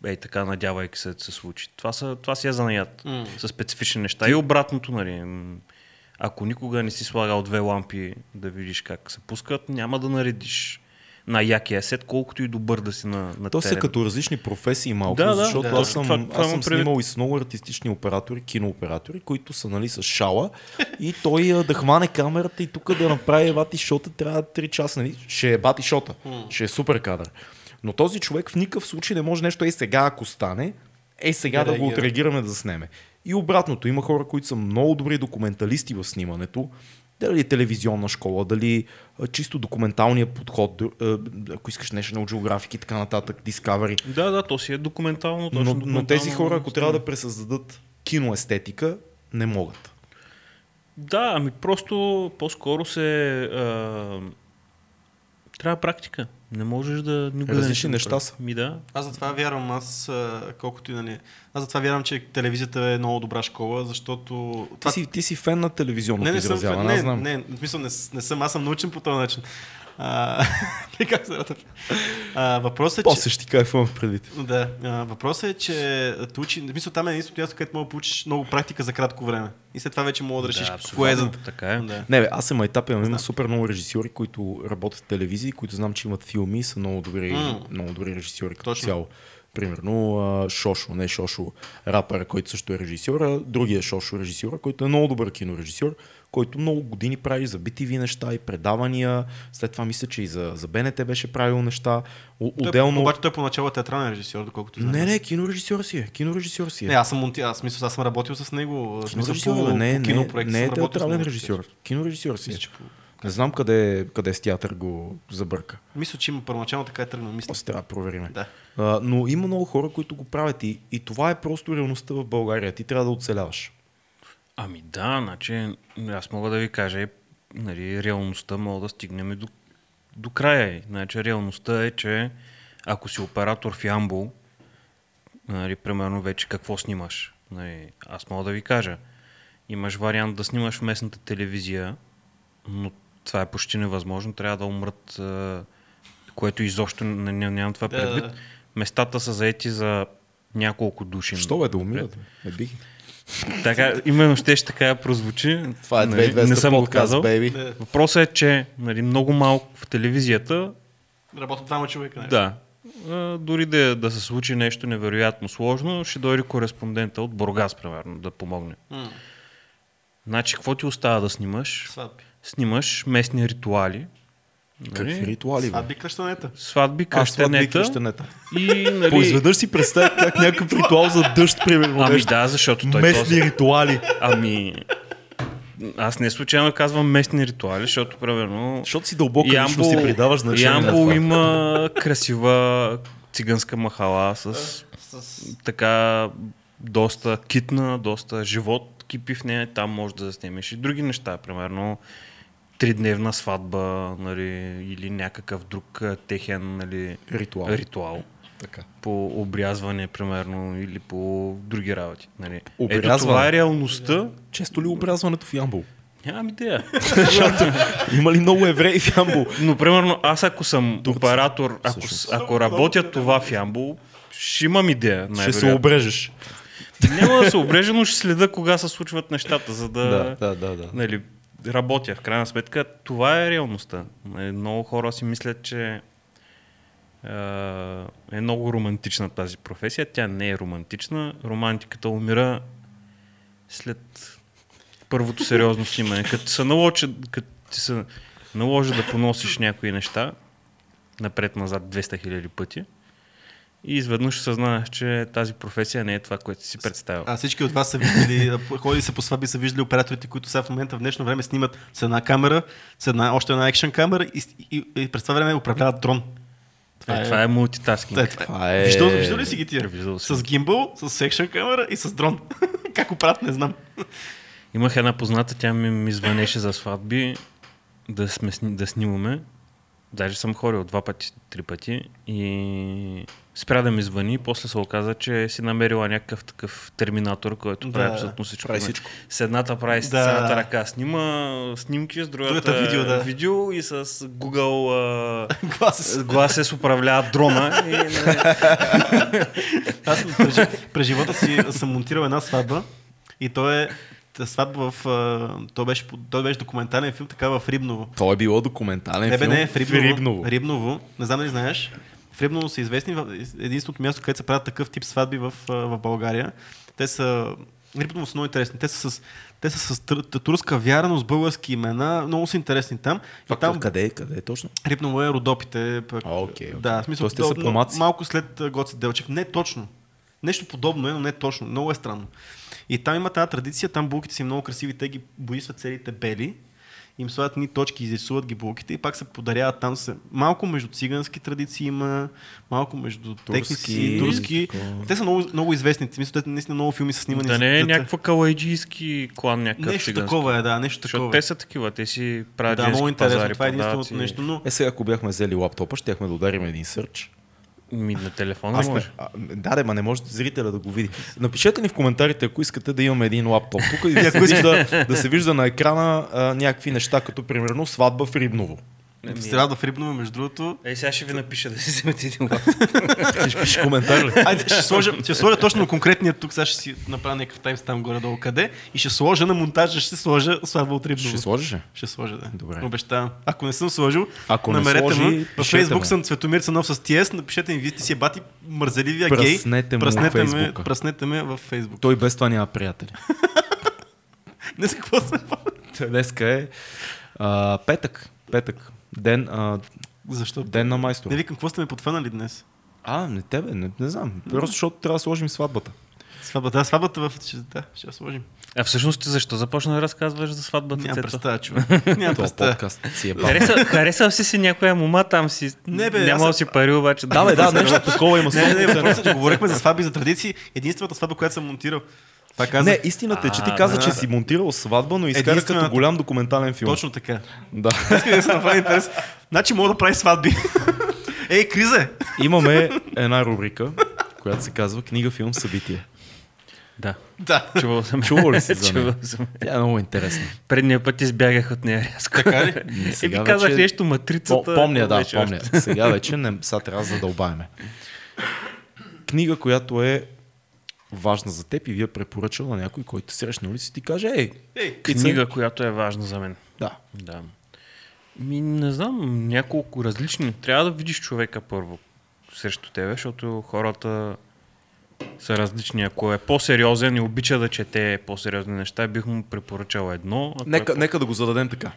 ей така, надявайки се да се случи. Това, са, това си е занаят. М. Са специфични неща. И обратното, нали. Ако никога не си слагал две лампи да видиш как се пускат, няма да наредиш на якия сет, колкото и добър да си на, на То са като различни професии малко, Да, да, защото да. аз съм, Това- това аз съм снимал и с много артистични оператори, кинооператори, които са нали, с шала и той да хване камерата и тук да направи бати шота, трябва 3 часа. Нали? Ще е бати шота, ще е супер кадър. Но този човек в никакъв случай не може нещо, е сега ако стане, е сега Да да, го реагира. отреагираме да заснеме. И обратното, има хора, които са много добри документалисти в снимането, дали е телевизионна школа, дали чисто документалния подход, ако искаш National Geographic и така нататък, Discovery. Да, да, то си е документално. Точно Но, но документално тези хора, ако трябва да пресъздадат киноестетика, не могат. Да, ами просто по-скоро се... А... Трябва практика. Не можеш да... никога да не Различни си го неща са. Ми да. Аз затова вярвам, аз а, колкото и да не... Аз затова вярвам, че телевизията е много добра школа, защото... Ти си, ти си фен на телевизионното не, не съм, изразяване, не, аз знам. не, в смисъл не, с- не съм, аз съм научен по този начин. Как се а, въпросът е, че... После ще ти кайфувам предвид. Да, а, въпросът е, че те учи, смисъл там е единственото място, където мога да получиш много практика за кратко време. И след това вече мога да решиш абсолютно. кое е за... Така е. Да. Не, бе, аз съм етап, имам супер много режисьори, които работят в телевизии, които знам, че имат филми и са много добри, М. много добри режисьори като Точно. цяло. Примерно Шошо, не Шошо, рапъра, който също е режисьор, а другия Шошо режисьора, който е много добър кинорежисьор, който много години прави за BTV неща и предавания. След това мисля, че и за, за БНТ беше правил неща. О, Той, отделно... Обаче той поначало е театрален режисьор, доколкото знам. Не, не, кинорежисьор си е. Кинорежисьор си е. Не, аз съм аз, смисъл, аз съм работил с него. Кинорежисьор, по, бе, не, по не, не е театрален режисьор. Кинорежисьор си е. Мисля, по- Не знам къде, къде с театър го забърка. мисля, че има първоначално така е тръгнал. Мисля. Трябва да провериме. Да. А, но има много хора, които го правят и, и това е просто реалността в България. Ти трябва да оцеляваш. Ами да, значи аз мога да ви кажа, нали, реалността мога да стигнем и до, до края. Значи реалността е, че ако си оператор в Ямбол, нали, примерно вече какво снимаш? Нали, аз мога да ви кажа. Имаш вариант да снимаш в местната телевизия, но това е почти невъзможно. Трябва да умрат, което изобщо не, не, нямам това Да, да, предвид. да. Местата са заети за няколко души. Що бе да умират? бе? Е, бих. Така, именно ще ще така прозвучи. Това е Нали, 2200 не съм го подкаст, казал. бейби. Да. Въпросът е, че нали, много малко в телевизията, Работят двама човека. Не? да, а, дори да, да се случи нещо невероятно сложно, ще дойде кореспондента от Бургас, примерно, да помогне. М, Значи, какво ти остава да снимаш? Сватби. Снимаш местни ритуали. Какви Нали? ритуали? Сватби кръщанета. Сватби, кръщенета. кръщенета. И, нали... Поизведнъж си представя как някакъв ритуал за дъжд, примерно. Ами да, защото той Местни този... ритуали. Ами... Аз не случайно казвам местни ритуали, защото, примерно... Защото си дълбоко лично си придаваш значение това. има красива циганска махала с С... така доста китна, доста живот кипи в нея. Там може да заснемеш и други неща, примерно тридневна сватба нали, или някакъв друг техен нали, Ритуал. ритуал Така. по обрязване, примерно, или по други работи. Нали. Ето Обрязване? това е реалността. Често ли обрязването в Ямбол? Нямам идея. Има ли много евреи в Ямбол? Но, примерно, аз ако съм Турци. оператор, ако, Всъщност. ако работя това в Ямбол, ще имам идея. Ще се обрежеш. Няма да се обрежа, но ще следа кога се случват нещата, за да, Да, да, да. да. Нали, работя. В крайна сметка, това е реалността. Нали, Много хора си мислят, че е, е много романтична тази професия. Тя не е романтична. Романтиката умира след първото сериозно снимане. Като се наложи, като ти се наложи да поносиш някои неща напред-назад 200 хиляди пъти и изведнъж съзнаеш, че тази професия не е това, което си представил. А всички от вас са виждали, а, ходили са по сватби, са виждали операторите, които сега в момента в днешно време снимат с една камера, с една, още една екшен камера и, и, и през това време управляват дрон. Това е, това е мултитаскинг. Това е, това е. Е... Виждал, виждал ли си ги тия? Виждал. С гимбъл, с екшен камера и с дрон. как оправят, не знам. Имах една позната, тя ми, ми звънеше за сватби да, сме, да снимаме. Даже съм ходил два пъти, три пъти и спря да ми звъни. После се оказа, че си намерила някакъв такъв терминатор, който Да, прави абсолютно всичко. прави всичко. С едната прави с Да. едната ръка снима снимки, с другата, Другата видео, да. видео и с Google Глас. Glasses управлява дрона. И, нали, Аз през, през живота си съм монтирал една сватба и то е сватба в... а, То беше, той беше документален филм, така в Рибново. То е било документален Не, филм не, в Рибново. Рибново. Рибново. Не знам дали знаеш. В Рибново са известни единственото място, където се правят такъв тип сватби в, в България. Те са... Рибново са много интересни. Те са с, те са с турска вяра, но с български имена. Много са интересни там. И там къде, къде е точно? Рибново е Родопите. Пък, А, окей, окей. Да, в смисъл, Тоест те са помаци. Малко след Гоце Делчев. Не точно. Нещо подобно е, но не точно. Много е странно. И там има тази традиция, там булките са им много красиви, те ги боисват целите бели, им слагат ни точки, изрисуват ги булките и пак се подаряват там се. Малко между цигански традиции има, малко между турски. такова. Те са много, много известни. Смисъл, те наистина много филми са снимани. да не е някаква калайджийски клан, някакъв Нещо цигански. такова е, да, нещо Защото такова. те е. са такива, те си правят Да, много интересно. пазари, Това е единственото нещо, но Е, сега ако бяхме взели лаптопа, щяхме да ударим един сърч. Ми на телефона Аз не, може. а, да, да, ма не може зрителя да го види. Напишете ни в коментарите, ако искате да имаме един лаптоп тук и да се вижда, да се вижда на екрана а, някакви неща, като примерно сватба в Рибново. В среда в Рибново, между другото, Ей, сега ще ви напиша да си вземете един лап. Ще пишеш коментар ли? Айде, ще сложа, ще сложа точно конкретния тук, сега ще си направя някакъв таймс там горе-долу къде и ще сложа на монтажа, ще сложа сватба от Рибново. Ще сложиш ли? Ще сложа, да. Добре. Обещавам. Ако не съм сложил, Ако не намерете сложи, ме. В пишете Фейсбук му. съм Цветомир Цанов с TS, напишете ми, вие сте си е бати мързеливия гей. Пръснете му Пръснете ме, пръснете ме в Фейсбук. Той без това няма приятели. Днес какво сме? Днеска е а, петък. Петък. Ден, а, Защо? ден на майстор. Не викам, какво сте ме подфанали днес? А, не тебе, не, не знам. Просто защото трябва да сложим сватбата. Сватбата, да, сватбата в... Да, ще я сложим. А всъщност ти защо започна да разказваш за сватбата? Цецо? представа, човек. Това представа. подкаст си е бал. Хареса, харесал си си някоя мома там си. Не, бе, Нямал аз- си пари, обаче. Да, бе, да, нещо такова има. Не, не, не, 100%. въпросът че говорихме за сватби, за традиции. Единствената сватба, която съм монтирал. Това казах. Не, истината е, че ти каза, да, че да. си монтирал сватба, но изкара Единствената- като голям документален филм. Точно така. Да. Исках да се направи интерес. Значи мога да прави сватби. Ей, криза. Имаме една рубрика, която се казва книга, филм, събитие. Да. Да. Чувал съм. Чувал ли си за Чувал нея? съм. Тя е много интересна. Предния път избягах от нея рязко. Така ли? Сега ви казах вече- нещо, матрицата. По, помня, да, помня. Сега вече не, сега трябва да задълбаеме. Книга, която е важна за теб и вие препоръчал на някой, който срещнал ли си, ти каже, ей, Ей, Книга, която е важна за мен. да, Да. Ми, не знам, няколко различни. Трябва да видиш човека първо. срещу тебе, защото хората са различни. Ако е по-сериозен и обича да чете по-сериозни неща, бих му препоръчал едно. Нека, е по- нека да го зададем така.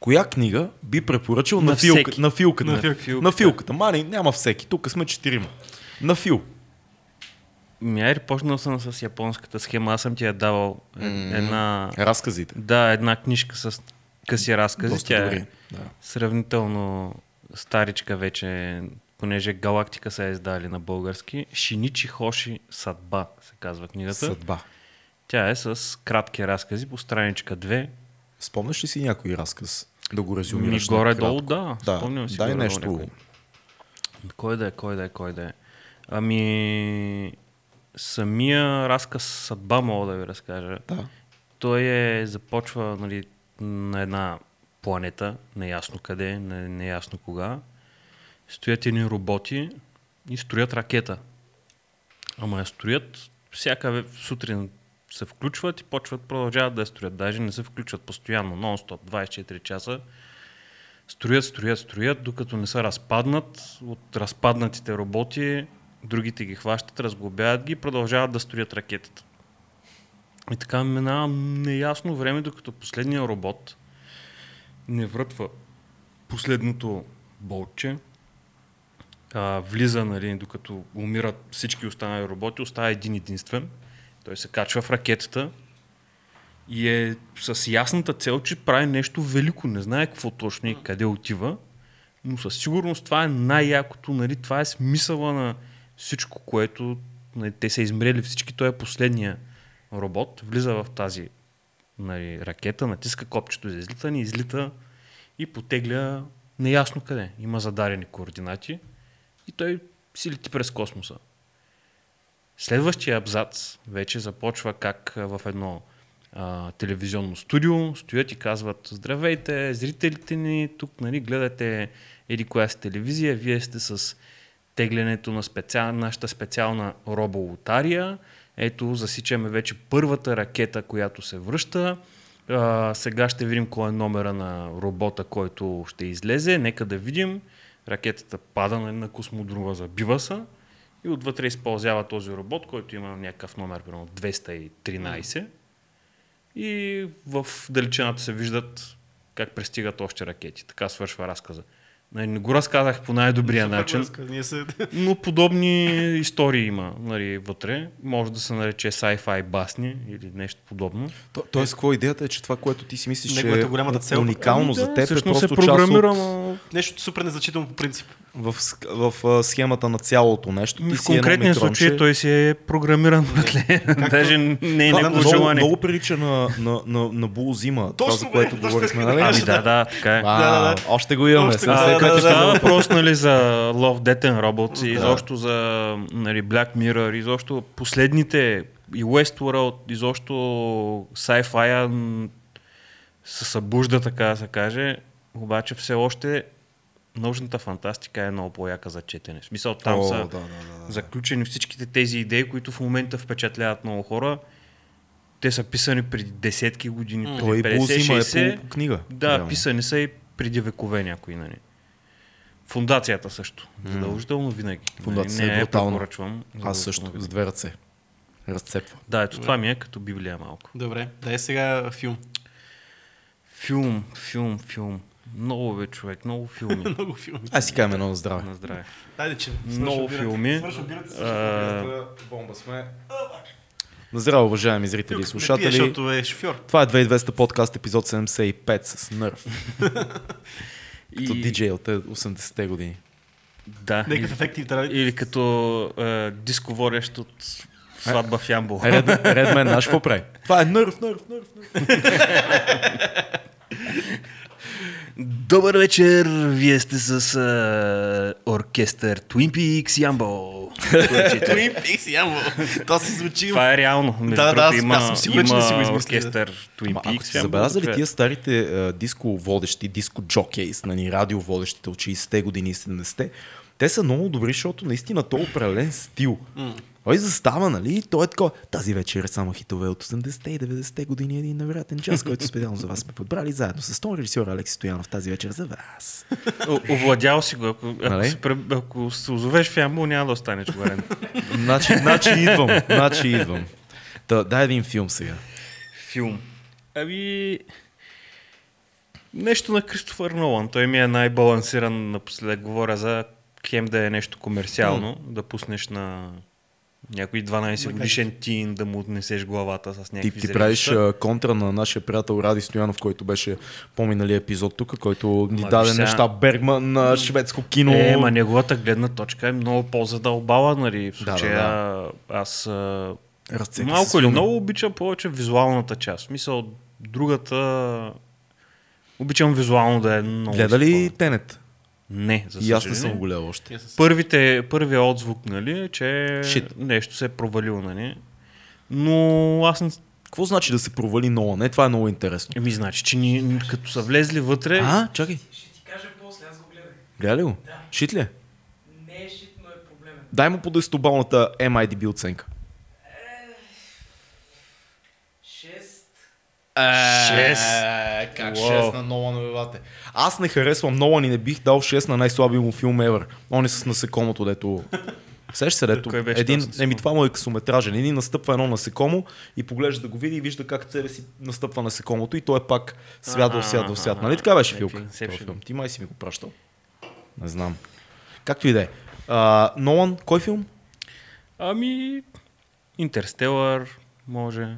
Коя книга би препоръчал на, На филка, на филката? На На, филката. на филката. Мани, няма всеки. Тук сме четирима. На фил. Ми, айде, почнал съм с японската схема. Аз съм ти я давал е- една... Разказите. Да, една книжка с къси разкази. Доста Тя добри. е Да. сравнително старичка вече, понеже Галактика са я издали на български. Шиничи Хоши Съдба се казва книгата. Съдба. Тя е с кратки разкази по страничка 2. Спомняш ли си някой разказ? Да го Ми резюмираш горе-долу, да. Да, Спомням си дай нещо. някой. Кой да е, кой да е, кой да е. Ами, самия разказ Съдба мога да ви разкажа. Да. Той е, започва нали, на една планета, неясно къде, не- неясно кога. Стоят едни роботи и строят ракета. Ама я строят, всяка сутрин се включват и почват, продължават да я строят. Даже не се включват постоянно, нон-стоп, 24 часа. Строят, строят, строят, докато не са разпаднат. От разпаднатите роботи другите ги хващат, разглобяват ги и продължават да строят ракетата. И така минава неясно време, докато последния робот не врътва последното болче, а, влиза, нали, докато умират всички останали роботи, остава един единствен. Той се качва в ракетата и е с ясната цел, че прави нещо велико. Не знае какво точно и къде отива, но със сигурност това е най-якото, нали, това е смисъла на всичко, което нали, те са измрели всички. Той е последния робот, влиза в тази нали, ракета, натиска копчето за излитане, излита и потегля неясно къде. Има зададени координати и той си лети през космоса. Следващия абзац вече започва как в едно а, телевизионно студио стоят и казват Здравейте, зрителите ни, тук нали, гледате еди коя си телевизия, вие сте с теглянето на специал, нашата специална роболотария. Ето, засичаме вече първата ракета, която се връща. А, сега ще видим кой е номера на робота, който ще излезе. Нека да видим. Ракетата пада на, космодрума, забива се и отвътре използява този робот, който има някакъв номер, примерно 213. И в далечината се виждат как пристигат още ракети. Така свършва разказа. Нали, Не го разказах по най-добрия Супер начин, се... но подобни истории има нали, вътре. Може да се нарече sci-fi басни или нещо подобно. То, тоест, какво идеята е, че това, което ти си мислиш, че е голямата цел. уникално Ами за теб, е всъщност просто се програмира, част от, Нещо супер незначително по принцип. В, в, а, схемата на цялото нещо. Ти в конкретния случай той си е програмиран братле. Даже не е негово много, желание. много прилича на, на, на, на Булзима. Това, за което точно говорихме, нали? Ами да, да, така е. Вау, Да, да, да. Още го имаме. Още да, като да, да. Става въпрос нали, за Love, Death and Robots и Да. изобщо за нали, Black Mirror, изобщо последните и Westworld, изобщо sci-fi се събужда, така да се каже, обаче все още научната фантастика е много по-яка за четене. В смисъл там О, са да, да, да, да. заключени всичките тези идеи, които в момента впечатляват много хора. Те са писани преди десетки години, преди Той 50, Булзима е 60. по, книга. Да, реално. писани са и преди векове някои, нали. Фундацията също. Задължително винаги. Фундацията нали, е не я брутална. препоръчвам. Аз също, с две ръце. Разцепва. Да, ето това ми е като Библия малко. Добре, дай сега филм. Филм, филм, филм. Много бе, човек, много филми. Много филми. Ай си кажем едно на здраве. На здраве. Дайде, че. Много филми. А, Бомба сме. На здраве, уважаеми зрители и Не пие, слушатели. защото е шофьор. Това е 2200 подкаст, епизод 75 с Нърв. Като и- диджей от 80-те години. Да. Някакъв Или, ефект и трябва. или като е, диско водещ от сватба в Ямбол. Ред, Редмен, наш какво прави? Това е Нърв, Нърв, Нърв, Нърв. Добър вечер! Вие сте с а, оркестър Twin Peaks Ямбол. Twin Peaks, ямо. То си звучи. Това е реално. Между Да, да, има, аз съм сигурен, че не си го измислил. оркестър Twin Ама ако Peaks. сте Ямбол, забелязали е. тия старите а, диско водещи, диско джокейс, нали, радио водещите от 60-те години и 70-те, те са много добри, защото наистина то е определен стил. Той застава, нали? и Той е такова. Тази вечер е само хитове от 80-те и 90-те години. Един невероятен час, който специално за вас сме подбрали заедно с тон режисьор Алекси Стоянов тази вечер за вас. О- Овладял си го. Ако, ако, Нали? се, ако се озовеш в ямбо, няма да останеш горен. Значи, значи идвам. Значи идвам. Та, дай един филм сега. Филм. Ами... Нещо на Кристофър Нолан. Той ми е най-балансиран напоследък. Говоря за хем да е нещо комерциално, да пуснеш на някой 12 годишен тин да му отнесеш главата с Ти, някакви ти зрелища. правиш а, контра на нашия приятел Ради Стоянов, който беше по-миналия епизод тук, който ни Ма, даде сега- неща Бергман на шведско кино. Е, ма неговата гледна точка е много по-задълбала, нали? В Да, да, случая аз а, Разцепи малко или много обичам повече визуалната част. В смисъл, другата... Обичам визуално да е много... Гледа ли. Тенет? Не, за И аз не съжаление. съм го гледал още. Са- Първите, първият отзвук, нали, е, че Shit. нещо се е провалило, нали. Но аз не... Какво значи да се провали Нолан? Не, това е много интересно. Еми, значи, че ни, като са влезли вътре... А, чакай. Ще ти кажа после, аз го гледах. Гледа ли го? Да. Шит ли е? Не е шит, но е проблемен. Дай му по 10-балната MIDB оценка. Шест. Шест. Е, Как Уау. 6 на Нолан, бебате? Аз не харесвам Нолан и не бих дал 6 на най-слабия му филм ever. Он е с насекомото, дето... Сеш се, дето Кой беше един, еми това му е късометражен. Един настъпва едно насекомо и поглежда да го види и вижда как себе си настъпва насекомото и той е пак свят в свят в свят. Нали така беше филка? Филм? Ти май си ми го пращал. Не знам. Както и да е. Нолан, кой филм? Ами... Интерстелър, може.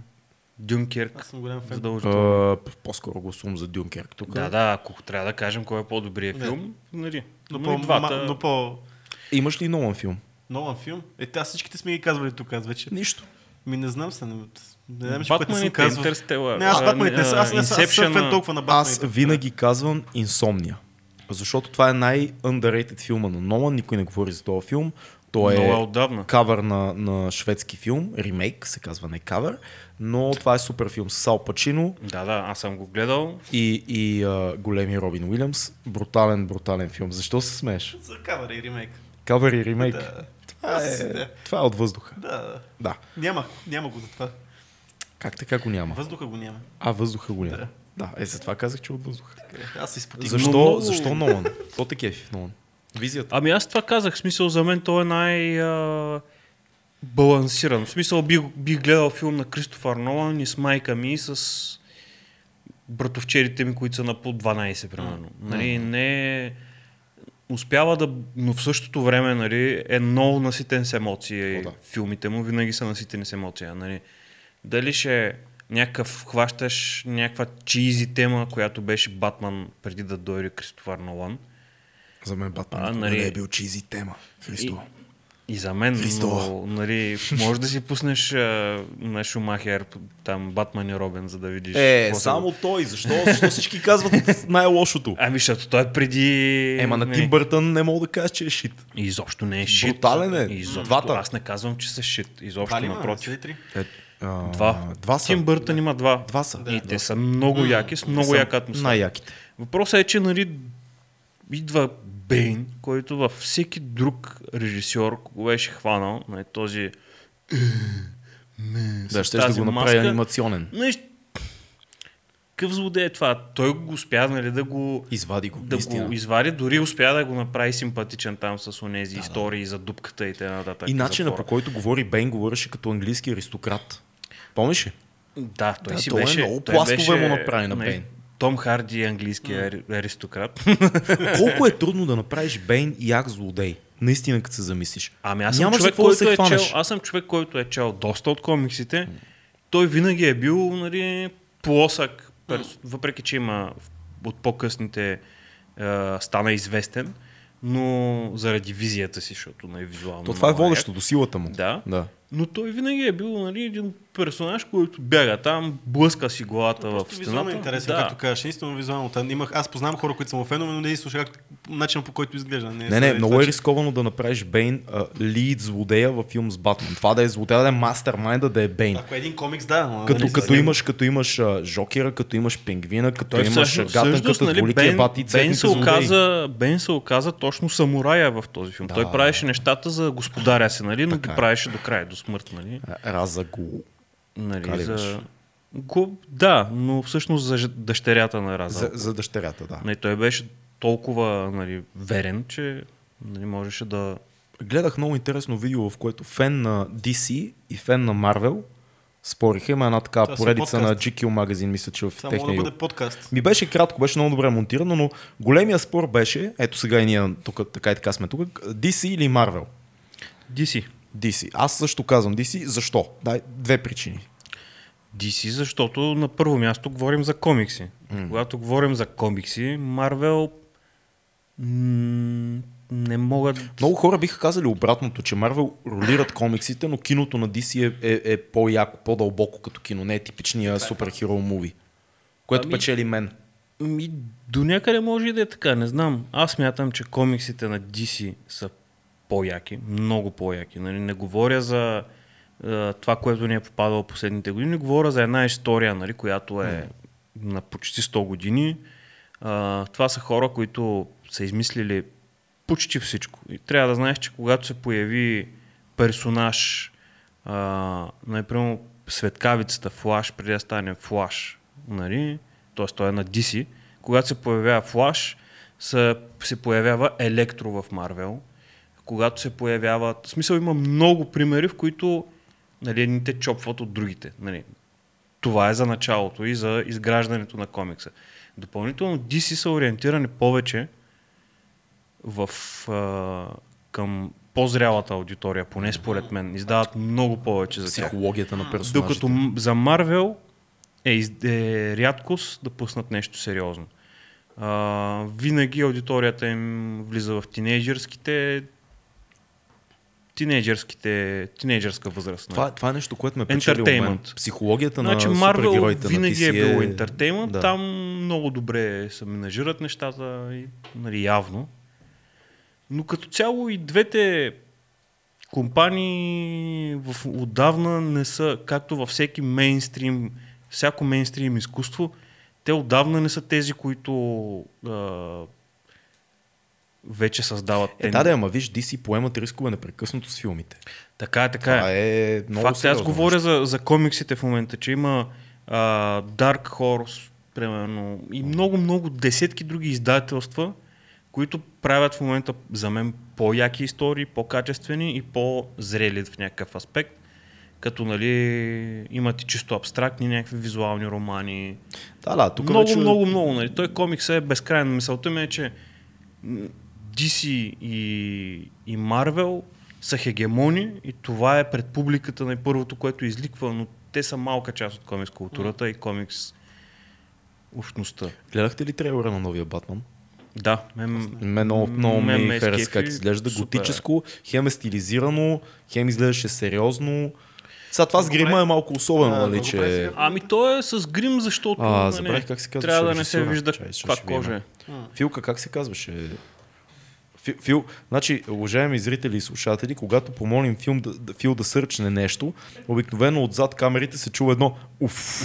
Дюнкерк. Аз съм голям фен. Задължително. А, по-скоро гласувам за Дюнкерк тук. Да, да, ако трябва да кажем кой е по-добрият Не. филм, нали. Но Но по, двата... но по Имаш ли Нолан филм? Нолан филм. Е, аз всичките сме ги казвали тук, аз вече. Нищо. Ми не знам се. Не, не знам, че не съм казвал. Интерстелър. Не, аз не съм. Аз не съм аз съм фен толкова на Аз Батманите. винаги казвам Инсомния. Защото това е най-underrated филма на Нолан. Никой не говори за този филм. Той Много е отдавна. кавър на, на шведски филм. Ремейк се казва, не кавър. Но това е супер филм с Сал Пачино Да, да, аз съм го гледал. и, и а, големи Робин Уилямс. Брутален, брутален филм. Защо се смееш? За кавър и ремейк. Кавър и ремейк. Да. Това, е, да. това е от въздуха. Да, да. Да. Няма, няма го за това. Как така го няма? Въздуха го няма. А, въздуха го няма. Да. Да, е, затова казах, че е от въздуха. Аз се изпотих. Защо, много- защо Нолан? Какво те кефи в Нолан? Визията. Ами аз това казах, смисъл за мен той е най... А, балансиран. В смисъл бих, бих гледал филм на Кристофър Нолан и с майка ми и с братовчерите ми, които са на по 12, примерно. Нали, не успява да, но в същото време нали, е много наситен с емоции. О, да. Филмите му винаги са наситени с емоции. Нали. Дали ще някакъв, хващаш някаква чизи тема, която беше Батман преди да дойде Кристофър Нолан. За мен Батман А, нали- не е бил чизи тема. Христо. И за мен, Христо. но, нали, може да си пуснеш а, на Шумахер, там Батман и Робин, за да видиш. Е, са- само той. Защо? Защо всички казват най-лошото? Ами, защото той е преди... Ема на нали, Тим Бъртън не мога да кажа, че е шит. Изобщо не е шит. Брутален е. Изобщо. Двата. Аз не казвам, че са шит. Изобщо Това ли има? напротив. Е, а, Два. Два са. Тим Бъртън има два. Два са. И те са много яки, с много Са яка атмосфера. Най-яките. Въпросът е, че нали, идва Бейн, който във всеки друг режисьор го беше хванал, нали, този Да, с ще да го направи маска. анимационен. Нали, какъв злодей е това? Той го успя нали, да го Извади го, да наистина. го извади, дори успя да го направи симпатичен там с онези истории за дупката и т.н. И начина по който говори Бейн, говореше като английски аристократ. Помниш ли? Да, той Да, си той е беше... много той пластове беше, му направи на нали, Бейн. Том Харди е английски ари- аристократ. Колко е трудно да направиш Бейн як злодей. Наистина, като се замислиш. Ами аз съм Нямаш човек, да който се е чел, аз съм човек, който е чел доста от комиксите. Той винаги е бил нали, плосък, перс- въпреки че има от по-късните е, стана известен, но заради визията си, защото не е визуално. То това е водещо до силата му. Да. да. Но той винаги е бил нали, един персонаж, който бяга там, блъска си главата в Просто визуално стената. интересен, да. както кажеш. Наистина визуално. Та, Имах, аз познавам хора, които са му фенове, но не слушах как, начинът по който изглежда. Не, са- не, много е рисковано да направиш Бейн лид злодея във филм с Батман. Това да е злодея, да е мастермайнда, да е Бейн. Ако е един комикс, да. но, Като, нали, като, имаш, като имаш Жокера, като имаш Пингвина, като Той имаш Гатънката, всъщност, нали, Бен, бати и Бен, цветните се оказа, Бен се оказа точно самурая в този филм. Да. Той правеше нещата за господаря си, нали, но ги е. правеше до края, до смърт. Нали, Раза го. Нали, Така за... Го, да, но всъщност за дъщерята на Раза. За, за дъщерята, да. Нали, той беше толкова нали, верен, че нали, можеше да... Гледах много интересно видео, в което фен на DC и фен на Marvel спориха. Има една такава Това поредица на. GQ магазин, мисля, че в Това мога да техния бъде подкаст. Ми беше кратко, беше много добре монтирано, но големия спор беше, ето сега и ние тук, така и така сме тук, DC или Marvel? DC. DC. Аз също казвам DC. Защо? Дай две причини. DC, защото на първо място говорим за комикси. Mm. Когато говорим за комикси, Марвел м- не могат... Много хора биха казали обратното, че Marvel ролират комиксите, но киното на DC е, е, е по-яко, по-дълбоко като кино. Не е типичния суперхеро муви, което Ами- печели мен. Ми, до някъде може и да е така, не знам. Аз мятам, че комиксите на DC са по-яки, много по-яки. Нали? Не говоря за е, това, което ни е попадало последните години, говоря за една история, нали, която е на почти 100 години. А, това са хора, които са измислили почти всичко. И трябва да знаеш, че когато се появи персонаж, а, например, светкавицата Флаш, преди да стане Флаш, нали? т.е. той е на DC, когато се появява Флаш, се появява Електро в Марвел. Когато се появяват... В смисъл има много примери, в които нали, едните чопват от другите. Нали. Това е за началото и за изграждането на комикса. Допълнително DC са ориентирани повече в, а, към по-зрялата аудитория, поне според мен. Издават много повече за тях. Психологията на персонажите. Докато за Марвел е, е рядкост да пуснат нещо сериозно. А, винаги аудиторията им влиза в тинейджърските тинейджърските, тинейджърска възраст. нали? Това, това е нещо, което ме печели мен. Entertainment. Психологията Значи на Марвел супергероите винаги на е DC било ентертеймент, Да. там много добре се менажират нещата, и, нали, явно. Но като цяло и двете компании в, отдавна не са, както във всеки мейнстрим, всяко мейнстрим изкуство, те отдавна не са тези, които а, вече създават. Е, да, да, ама виж, DC поемат рискове непрекъснато с филмите. Така е, така Това е. е много Факт, е, аз говоря за, за комиксите в момента, че има а, Dark Horse, примерно, и много-много десетки други издателства, които правят в момента за мен по-яки истории, по-качествени и по-зрели в някакъв аспект. Като нали, имат и чисто абстрактни някакви визуални романи. Да, да, тук много, вече... много, много. Нали. Той комикс е безкрайен. Мисълта ми е, че DC и, и Marvel са хегемони и това е пред публиката на първото, което изликва, но те са малка част от комикс културата и комикс общността. Гледахте ли трейлера на новия Батман? Да, мен, Мен много, много мен ми ме хареса как изглежда. Супер. Готическо, хем е стилизирано, хем изглеждаше сериозно. Сега това с грима е малко особено, нали, че... Ами то е с грим, защото А, нали, как се казваше трябва да не се вижда каква кожа е. Филка, как се казваше? Фил, Фил, значи, уважаеми зрители и слушатели, когато помолим Фил да, да- Фил да сърчне нещо, обикновено отзад камерите се чува едно уф.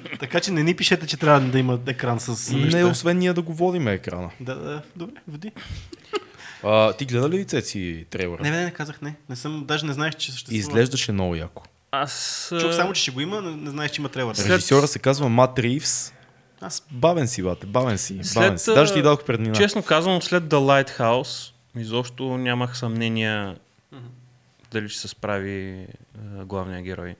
Така че не ни пишете, че трябва да има екран с Не, неща. освен ние да го водиме екрана. Да, да, добре, води. А, ти гледа ли Цеци трейлера? Не, не, не казах не. Не съм, даже не знаех, че съществува. Изглеждаше много яко. Аз... Чух само, че ще го има, но не знаех, че има трейлър. След- Режисьора се казва Мат Ривс. Аз- Бавен си, бате, бавен си. След, Бавен си. Даже ти а, дадох преднина. Честно казвам, след The Lighthouse, изобщо нямах съмнения дали ще се справи а, главния герой.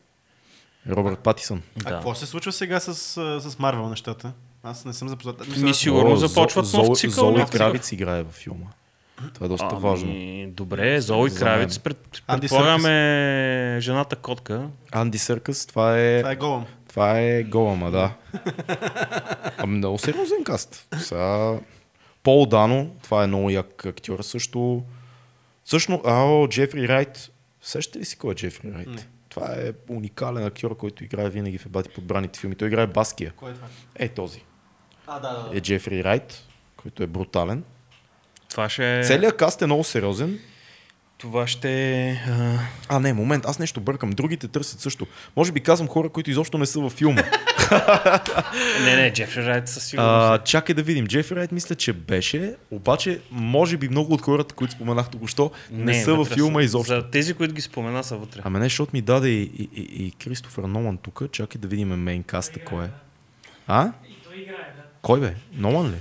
Робърт Патисън. А Да. какво се случва сега с, а, с Марвел нещата? Аз не съм запознат. Ми сигурно О, започват Зо- нов цикъл. Зои. Кравиц играе във филма. Това е доста Ами, важно. Добре, Зои Кравиц, пред, предполагаме жената котка. Анди Съркъс, това е... Това е голъм. Това е голама, да. Ами много сериозен каст. Сега... Пол Дано, това е много як актьор също. Също, ао, Джефри Райт, Сещате ли си кой е Джефри Райт? Не. Това е уникален актьор, който играе винаги в ебати подбраните филми. Той играе Баския. Кой е това? Е, този. А, да, да. Е Джефри Райт, който е брутален. Това ще е... Целият каст е много сериозен. Това ще е... а, А, не, момент, аз нещо бъркам. Другите търсят също. Може би казвам хора, които изобщо не са във филма. Не, не, Джефри Райт със сигурност. А, чакай да видим. Джефри Райт мисля, че беше, обаче може би много от хората, които споменах току-що, не, са във филма са. изобщо. За тези, които ги спомена, са вътре. Ами не, защото ми даде и, и, и, и Кристофър Нолан тук. Чакай да видим мейн каста кой е. А? И той играе, да. Кой бе? Нолан ли? Е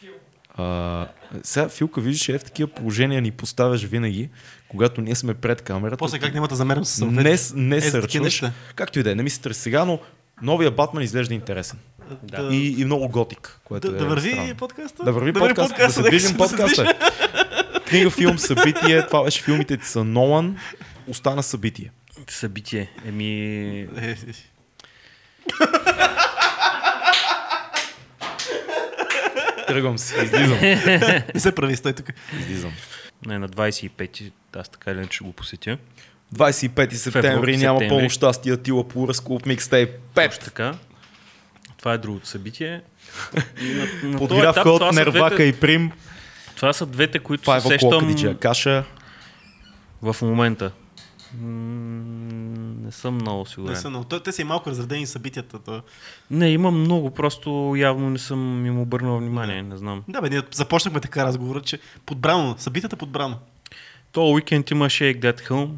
филм. А, сега Филка, виждаш, е в такива положения ни поставяш винаги, когато ние сме пред камерата. После как няма да замерям с не, не Е, сърчваш. Както и да е, не ми се търси сега, но новия Батман изглежда интересен. Да, И, и много готик, което да, е да върви странно. подкаста? Да върви подкаст, да се движим подкаста. Книга, филм, събитие, това беше филмите са Нолан, остана събитие. Събитие. Еми... Е, е, Тръгвам се, излизам. Не се прави, стой тук. излизам. Не, на 25 аз така или иначе ще го посетя. 25 септември няма пълно щастие, Тила Плурас Клуб Микстейп 5. Така. Това е другото събитие. На, на Подгрявка от са Нервака двете- и Прим. Това са двете, които Five се сещам Каша. в момента. Не съм много Не сигурен. са, но, те са и малко разредени събитията. То. Не, има много, просто явно не съм им обърнал внимание, не знам. Да, бе, ние започнахме така разговора, че подбрано, събитията подбрано. То уикенд има Shake That Home.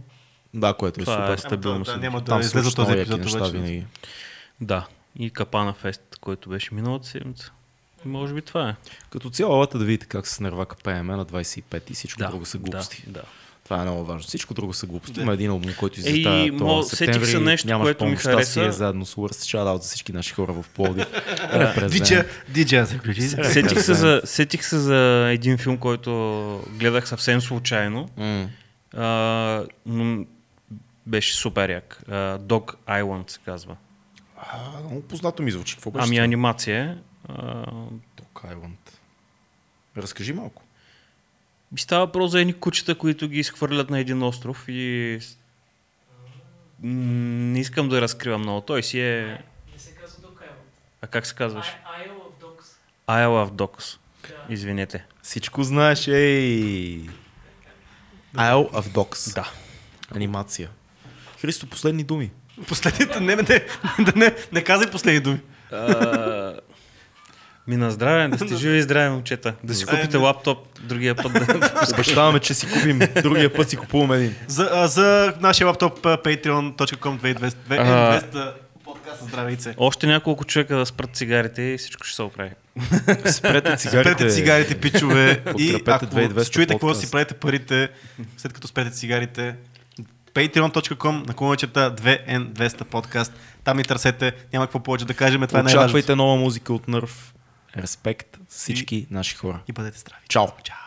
Да, което е Това е супер. стабилно. да, събитие. няма да излезе този много епизод. неща винаги. Да. И Капана Фест, който беше миналата седмица. Може би това е. Като цяло, да видите как се с Нервака пееме на 25 и всичко Да, друго са глупости. Да, да. Това е много важно. Всичко друго са глупости. Да. Има един албум, който излиза мо- това сетих се нещо, Нямаш което ми хареса. заедно с Лърс. Шадаут за всички наши хора в Пловдив. Диджа, диджа. Сетих се, за, сетих се за един филм, който гледах съвсем случайно. М. А, но беше супер як. А, Dog Island се казва. А, Много познато ми звучи. Какво беше? Ами анимация е. А, Dog Island. Разкажи малко. И става въпрос за едни кучета, които ги изхвърлят на един остров и не искам да разкривам много. Той си е... Не се казва Dog Island. А как се казваш? I- Isle of Dogs. Isle of Dogs. Да. Извинете. Всичко знаеш, ей! Isle of Dogs. Да. Анимация. Христо, последни думи. Последните, не, не, не, не, не, не казай последни думи. А, Ми на здраве, да сте живи и здрави, момчета. Да си купите лаптоп другия път. Да... Обещаваме, че си купим. Другия път си купуваме един. За, а, за нашия лаптоп patreon.com 2200 А. 200 подкаста Здравейце. Още няколко човека да спрат цигарите и всичко ще се оправи. Спрете цигарите. Спрете цигарите, пичове. и ако 2200 чуете какво да подкаст. си правите парите, след като спрете цигарите, patreon.com наклона черта 2N200 подкаст. Там ни търсете. Няма какво повече да кажем. Това е най-важното. Очаквайте нова музика от Нърв. Респект всички наши хора. И бъдете здрави. Чао! Чао.